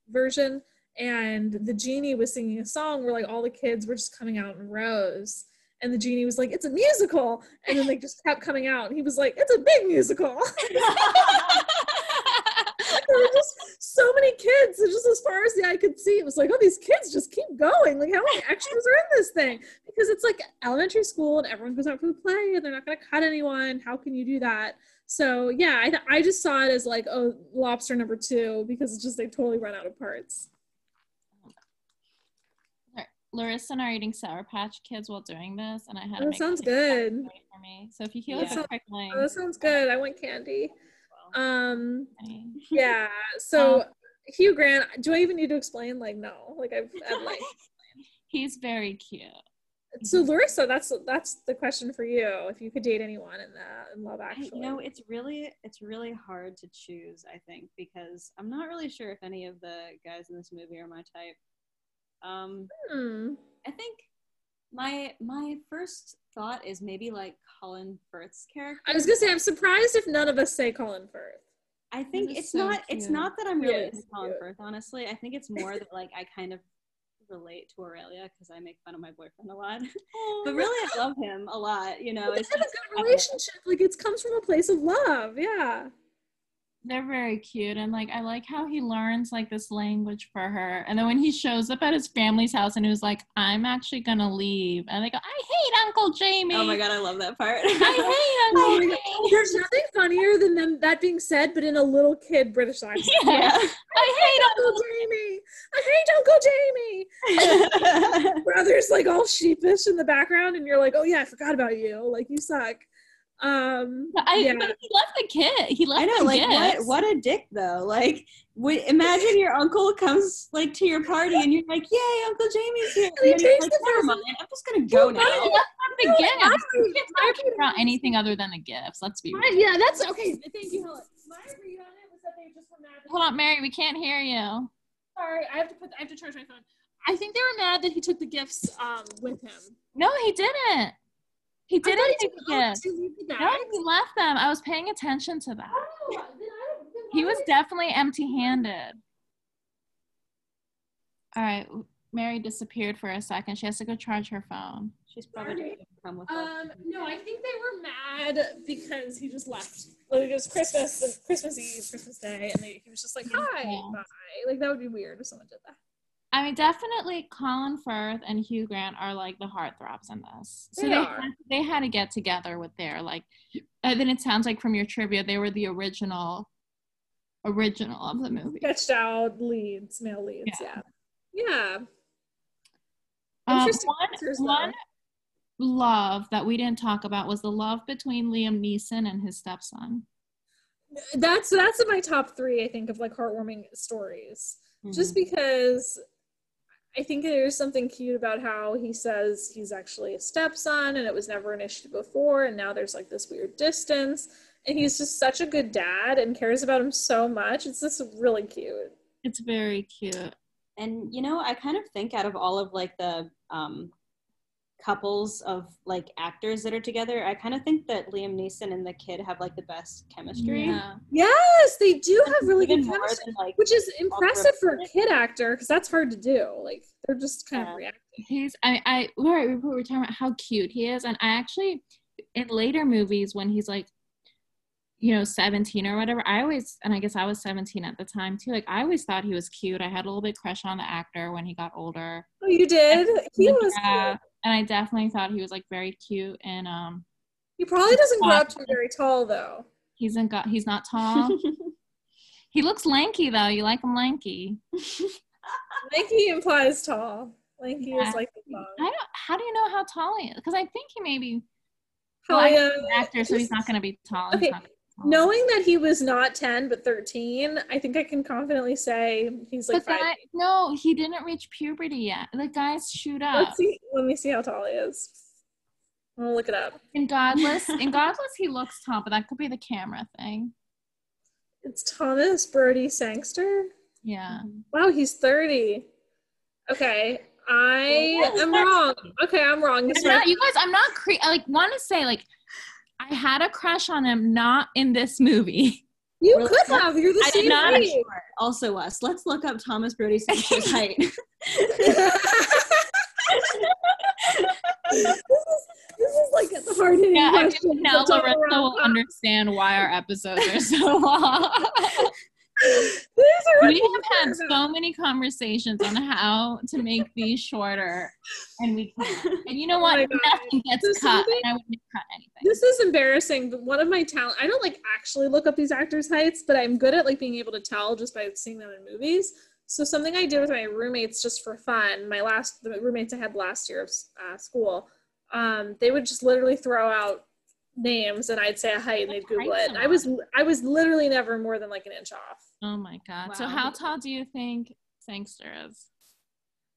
version. And the genie was singing a song where like all the kids were just coming out in rows. And the genie was like, "It's a musical," and then they just kept coming out. And he was like, "It's a big musical." there were just so many kids, just as far as the eye could see, it was like, oh, these kids just keep going. Like, how many extras are in this thing? Because it's like elementary school, and everyone goes out for the play, and they're not going to cut anyone. How can you do that? So yeah, I, th- I just saw it as like, oh, lobster number two, because it's just they totally run out of parts. Larissa and I are eating Sour Patch Kids while doing this, and I had Oh, make sounds good. for me. So if you hear Yeah. like Oh, that sounds good. I want candy. Um, yeah. So Hugh Grant, do I even need to explain? Like, no. Like I've, I've like. he's very cute. So Larissa, that's that's the question for you. If you could date anyone in the in Love Actually, you know, it's really it's really hard to choose. I think because I'm not really sure if any of the guys in this movie are my type. Um, Hmm. I think my my first thought is maybe like Colin Firth's character. I was gonna say I'm surprised if none of us say Colin Firth. I think it's so not it's not that I'm really Yes, into Colin cute. Firth, honestly. I think it's more that like I kind of relate to Aurelia because I make fun of my boyfriend a lot. but really I love him a lot, you know. It's have a good relationship. Like it comes from a place of love. Yeah. They're very cute, and like I like how he learns like this language for her. And then when he shows up at his family's house, and he was like, "I'm actually gonna leave," and they go, "I hate Uncle Jamie." Oh my god, I love that part. I hate Oh Uncle my God. Jamie. There's nothing funnier than them that being said, but in a little kid British accent. Yeah. yeah. I hate Uncle Jamie. I hate Uncle Jamie. Brother's like all sheepish in the background, and you're like, oh yeah, I forgot about you. Like you suck. Um, I yeah. but he left the kid. He left I know, the like gifts. what? What a dick, though. Like, w- imagine your uncle comes like to your party, and you're like, "Yay, Uncle Jamie's here!" And And then you're takes like, the "Never mind, I'm just gonna go He now." left the No, gifts. my- Kids my don't care about anything other than the gifts. Let's be My- real. yeah, that's okay. Thank you, Helen. My read on it was that they just were mad. Hold on, Mary. We can't hear you. Sorry, I have to put. I have to charge my phone. I think they were mad that he took the gifts um with him. No, he didn't. He didn't he take the leave No, he left them. I was paying attention to that. Oh, then I then He was would- definitely empty-handed. All right, Mary disappeared for a second. She has to go charge her phone. She's probably gonna come with us. Um, no, I think they were mad because he just left. Like it was Christmas, Christmas Eve, Christmas Day, and they, he was just like, "Hi, Yeah. bye." Like that would be weird if someone did that. I mean, definitely Colin Firth and Hugh Grant are like the heartthrobs in this. So They they, had, they had to get together with their like. And then it sounds like from your trivia, they were the original, original of the movie. Sketched out leads, male leads. Yeah, yeah. Um, Interesting one, answers, one, love that we didn't talk about was the love between Liam Neeson and his stepson. That's that's in my top three, I think, of like heartwarming stories. Just because I think there's something cute about how he says he's actually a stepson and it was never an issue before, and now there's like this weird distance. And he's just such a good dad and cares about him so much. It's just really cute. It's very cute. And you know, I kind of think out of all of like the um, couples of like actors that are together, I kind of think that Liam Neeson and the kid have like the best chemistry. Yeah. Yes, they do have really Even good chemistry, than, like which is impressive for a kid actor because that's hard to do. Like they're just kind Yeah. of reacting. He's I I we were, we were talking about how cute he is, and I actually in later movies when he's like, you know, seventeen or whatever. I always and I guess I was seventeen at the time too. Like I always thought he was cute. I had a little bit crush on the actor when he got older. Oh, you did? He was. Yeah, cute. And I definitely thought he was like very cute. And um, He probably doesn't grow up to be very tall though. he's in got he's not tall. he looks lanky though. You like him lanky? Lanky implies tall. Lanky Yeah. is like the I don't. How do you know how tall he is? Because I think he may be. Hell Well, I know yeah. he's actor, so he's not going to be tall. Okay, not gonna be tall. Knowing that he was not 10 but 13, I think I can confidently say he's like But five. that, no, he didn't reach puberty yet. The guys shoot up. Let's see. Let me see how tall he is. I'm gonna look it up. In Godless, in Godless, he looks tall, but that could be the camera thing. It's Thomas Brodie Sangster. Yeah. Wow, he's 30. Okay, I am wrong. Okay, I'm wrong. I'm not, you guys, I'm not cre- I like want to say like I had a crush on him, not in this movie. you Well, could have. You're the I did same not- age. Also us. Let's look up Thomas Brodie Sangster's height. this, is, this is like the hard hitting Yeah, I question. think now that's Larissa will understand why our episodes are so long. We have had so many conversations on how to make these shorter, and we can't. And you know Oh what? God. Nothing gets There's cut, and I wouldn't cut anything. This is embarrassing, but one of my talent I don't like actually look up these actors' heights, but I'm good at like being able to tell just by seeing them in movies. So something I did with my roommates just for fun, my last the roommates I had last year of uh, school, um, they would just literally throw out names and I'd say a height and they'd Google it. I was I was literally never more than like an inch off. Oh my god! So how tall do you think Sangster is?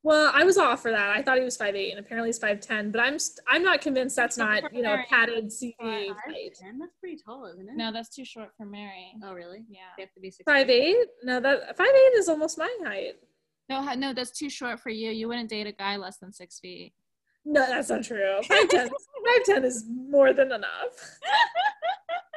Well, I was off for that. I thought he was 5'8 and apparently he's 5'10, but I'm st- I'm not convinced that's not, you know, a padded CV height. That's pretty tall, isn't it? No, that's too short for Mary. Oh, really? Yeah. They have to be six. Five eight? No, that five eight is almost my height. No, no, that's too short for you. You wouldn't date a guy less than six feet. No, that's not true. Five ten. Five ten is more than enough.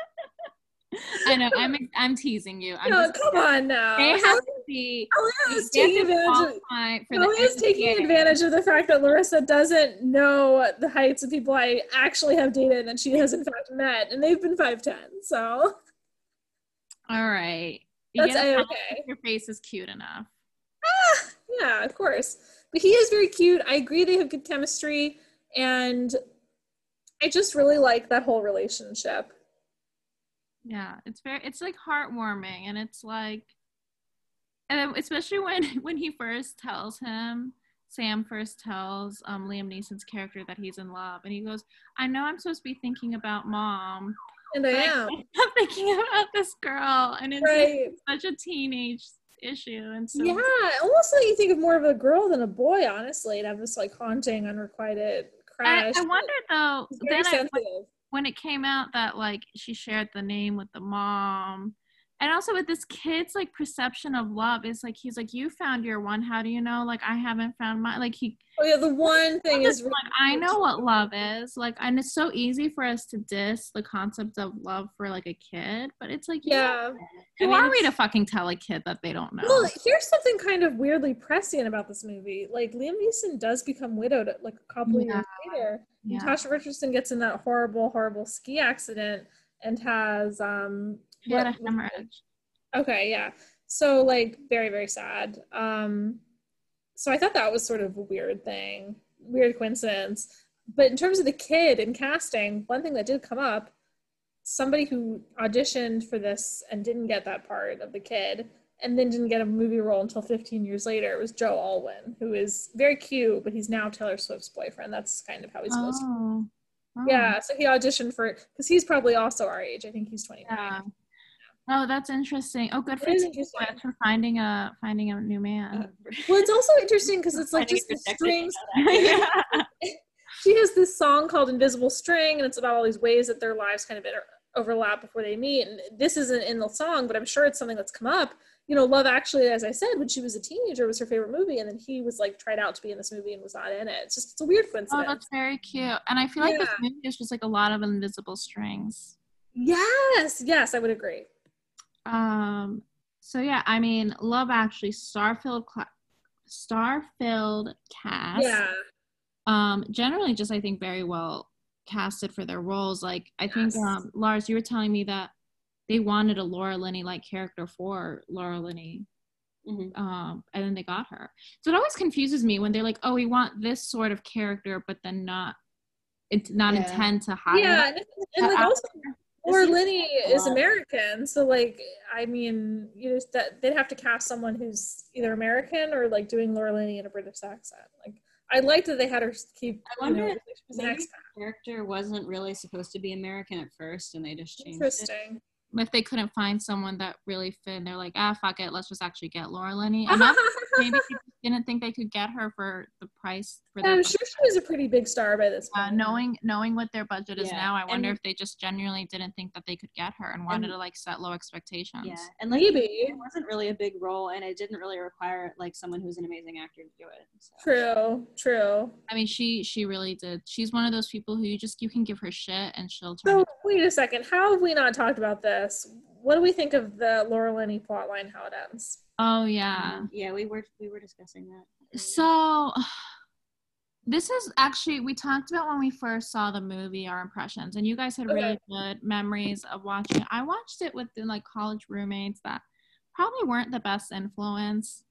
I know. I'm I'm teasing you. I'm No, just, come on now. they have to be. Talia is taking advantage. Of, qualify the is taking advantage of the fact that Larissa doesn't know the heights of people I actually have dated and she has in fact met, and they've been five ten. So All right. You That's a A-okay. Your face is cute enough. ah, yeah, of course. But he is very cute. I agree they have good chemistry, and I just really like that whole relationship. Yeah, it's very. It's like heartwarming, and it's like, and especially when when he first tells him. Sam first tells um, Liam Neeson's character that he's in love, and he goes, "I know I'm supposed to be thinking about mom, And I am. I'm thinking about this girl, and it's like such a teenage issue." And so, Yeah, almost like you think of more of a girl than a boy, honestly, to have this like haunting, unrequited I, crush. I wonder though. Then I, sensitive. When it came out that like she shared the name with the mom and also with this kid's like perception of love is like he's like you found your one how do you know like i haven't found mine like he Oh yeah, the one thing is like i know what love is like and it's so easy for us to diss the concept of love for like a kid but it's like Yeah. who I mean, are we to fucking tell a kid that they don't know Well, here's something kind of weirdly prescient about this movie. Like Liam Neeson does become widowed like a couple Yeah. years later. yeah. Natasha Richardson gets in that horrible, horrible ski accident and has um Had a what- hemorrhage Okay, yeah. So like very, very sad. Um so I thought that was sort of a weird thing, weird coincidence. But in terms of the kid and casting, one thing that did come up, somebody who auditioned for this and didn't get that part of the kid and then didn't get a movie role until 15 years later. Was Joe Alwyn, who is very cute, but he's now Taylor Swift's boyfriend. That's kind of how he's supposed to. Oh. Oh. Yeah, so he auditioned for it because he's probably also our age. I think he's 29. Yeah. Oh, that's interesting. Oh, good for It is Taylor interesting. For finding a finding a new man. Uh, well, it's also interesting because it's like just the strings. she has this song called Invisible String, and it's about all these ways that their lives kind of inter- overlap before they meet. And this isn't in the song, but I'm sure it's something that's come up. You know, Love Actually, as I said, when she was a teenager, was her favorite movie, and then he was like tried out to be in this movie and was not in it. It's just it's a weird Oh, coincidence. that's very cute. And I feel like this movie is just like a lot of invisible strings. yes, yes, I would agree. Um. So yeah, I mean, Love Actually, star-filled, cla- star-filled cast. Yeah, Um. Generally, just I think very well casted for their roles. Like I think, um, Lars, you were telling me that they wanted a Laura Linney like character for Laura Linney. Mhm. Um, and then they got her. So it always confuses me when they're like, "Oh, we want this sort of character," but then not, it's not Yeah. intend to hire. yeah, and, and like also, It Laura seems Linney like a is. American, so like I mean, you know, that they'd have to cast someone who's either American or like doing Laura Linney in a British accent. Like I like that they had her keep. I wonder you know, if like she was an maybe the character wasn't really supposed to be American at first, and they just changed it. Interesting. if they couldn't find someone that really fit, they're like, ah, fuck it, let's just actually get Laura Linney. And that's maybe they didn't think they could get her for the price for I'm sure she was a pretty big star by this uh, point. knowing knowing what their budget is Yeah, now, I wonder and- if they just genuinely didn't think that they could get her and wanted And- to like set low expectations. Yeah, and like Maybe. it wasn't really a big role, and it didn't really require like someone who's an amazing actor to do it. So. True. True. I mean, she she really did. She's one of those people who you just you can give her shit and she'll turn. So it. wait a second. How have we not talked about this? What do we think of the Laura Linney plotline? How it ends? Oh yeah. Yeah, we were we were discussing that. So this is actually we talked about when we first saw the movie our impressions and you guys had really good memories of watching i watched it with the like college roommates that probably weren't the best influence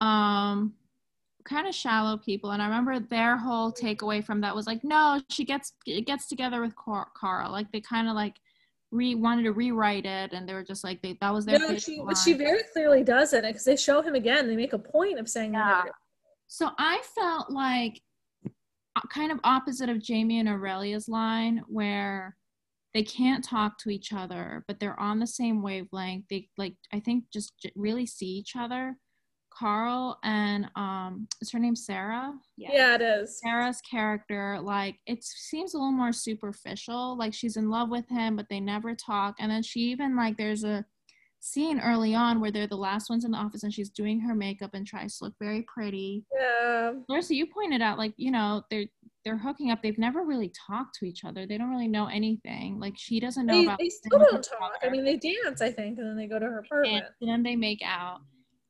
um kind of shallow people and i remember their whole takeaway from that was like no she gets gets together with carl like they kind of like re wanted to rewrite it and they were just like they that was their No, she, but she very clearly doesn't because they show him again. They make a point of saying, Yeah. that. So I felt like uh, kind of opposite of Jamie and Aurelia's line where they can't talk to each other, but they're on the same wavelength. They like I think just j- really see each other. Carl and um is her name Sarah? Yeah. it is. Sarah's character, like it seems a little more superficial. Like she's in love with him, but they never talk. And then she even like there's a scene early on where they're the last ones in the office and she's doing her makeup and tries to look very pretty. Yeah. Larissa, you pointed out like, you know, they're they're hooking up. They've never really talked to each other. They don't really know anything. Like she doesn't know They, about they still don't talk. I mean, they dance, I think, and then they go to her apartment. and apartment. then they make out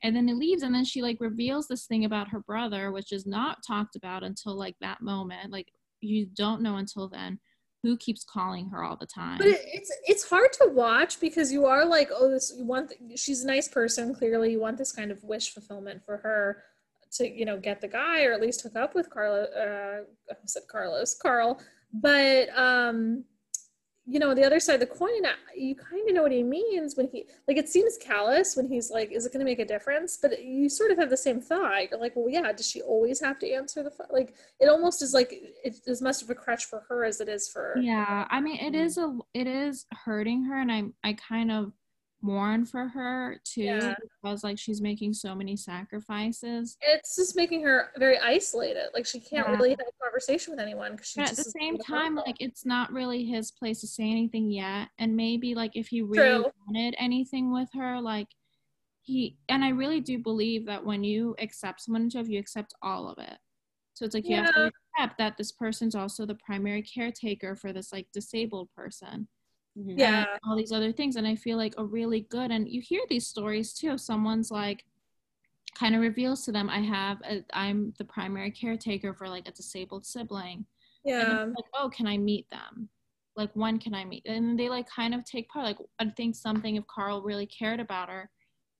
and then it leaves and then she like reveals this thing about her brother which is not talked about until like that moment like you don't know until then who keeps calling her all the time But it, it's it's hard to watch because you are like, oh, this you want. she's a nice person. Clearly, you want this kind of wish fulfillment for her to you know get the guy or at least hook up with Carlo. Uh, I said Carlos, Carl. But um, you know, the other side of the coin, you kind of know what he means when he like. It seems callous when he's like, "Is it going to make a difference?" But you sort of have the same thought. You're like, "Well, yeah. Does she always have to answer the phone?" Like, it almost is like it's as much of a crutch for her as it is for. yeah i mean it is a it is hurting her and i i kind of mourn for her too Yeah. because like she's making so many sacrifices it's just making her very isolated. Like she can't Yeah. really have a conversation with anyone because at the same time like it's not really his place to say anything yet and maybe like if he really True. wanted anything with her like he and i really do believe that when you accept someone into you accept all of it so it's like you have to accept that this person's also the primary caretaker for this like disabled person Mhm. yeah, and all these other things and i feel like a really good and you hear these stories too someone's like kind of reveals to them i have a, i'm the primary caretaker for like a disabled sibling yeah, it's like, oh, can I meet them? Like, when can I meet? And they like kind of take part. Like, I think something if Carl really cared about her,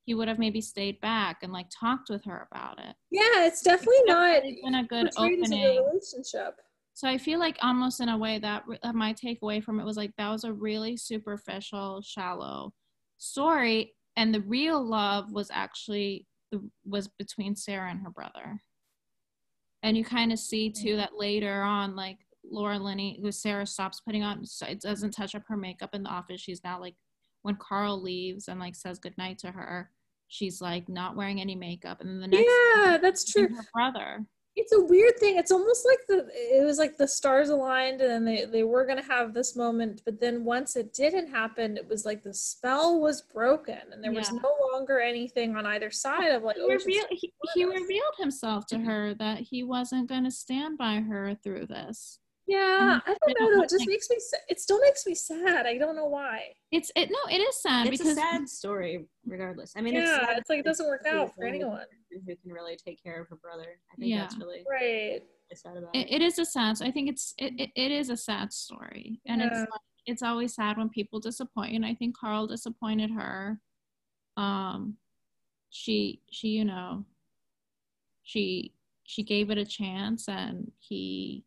he would have maybe stayed back and like talked with her about it. yeah. It's definitely It's not been a good portrayed as a opening. relationship. So I feel like almost in a way that uh, my takeaway from it was like that was a really superficial, shallow story. and the real love was actually the was between Sarah and her brother. And you kind of see too that later on, like Laura Linney, who Sarah stops putting on, so it doesn't touch up her makeup in the office. She's now like, when Carl leaves and like says goodnight to her, she's like not wearing any makeup. And then the next Yeah, that's true. her brother. It's a weird thing. It's almost like the it was like the stars aligned and they they were gonna have this moment, but then once it didn't happen, it was like the spell was broken and there was no longer anything on either side of like He, oh, reveal, he, he revealed himself to her that he wasn't going to stand by her through this. yeah, I I don't know though. It just makes me it still makes me sad. I don't know why. It's it no, it is sad it's because a sad story, regardless. I mean, yeah, it's, sad it's like it doesn't work out for anyone. Person Who can really take care of her brother? I think that's really Right. sad about it, it. it is a sad. I think it's it, it, it is a sad story, and it's like, it's always sad when people disappoint. And I think Carl disappointed her. Um, she she you know. She she gave it a chance, and he.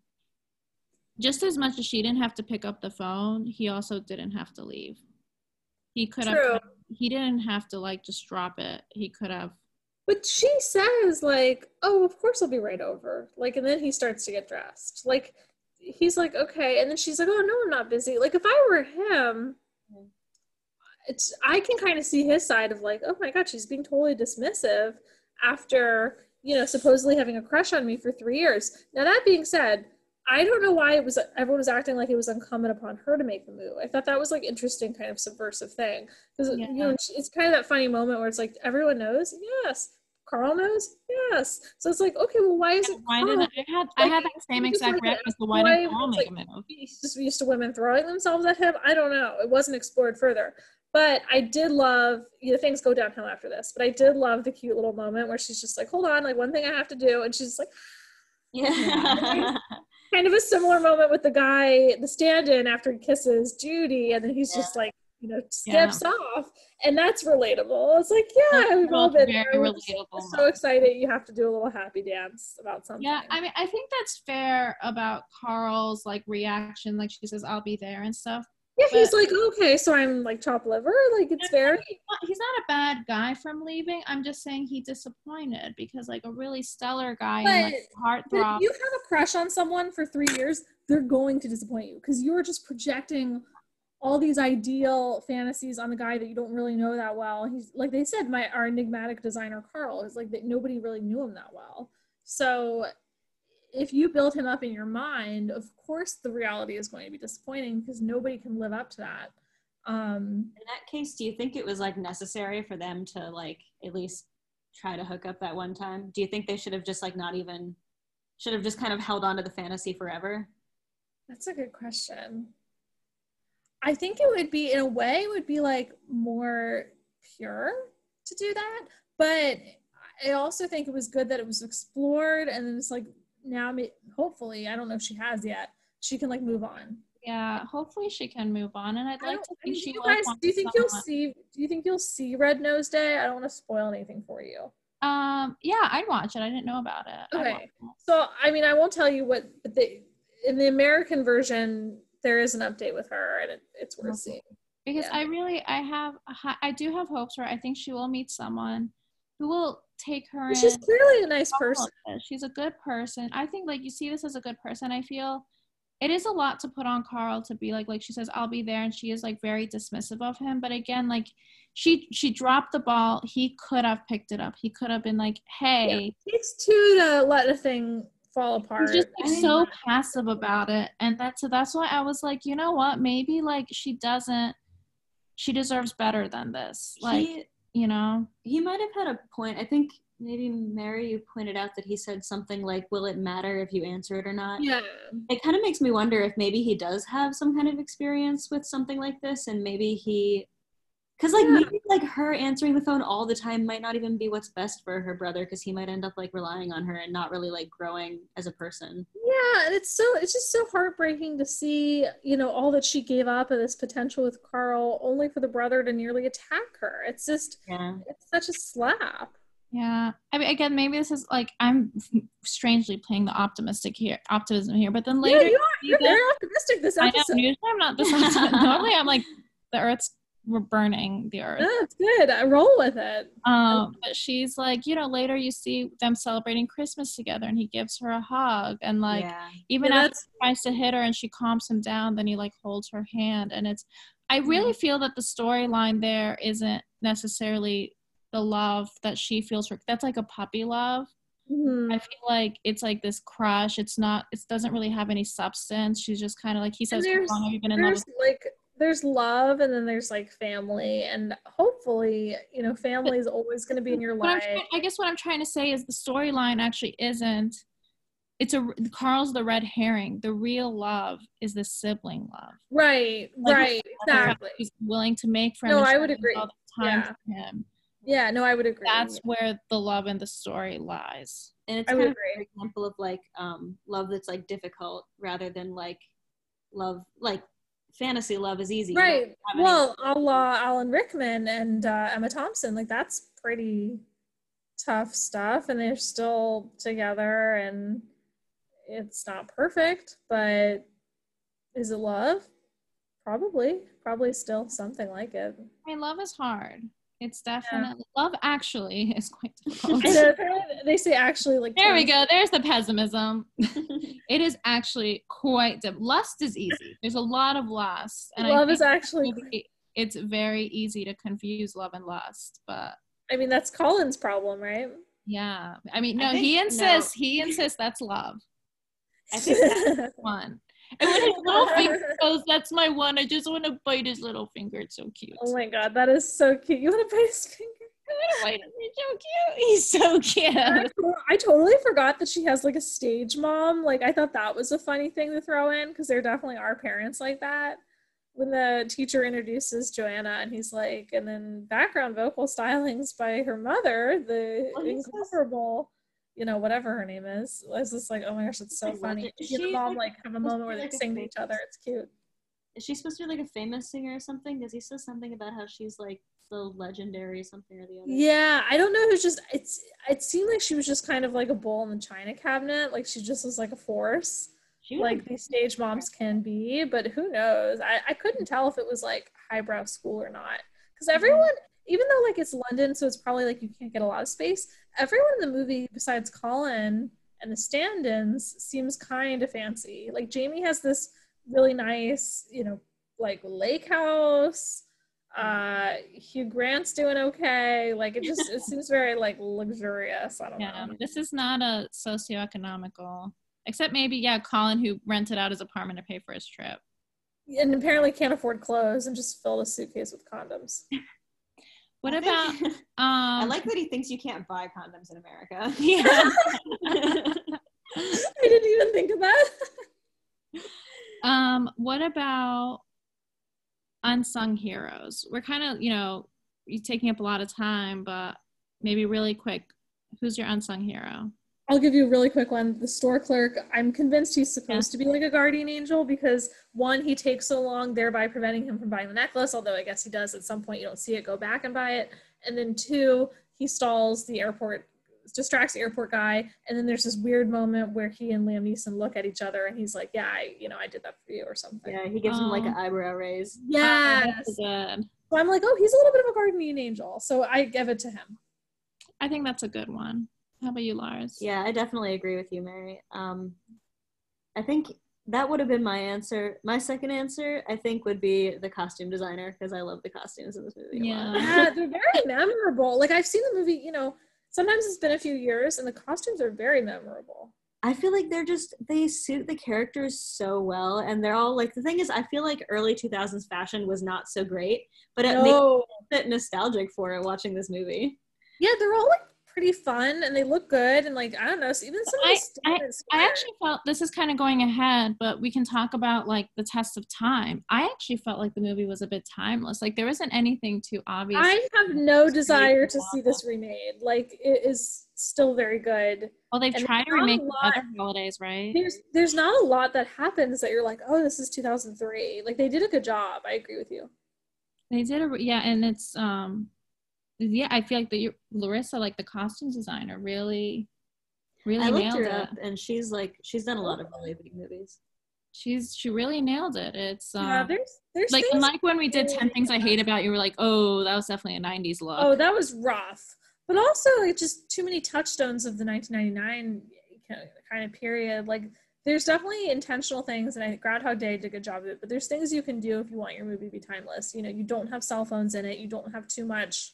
Just as much as she didn't have to pick up the phone, he also didn't have to leave. He could True. have. He didn't have to like just drop it. He could have. But she says like, "Oh, of course I'll be right over." Like, and then he starts to get dressed. Like, he's like, "Okay," and then she's like, "Oh no, I'm not busy." Like, if I were him, mm-hmm. it's I can kind of see his side of like, "Oh my god, she's being totally dismissive after you know supposedly having a crush on me for three years." Now that being said. I don't know why it was everyone was acting like it was incumbent upon her to make the move. I thought that was like interesting kind of subversive thing because Yeah. you know it's- kind of that funny moment where it's like everyone knows, yes, Carl knows, yes. So it's like okay, well, why is it? Why Carl? didn't I had I had that same exact like reaction as the why Why didn't Carl make like, a move? He's just used to women throwing themselves at him. I don't know. It wasn't explored further. But I did love, you know, things go downhill after this. But I did love the cute little moment where she's just like, hold on, like one thing I have to do. And she's just like, Yeah. kind of a similar moment with the guy, the stand in after he kisses Judy. And then he's just like, you know, skips off. And that's relatable. It's like, yeah, That's we've all been very relatable so excited you have to do a little happy dance about something. Yeah, I mean, I think that's fair about Carl's like reaction. Like she says, "I'll be there" and stuff. Yeah, he's like, okay, so I'm like top liver. Like, it's very. He's not, he's not a bad guy from leaving. I'm just saying he disappointed because like a really stellar guy and like But if you have a crush on someone for three years, they're going to disappoint you because you're just projecting all these ideal fantasies on the guy that you don't really know that well. He's like they said, my our enigmatic designer Carl is like that nobody really knew him that well. So if you build him up in your mind, of course the reality is going to be disappointing because nobody can live up to that. Um, In that case, do you think it was like necessary for them to like at least try to hook up that one time? Do you think they should have just like not even should have just kind of held on to the fantasy forever? That's a good question. I think it would be, in a way, it would be like more pure to do that. But I also think it was good that it was explored and then it's like now, hopefully, I don't know if she has yet, she can like move on. yeah, hopefully she can move on, and I'd like to I mean, think do she you guys, do you think you'll see? Do you think you'll see Red Nose Day? I don't want to spoil anything for you. Um, yeah, I'd watch it. I didn't know about it. Okay. So I mean, I won't tell you what, but they in the American version there is an update with her, and it, it's worth Okay. seeing. because Yeah. I really I have I do have hopes for her. I think she will meet someone who will take her in. She's clearly a nice person. She's a good person. I think like you see this as a good person. I feel it is a lot to put on Carl to be like like she says I'll be there and she is like very dismissive of him. But again, like she she dropped the ball. He could have picked it up. He could have been like, hey, It takes two to let a thing fall apart. He's just like, so passive about it, and that's so that's why I was like, you know what? Maybe like she doesn't. She deserves better than this. Like he, you know, he might have had a point. I think maybe Mary you pointed out that he said something like, "Will it matter if you answer it or not?" yeah. It kind of makes me wonder if maybe he does have some kind of experience with something like this, and maybe he, because like Yeah. maybe like her answering the phone all the time might not even be what's best for her brother, because he might end up like relying on her and not really like growing as a person. Yeah, and it's so it's just so heartbreaking to see, you know, all that she gave up of this potential with Carl only for the brother to nearly attack her. It's just Yeah. it's such a slap. yeah. I mean, again, maybe this is like I'm strangely playing the optimistic here, optimism here, but then later. yeah, you are you're season- very optimistic this I know. episode. Usually I'm not this. optimistic. Normally I'm like the Earth's we're burning the earth. That's good. I roll with it. Um, but she's like, you know, later you see them celebrating Christmas together, and he gives her a hug, and like yeah. even Yeah, after he tries to hit her and she calms him down, then he like holds her hand, and it's. I really feel that the storyline there isn't necessarily the love that she feels for. That's like a puppy love. Mhm. I feel like it's like this crush. It's not. It doesn't really have any substance. She's just kind of like he says, "How there's- long have you been in love?" There's with like there's love and then there's like family and hopefully you know family is always going to be in your life. trying, I guess what I'm trying to say is the storyline actually isn't. It's a Carl's the red herring. The real love is the sibling love. Right, Like, right, exactly. He's willing to make friends. No, I would agree. all the time Yeah. for him. Yeah, no, I would agree. That's where the love and the story lies. and it's I kind would of an example of like um love that's like difficult rather than like love like fantasy love is easy right. have any- Well, a la Alan Rickman and uh, Emma Thompson, like that's pretty tough stuff, and they're still together, and it's not perfect, but is it love? Probably, probably still something like it. I mean, love is hard. It's definitely love. Actually, is quite difficult. And then apparently they say actually like There we go. There's the pessimism. it is actually quite diff- lust is easy. There's a lot of lust, and I Love is actually. maybe it's very easy to confuse love and lust. But I mean, that's Colin's problem, right? yeah, I mean, I no, he think- insists. He insists that's love. I think that, One. And when his little finger goes, "That's my one." I just want to bite his little finger. It's so cute. oh my god, that is so cute. You want to bite his finger? I want to bite him. He's so cute. He's so cute. I totally forgot that she has like a stage mom. Like I thought that was a funny thing to throw in because there definitely are parents like that. When the teacher introduces Joanna and he's like, and then background vocal stylings by her mother, the oh, says- incomparable, you know, whatever her name is. I was just like, oh my gosh, it's so I funny. it. She and the mom like, have a moment where they like, sing to each other. It's cute. is she supposed to be like a famous singer or something? Because he says something about how she's like the legendary something or the other. Yeah, I don't know who's just it's it seemed like she was just kind of like a bull in the china cabinet. Like she just was like a force. She Like these stage moms can be, but who knows? I, I couldn't tell if it was like highbrow school or not. Because everyone, even though like it's London, so it's probably like you can't get a lot of space, everyone in the movie besides Colin and the stand-ins seems kind of fancy. Like Jamie has this really nice, you know, like lake house. Uh Hugh Grant's doing okay. Like it just it seems very like luxurious. I don't Yeah, know. this is not a socioeconomical, except maybe yeah, Colin who rented out his apartment to pay for his trip. And apparently can't afford clothes and just filled a suitcase with condoms. What about um? I like that he thinks you can't buy condoms in America. Yeah. I didn't even think of that. um. What about unsung heroes? We're kind of you know you're taking up a lot of time, but maybe really quick. Who's your unsung hero? I'll give you a really quick one. The store clerk, I'm convinced he's supposed to be like a guardian angel because one, he takes so long, thereby preventing him from buying the necklace, although I guess he does at some point. You don't see it, go back and buy it. And then two, he stalls the airport, distracts the airport guy. And then there's this weird moment where he and Liam Neeson look at each other and he's like, Yeah, I, you know, I did that for you or something. yeah, he gives him like an Oh. eyebrow raise. Yes. That's good. So I'm like, Oh, he's a little bit of a guardian angel. So I give it to him. I think that's a good one. How about you, Lars? Yeah, I definitely agree with you, Mary. Um, I think that would have been my answer. My second answer, I think, would be the costume designer because I love the costumes in this movie. a lot. Yeah, they're very memorable. Like I've seen the movie, you know, sometimes it's been a few years and the costumes are very memorable. I feel like they're just they suit the characters so well, and they're all like the thing is, I feel like early two thousands fashion was not so great, but it makes No. me a bit nostalgic for it watching this movie. Yeah, they're all like pretty fun and they look good and like I don't know, so even some of the I, stuff I, I actually felt this is kind of going ahead, but we can talk about like the test of time. I actually felt like the movie was a bit timeless. Like there wasn't anything too obvious. I have no desire to see this remade. Like it is still very good. well, they've and tried to remake lot- other holidays, right? There's there's not a lot that happens that you're like, oh, this is 2003. Like they did a good job. I agree with you. They did a yeah, and it's um, yeah. I feel like the Larissa, like the costume designer, really, really I looked nailed her it. up, and she's like she's done a lot of Olympic movies. she's she really nailed it. It's um, yeah, there's there's like things- unlike when we did 10 things I hate about you, we were like, oh, that was definitely a 90s look. Oh, that was rough. But also, like, just too many touchstones of the 1999 kind of period. Like, there's definitely intentional things, and I think Groundhog Day did a good job of it. But there's things you can do if you want your movie to be timeless. You know, you don't have cell phones in it. You don't have too much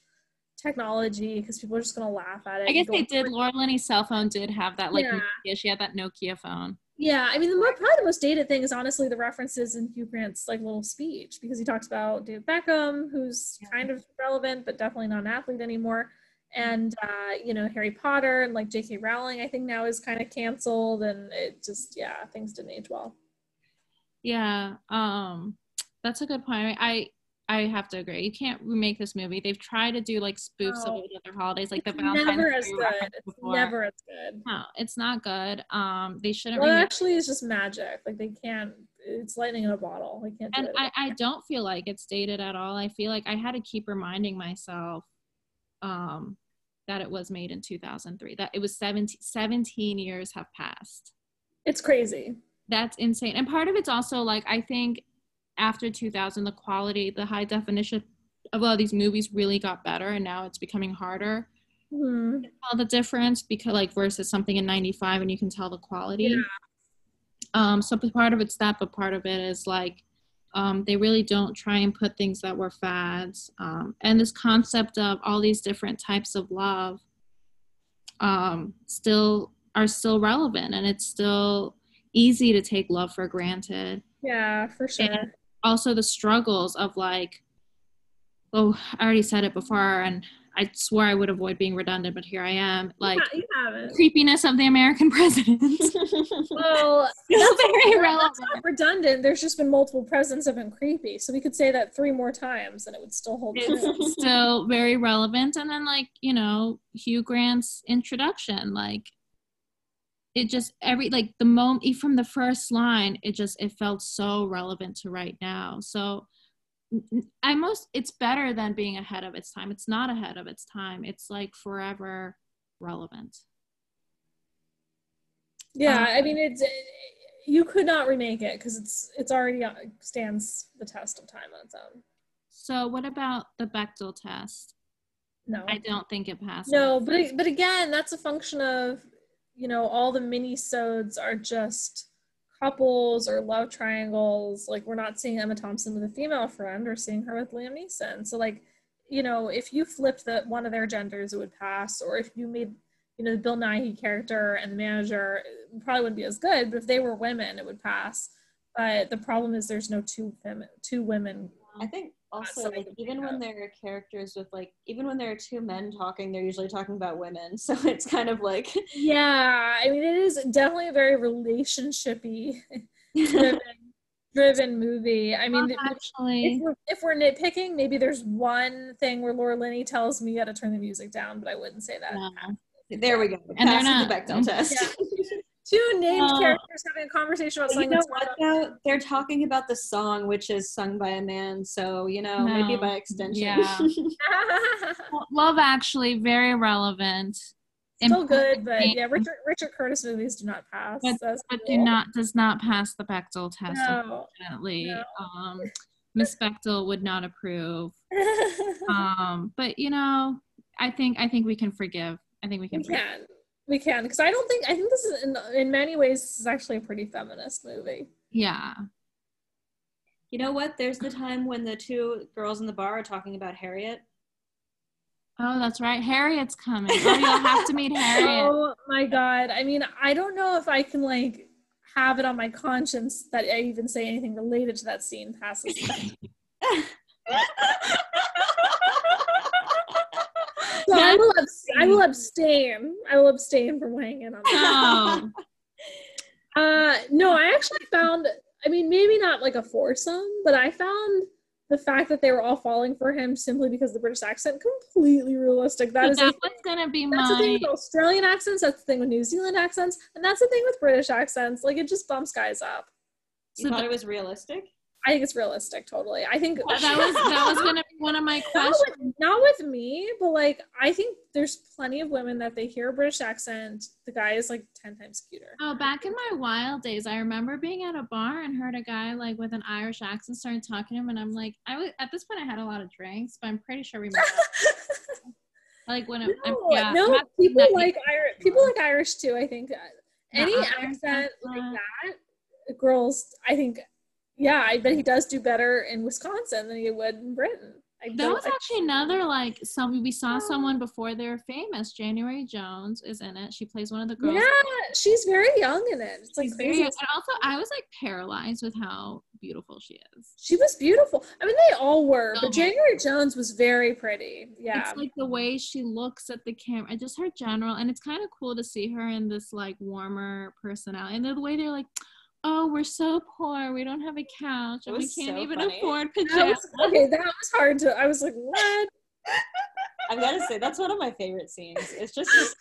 technology because people are just gonna laugh at it. I guess they did. Laura Linney's cell phone did have that, like, Yeah. Nokia. She had that Nokia phone. Yeah, I mean, the more probably the most dated thing is honestly the references in Hugh Grant's like little speech because he talks about David Beckham, who's kind of relevant but definitely not an athlete anymore, and uh, you know Harry Potter and like J.K. Rowling. I think now is kind of canceled, and it just yeah, things didn't age well. Yeah, um, that's a good point. I I have to agree. You can't remake this movie. They've tried to do like spoofs No. of other holidays, like the It's Valentine's never as good. It's never as good. No, it's not good. Um, they shouldn't. Well, actually, it's just magic. Like they can't. It's lightning in a bottle. They can't and. I, I don't feel like it's dated at all. I feel like I had to keep reminding myself um, that it was made in 2003, that it was 17, 17 years have passed. it's crazy. That's insane. And part of it's also like, I think after 2000, the quality, the high definition of a lot of these movies really got better, and now it's becoming harder Hmm. to tell the difference because, like, versus something in 95 and you can tell the quality. Yeah. Um, so part of it's that, but part of it is like um, they really don't try and put things that were fads. Um, and this concept of all these different types of love um, still are still relevant, and it's still easy to take love for granted. Yeah, for sure. And also the struggles of like, oh, I already said it before, and I swore I would avoid being redundant, but here I am. Like Yeah, you haven't. creepiness of the American president. Well, Still very That's relevant. not redundant. There's just been multiple presidents have been creepy, so we could say that three more times and it would still hold true. Still very relevant. And then like, you know, Hugh Grant's introduction, like it just every like the moment from the first line, it just it felt so relevant to right now. So i most it's better than being ahead of its time. It's not ahead of its time. It's like forever relevant. Yeah, Um, I mean it's you could not remake it because it's it's already uh, stands the test of time on its own. So what about the Bechdel test? No, I don't think it passed no, but but again, that's a function of you know all the mini sodes are just couples or love triangles. Like we're not seeing Emma Thompson with a female friend, or seeing her with Liam Neeson. So like you know if you flipped the one of their genders, it would pass. Or if you made you know the Bill Nighy character and the manager, probably wouldn't be as good. But if they were women, it would pass. But the problem is there's no two fem- two women. I think also like even think when of. there are characters with like even when there are two men talking, they're usually talking about women. So it's kind of like Yeah, I mean it is definitely a very relationshipy driven, driven movie. I mean, Um, if actually we're, if we're nitpicking, maybe there's one thing where Laura Linney tells me you got to turn the music down, but I wouldn't say that. no. there we go. And they're not- the Bechdel test. Two named No. characters having a conversation about But you something know what though? They're talking about the song which is sung by a man, so you know, maybe by extension. Yeah. Love Actually, very relevant. Still Important good, but thing, yeah, Richard Richard Curtis movies do not pass. But- That's but cool. do not does not pass the Bechdel test. No. Unfortunately, No. um, Miss Bechdel would not approve. Um, but you know, I think I think we can forgive. I think we can. we forgive. can, we can, because I don't think I think this is in in many ways this is actually a pretty feminist movie. Yeah. You know what? There's the time when the two girls in the bar are talking about Harriet. Oh, that's right. Harriet's coming. Oh, you'll have to meet Harriet. Oh my god. I mean, I don't know if I can like have it on my conscience that I even say anything related to that scene passes. So I will abs- I will abstain. I will abstain from weighing in on that. No. Uh no, I actually found I mean maybe not like a foursome, but I found the fact that they were all falling for him simply because of the British accent completely realistic. That So is that was gonna be That's the thing my. with Australian accents. That's the thing with New Zealand accents, and that's the thing with British accents. Like it just bumps guys up. You So thought the- it was realistic? I think it's realistic, totally. I think That was that was gonna be one of my not questions. with, not with me, but like I think there's plenty of women that they hear a British accent, the guy is like ten times cuter. Oh, back in my wild days, I remember being at a bar and heard a guy like with an Irish accent started talking to him, and I'm like, I was at this point I had a lot of drinks, but I'm pretty sure we met. like when I'm, I'm yeah, no, I'm people like Irish. People like Irish too. I think any accent like that, girls. I think, yeah, I bet he does do better in Wisconsin than he would in Britain. I That was actually another like some we saw someone before they were famous. January Jones is in it. She plays one of the girls. yeah, she's very young in it. It's like She's very crazy. young. And also, I was like paralyzed with how beautiful she is. She was beautiful. I mean, they all were, So but January Jones was very pretty. Yeah. It's like the way she looks at the camera, just her general, and it's kind of cool to see her in this like warmer personality. And the way they're like, "Oh, we're so poor, we don't have a couch, and we can't so even funny. afford That pajamas." was, okay, that was hard to. I was like, what? I've got to say that's one of my favorite scenes. It's just this,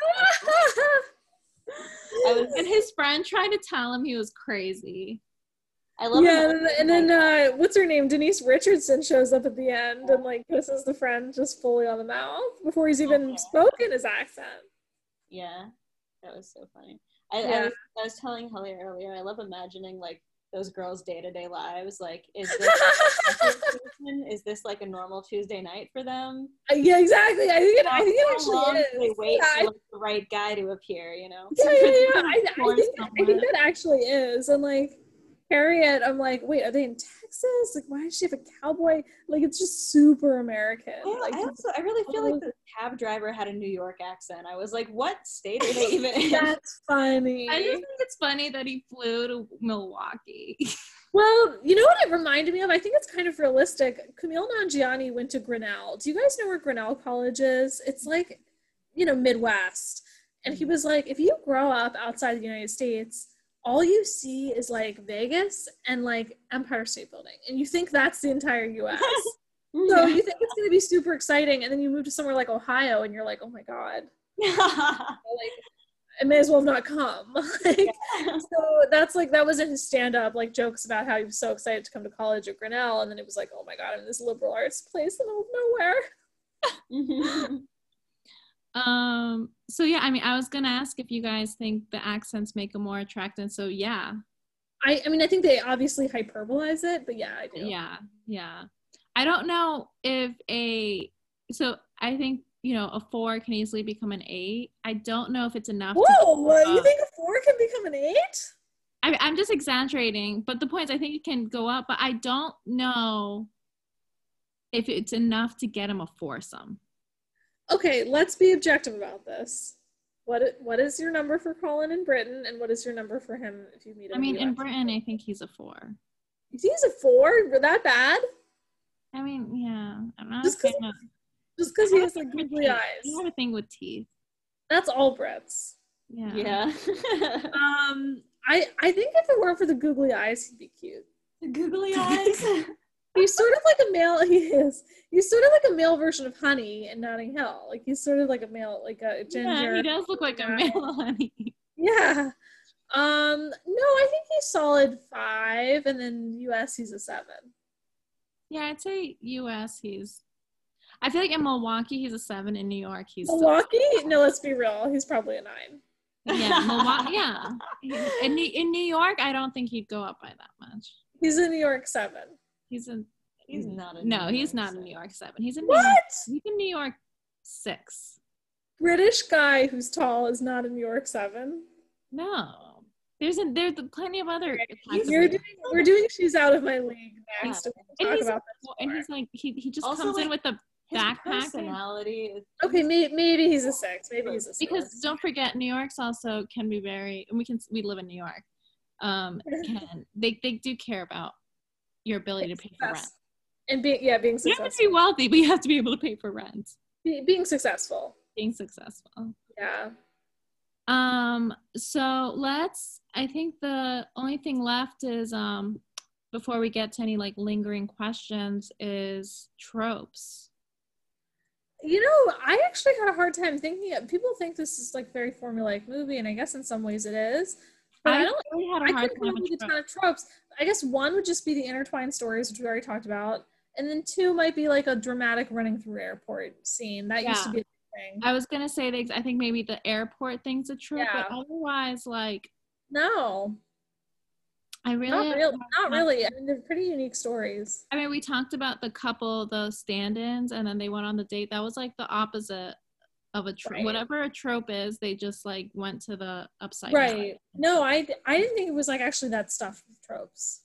I was And his friend tried to tell him he was crazy. I love yeah, and, then- and then uh, what's her name? Denise Richardson shows up at the end and like kisses the friend just fully on the mouth before he's even spoken his accent. Yeah, that was so funny. I, I, was, I was telling Helly earlier, I love imagining like those girls' day to day lives. Like, is this is this like a normal Tuesday night for them? Uh, yeah, exactly. I think it. I think it actually do they wait Yeah, for like, the right guy to appear? You know? yeah, yeah, yeah. I, I think I think that actually is, and like Harriet, I'm like, wait, are they in Texas? Like, why does she have a cowboy? Like, it's just super American. I, Like, I also I really feel like the oh. cab driver had a New York accent. I was like, what state are they even in? that's funny. I just think it's funny that he flew to Milwaukee. Well, you know what it reminded me of? I think it's kind of realistic. Kumail Nanjiani went to Grinnell. Do you guys know where Grinnell College is? It's like, you know, Midwest. And he mm. was like, if you grow up outside the United States, all you see is like Vegas and like Empire State Building. And you think that's the entire US. so you think it's going to be super exciting. And then you move to somewhere like Ohio and you're like, oh my God, like, I may as well have not come. like, so that's like that was in his stand-up like jokes about how he was so excited to come to college at Grinnell, and then it was like, oh my god, I'm in this liberal arts place in the middle of nowhere. Mm-hmm. Um. So yeah, I mean, I was gonna ask if you guys think the accents make them more attractive. So yeah, I I mean I think they obviously hyperbolize it, but yeah, I do. yeah, yeah. I don't know if a so I think you know a four can easily become an eight. I don't know if it's enough. Whoa, what, you think a four can become an eight? I, I'm just exaggerating, but the point is, I think it can go up, but I don't know if it's enough to get him a foursome. Okay, let's be objective about this. What what is your number for Colin in Britain, and what is your number for him if you meet him? I mean, in Britain, I think he's a four. He's a four? We're that bad? I mean, yeah, I'm not Just a 'cause- fan of. Just because he has like googly eyes. You have a thing with teeth. That's all Brits. Yeah. yeah. Um, I I think if it weren't for the googly eyes, he'd be cute. The googly eyes. He's sort of like a male. He is. He's sort of like a male version of Honey in Notting Hill. Like he's sort of like a male, like a ginger. Yeah, he does look like a male honey. Yeah. Um. No, I think he's solid five, and then U.S. he's a seven. Yeah, I'd say U.S. He's. I feel like in Milwaukee he's a seven. In New York he's Milwaukee? No, let's be real. He's probably a nine. yeah, Milwaukee. Yeah, in New- in New York I don't think he'd go up by that much. He's a New York seven. He's in. He's not a No, New he's York not in. New York seven. He's in New York. What? He's in New York six. British guy who's tall is not in New York seven. No, there's a, there's plenty of other. You're doing, we're doing she's out of my league next. Yeah. And talk he's, about this. and he's like he he just Also, comes in with the His backpack. personality is Okay, may, maybe he's a six. Maybe he's a six. because don't forget new york's also can be very and we can we live in new york um can they they do care about your ability to pay for rent and being yeah, being you have to be wealthy but you have to be able to pay for rent Be- being successful. being successful Yeah. um so let's i think the only thing left is um before we get to any like lingering questions is tropes You know, I actually had a hard time thinking. Of, people think this is like very formulaic movie, and I guess in some ways it is. But I, I don't. really had a I hard time with a ton of tropes. I guess one would just be the intertwined stories, which we already talked about, and then two might be like a dramatic running through airport scene. That used to be thing. I was gonna say that I think maybe the airport thing's a trope, but otherwise, like No, I really not had a really. hard Not really. I mean, they're pretty unique stories. I mean, we talked about the couple, the stand-ins, and then they went on the date. That was like the opposite of a trope. Right. Whatever a trope is, they just like went to the upside. Right. No, I I didn't think it was like actually that stuff with tropes.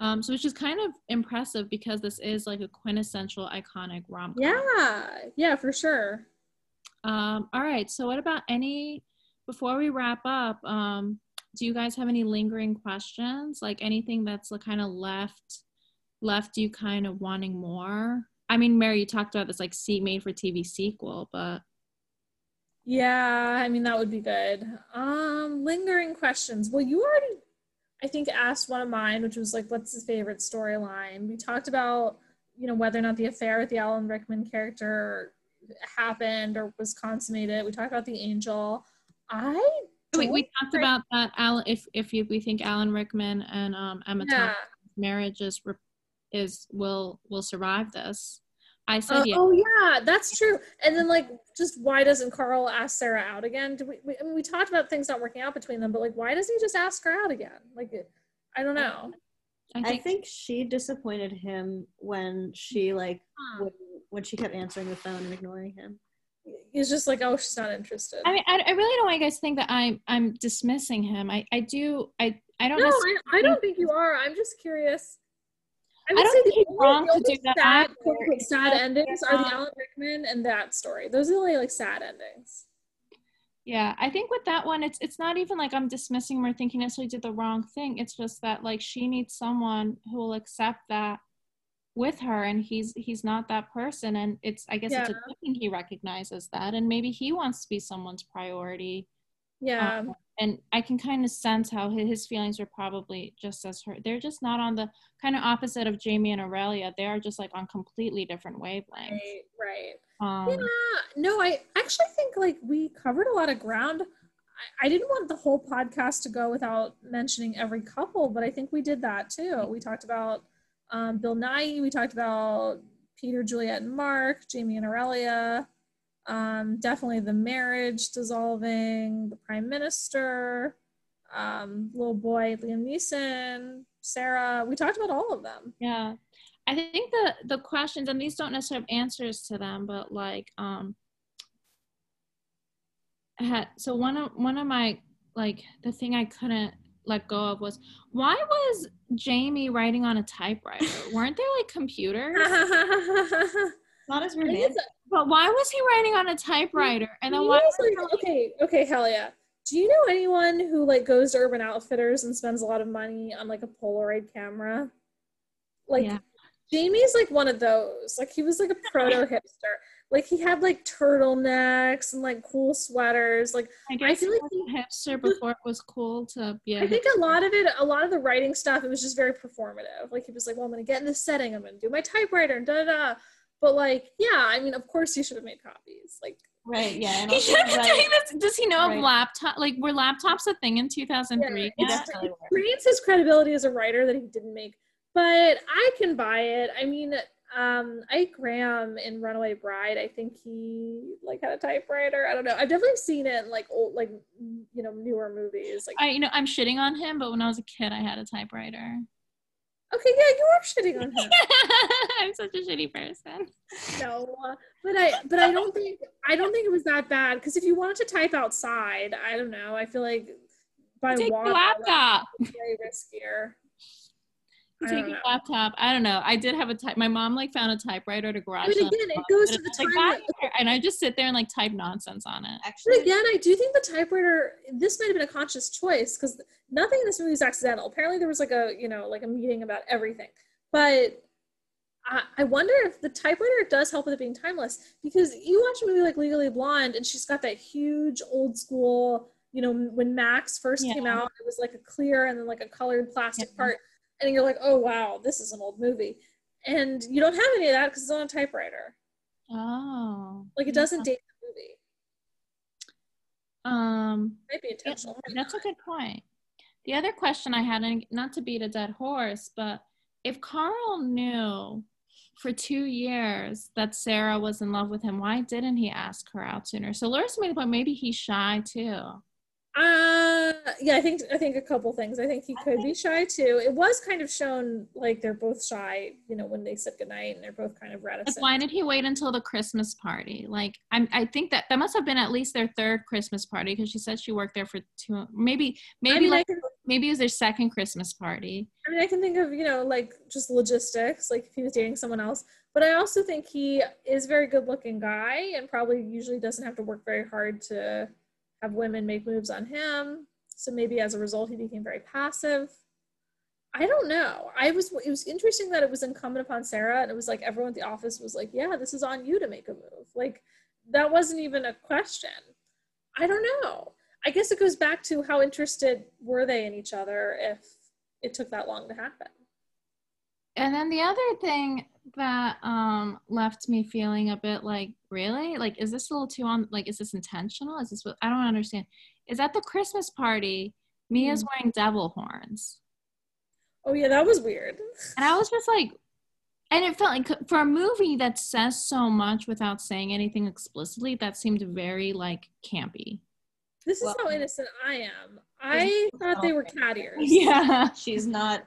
Um, so which is kind of impressive because this is like a quintessential iconic rom com. Yeah. Yeah, for sure. Um, all right. So what about any before we wrap up, um, do you guys have any lingering questions? Like anything that's like kind of left left you kind of wanting more? I mean, Mary, you talked about this like see made for TV sequel, but Yeah, I mean that would be good. Um, lingering questions. Well, you already, I think, asked one of mine, which was like, what's his favorite storyline? We talked about, you know, whether or not the affair with the Alan Rickman character happened or was consummated. We talked about the angel. I we, we talked about that. Alan, if if you we think Alan Rickman and um, Emma Yeah. Thompson's marriage is is will will survive this. I said Uh, yeah. Oh yeah, that's true. And then like, just why doesn't Karl ask Sarah out again? Do we, we? I mean, we talked about things not working out between them, but like, why doesn't he just ask her out again? Like, I don't know. I think she disappointed him when she like Huh. when, when she kept answering the phone and ignoring him. He's just like, oh, she's not interested. I mean, I, I really don't want you guys to think that I'm I'm dismissing him. I I do I I don't no, I, I don't think you are. I'm just curious. I, would I don't say think the he's wrong to do that Sad, either. quote, sad endings are the Alan Rickman and that story. Those are the only like sad endings. Yeah, I think with that one, it's it's not even like I'm dismissing him or thinking necessarily did the wrong thing. It's just that like she needs someone who will accept that with her, and he's he's not that person. And it's I guess it's a good thing he recognizes that, and maybe he wants to be someone's priority. Yeah. Um, and I can kind of sense how his feelings are probably just as hurt. They're just not on the kind of opposite of Jamie and Aurelia. They are just like on completely different wavelengths. Right, right. Um, yeah, no, I actually think like we covered a lot of ground. I, I didn't want the whole podcast to go without mentioning every couple, but I think we did that too. We talked about um, Bill Nighy, we talked about Peter, Juliet, and Mark, Jamie and Aurelia, um, definitely the marriage dissolving, the prime minister, um, little boy Liam Neeson, Sarah. We talked about all of them. Yeah. I think the the questions and these don't necessarily have answers to them, but like um had so one of one of my like the thing I couldn't let go of was why was Jamie writing on a typewriter? Weren't there like computers? Not as romantic. But why was he writing on a typewriter? And then why know, was it's he, like, okay, okay, hell yeah. Do you know anyone who like goes to Urban Outfitters and spends a lot of money on like a Polaroid camera? Like Yeah. Jamie's like one of those. Like he was like a proto hipster. Like he had like turtlenecks and like cool sweaters. Like I guess feel he like a hipster before it was cool to be a I think hipster. a lot of it, a lot of the writing stuff, it was just very performative. Like he was like, "Well, I'm gonna get in this setting. I'm gonna do my typewriter and da da da." But like, yeah, I mean, of course he should have made copies. Like, Right, yeah. He also, should have been right, doing this. Does he know Right. of laptop? Like, were laptops a thing in 2003? Yeah, yet? it's- definitely it were. his credibility as a writer that he didn't make. But I can buy it. I mean, um, Ike Graham in Runaway Bride, I think he like had a typewriter. I don't know. I've definitely seen it in like old, like you know, newer movies. Like, I, you know, I'm shitting on him, but when I was a kid, I had a typewriter. Okay, yeah, you are shitting on him. I'm such a shitty person. no, but I, but I don't think, I don't think it was that bad. Because if you wanted to type outside, I don't know. I feel like by Take water, your laptop. very riskier. You I take don't your know. laptop. I don't know. I did have a type. My mom like found a typewriter at a garage. I mean, sale. again, it goes to And the it's like, that- and I just sit there and like type nonsense on it. But actually, again, I do think the typewriter. This might have been a conscious choice because nothing in this movie is accidental. Apparently, there was like a you know like a meeting about everything. But I, I wonder if the typewriter does help with it being timeless because you watch a movie like Legally Blonde and she's got that huge old school. You know, when Macs first came out, it was like a clear and then like a colored plastic Yeah. part, and you're like, oh wow, this is an old movie. And you don't have any of that because it's on a typewriter. Oh. Like it doesn't date the movie. Um, Might be intentional. might that's a good point. The other question I had, and not to beat a dead horse, but if Karl knew for two years that Sarah was in love with him, why didn't he ask her out sooner? So Laura's made a point. Maybe he's shy too. Uh, yeah, I think I think a couple things. I think he could be shy too. It was kind of shown like they're both shy, you know, when they said goodnight, and they're both kind of reticent. why did he wait until the Christmas party? Like, I'm, I think that that must have been at least their third Christmas party because she said she worked there for two, maybe, maybe I mean, like can, maybe it was their second Christmas party. I mean, I can think of you know like just logistics, like if he was dating someone else. But I also think he is a very good looking guy, and probably usually doesn't have to work very hard to have women make moves on him. So maybe as a result, he became very passive. I don't know. I was it was interesting that it was incumbent upon Sarah, and it was like everyone at the office was like, "Yeah, this is on you to make a move." Like that wasn't even a question. I don't know. I guess it goes back to how interested were they in each other if it took that long to happen. And then the other thing that um left me feeling a bit like, really? Like, is this a little too on? Like, is this intentional? Is this what I don't understand? Is at the Christmas party, Mia's wearing devil horns, Oh yeah, that was weird. and I was just like, and it felt like for a movie that says so much without saying anything explicitly, that seemed very like campy. This is Well- how innocent I am. I thought they were cat ears. Yeah. She's not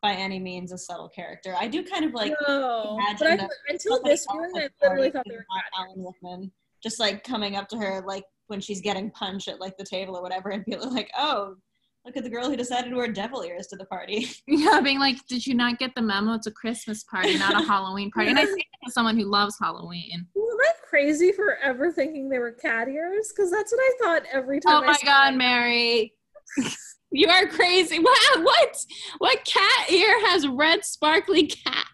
by any means a subtle character. I do kind of like no, imagine but I, that until this else viewing, at I literally thought they were not. Alan Rickman, just like coming up to her like when she's getting punched at like the table or whatever, and be like, "Oh, look at the girl who decided to wear devil ears to the party." Yeah, being like, did you not get the memo? It's a Christmas party, not a Halloween party. And I think as someone who loves Halloween. Well, am I crazy for ever thinking they were cat ears? Because that's what I thought every time. Oh I my saw God, them. Mary. You are crazy. Wow, what? What cat ear has red sparkly cat?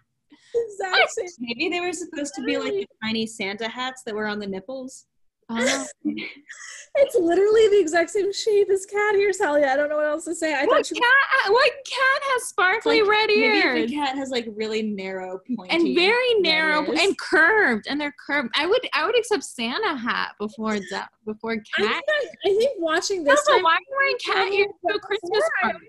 Exact same. Maybe they were supposed to be like the tiny Santa hats that were on the nipples. Oh, It's literally the exact same shape as cat ears, Sally. I don't know what else to say. I what thought she cat? Uh, what cat has sparkly Like, red ears if the cat has like really narrow, pointy, and very narrow ears. and curved, and they're curved? I would I would accept Santa hat before de- before I cat. think, I, I think watching this Also, time why are you wearing cat ears to a Christmas Before I- party?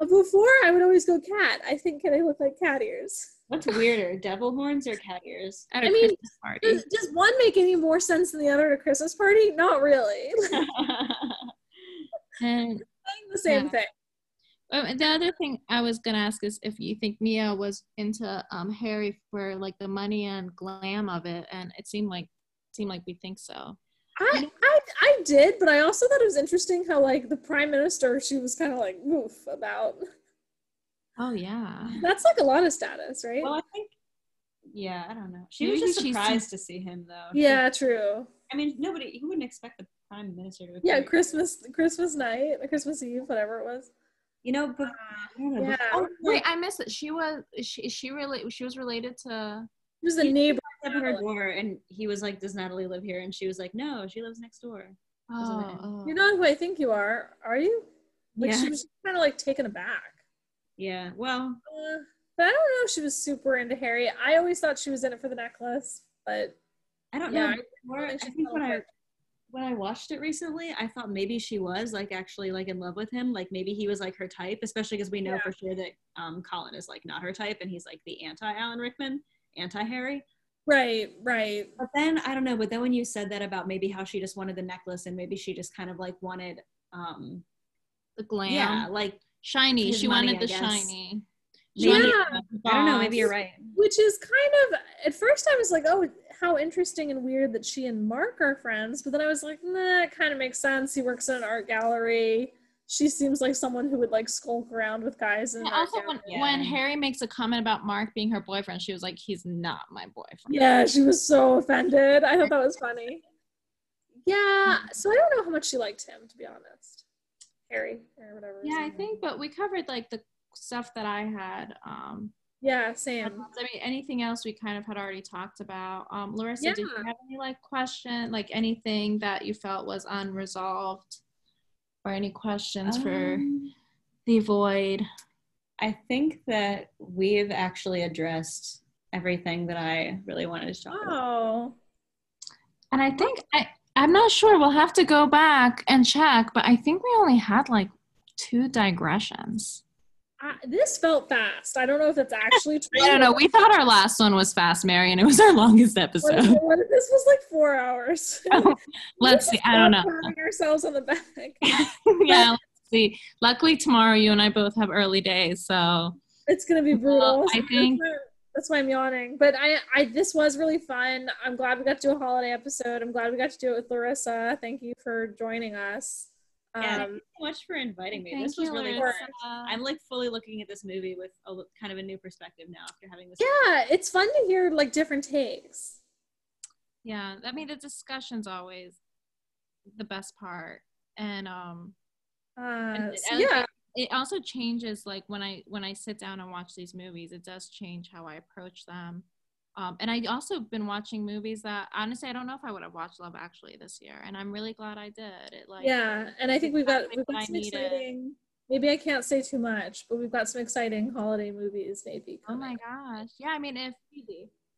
before I would always go cat. I think they look like cat ears. What's weirder, devil horns or cat ears? At a I mean, Christmas party. Does, does one make any more sense than the other at a Christmas party? Not really. And Saying the same Yeah. thing. Um, the other thing I was gonna ask is if you think Mia was into um, Harry for like the money and glam of it, and it seemed like seemed like we think so. I, I I did, but I also thought it was interesting how like the prime minister she was kind of like woof about. Oh yeah. That's like a lot of status, right? well, I think. Yeah, I don't know. She Maybe was just she's- surprised to see him, though. yeah, true. I mean, nobody. Who wouldn't expect the prime minister to? Yeah. Christmas Christmas night, Christmas Eve, whatever it was. You know, but I don't know. Yeah. before, Wait, I missed it. She was she she really she was related to. It was the neighbor. at her door, and he was like, "Does Natalie live here?" And she was like, "No, she lives next door." Oh, oh. You're not who I think you are, are you? Like Yeah. she was kind of like taken aback. Yeah. Well, Uh, but I don't know if she was super into Harry. I always thought she was in it for the necklace, but I don't Yeah, know. I I think she think when I when I watched it recently, I thought maybe she was like actually like in love with him. Like maybe he was like her type, especially because we know Yeah. for sure that um, Colin is like not her type, and he's like the anti Alan Rickman, anti Harry. right, right. But then I don't know. But then when you said that about maybe how she just wanted the necklace, and maybe she just kind of like wanted, um, the glam. yeah, like shiny. his She money, wanted the guess. shiny. maybe wanted Yeah. the I don't know. Maybe you're right. Which is kind of at first I was like, oh, how interesting and weird that she and Mark are friends. But then I was like, nah, it kind of makes sense. He works in an art gallery. She seems like someone who would like skulk around with guys And art also, when, gallery. when Harry makes a comment about Mark being her boyfriend, she was like, "He's not my boyfriend." Yeah, she was so offended. I thought that was funny. Yeah, so I don't know how much she liked him, to be honest. Harry or whatever. Yeah, I think, but we covered like the stuff that I had. Um, Yeah, same. I mean, anything else we kind of had already talked about. Um, Larissa, did you have any like question, like anything that you felt was unresolved, or any questions for Um, the void? I think that we've actually addressed everything that I really wanted to talk about. Oh, And I think I I'm not sure. We'll have to go back and check, but I think we only had like two digressions. This felt fast. I don't know if it's actually true. I don't know. We thought our last one was fast, Mary, and it was our longest What episode. what if this was like four hours? Oh, let's see. I don't know. Ourselves on the back. yeah, let's see. Luckily, tomorrow you and I both have early days, so It's gonna be brutal. Well, I think- that's why, I'm yawning. But I, I, this was really fun. I'm glad we got to do a holiday episode. I'm glad we got to do it with Larissa. Thank you for joining us. Yeah, thank Um, you so much for inviting me. this was really fun. I'm like fully looking at this movie with a l- kind of a new perspective now after having this. yeah, it's fun to hear like different takes. Yeah, I mean the discussion's always the best part, and um, Uh, and so I like yeah, it, also changes like when I when I sit down and watch these movies, it does change how I approach them. Um, and I also been watching movies that honestly I don't know if I would have watched Love Actually this year, and I'm really glad I did. It like yeah, and I think we've got we've got some exciting. Maybe I can't say too much, but we've got some exciting holiday movies. Maybe. Oh my gosh, yeah. I mean, if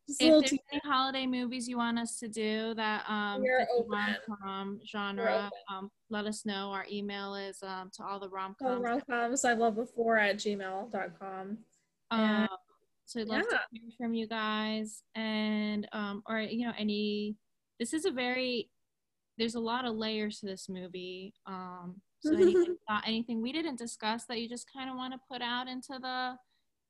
Just if there's too. any holiday movies you want us to do that um We are fit the open. rom-com genre, um, let us know. Our email is um to all the rom Oh, coms. rom-coms I love before at gmail.com. Um, so I'd love Yeah. to hear from you guys and um or you know any this is a very there's a lot of layers to this movie. Um so anything anything we didn't discuss that you just kind of want to put out into the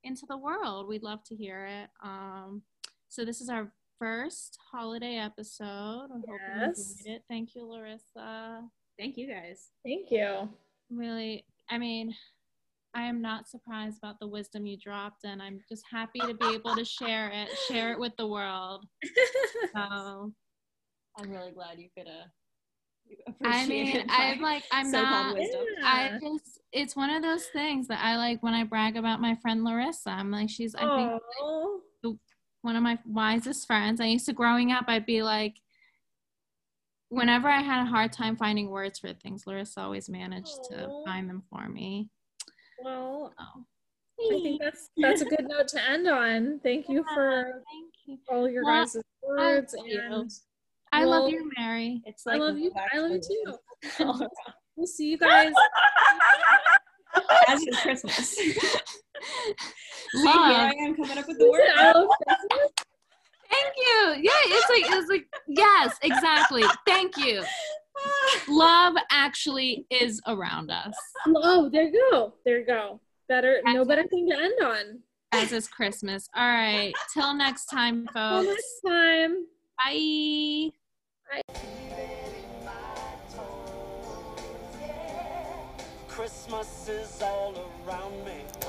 into the world, we'd love to hear it. Um so this is our first holiday episode. I hope you Yes. enjoyed it. Thank you, Larissa. Thank you guys. Thank you. really i mean i am not surprised about the wisdom you dropped and i'm just happy to be able to share it share it with the world so I'm really glad you could uh. i mean appreciate i'm like i'm so-called not wisdom. i just it's one of those things that i like when i brag about my friend larissa i'm like she's i think Oh, one of my wisest friends. I used to growing up, I'd be like, whenever I had a hard time finding words for things, Larissa always managed to find them for me. well, So, I think that's that's a good note to end on. Thank you for thank you. all your Well, guys' words thank you. and I Well, love you, Mary. It's I like love you. I love you too. We'll see you guys. As is Christmas. See, here Love. I am coming up with the word. I love Christmas. Thank you. Yeah, it's like it's like yes, exactly. Thank you. Love actually is around us, Oh, there you go. There you go. Better, no better thing to end on. as is Christmas. All right. Till next time, folks. Till folks. next time. Bye. Bye. Christmas is all around me.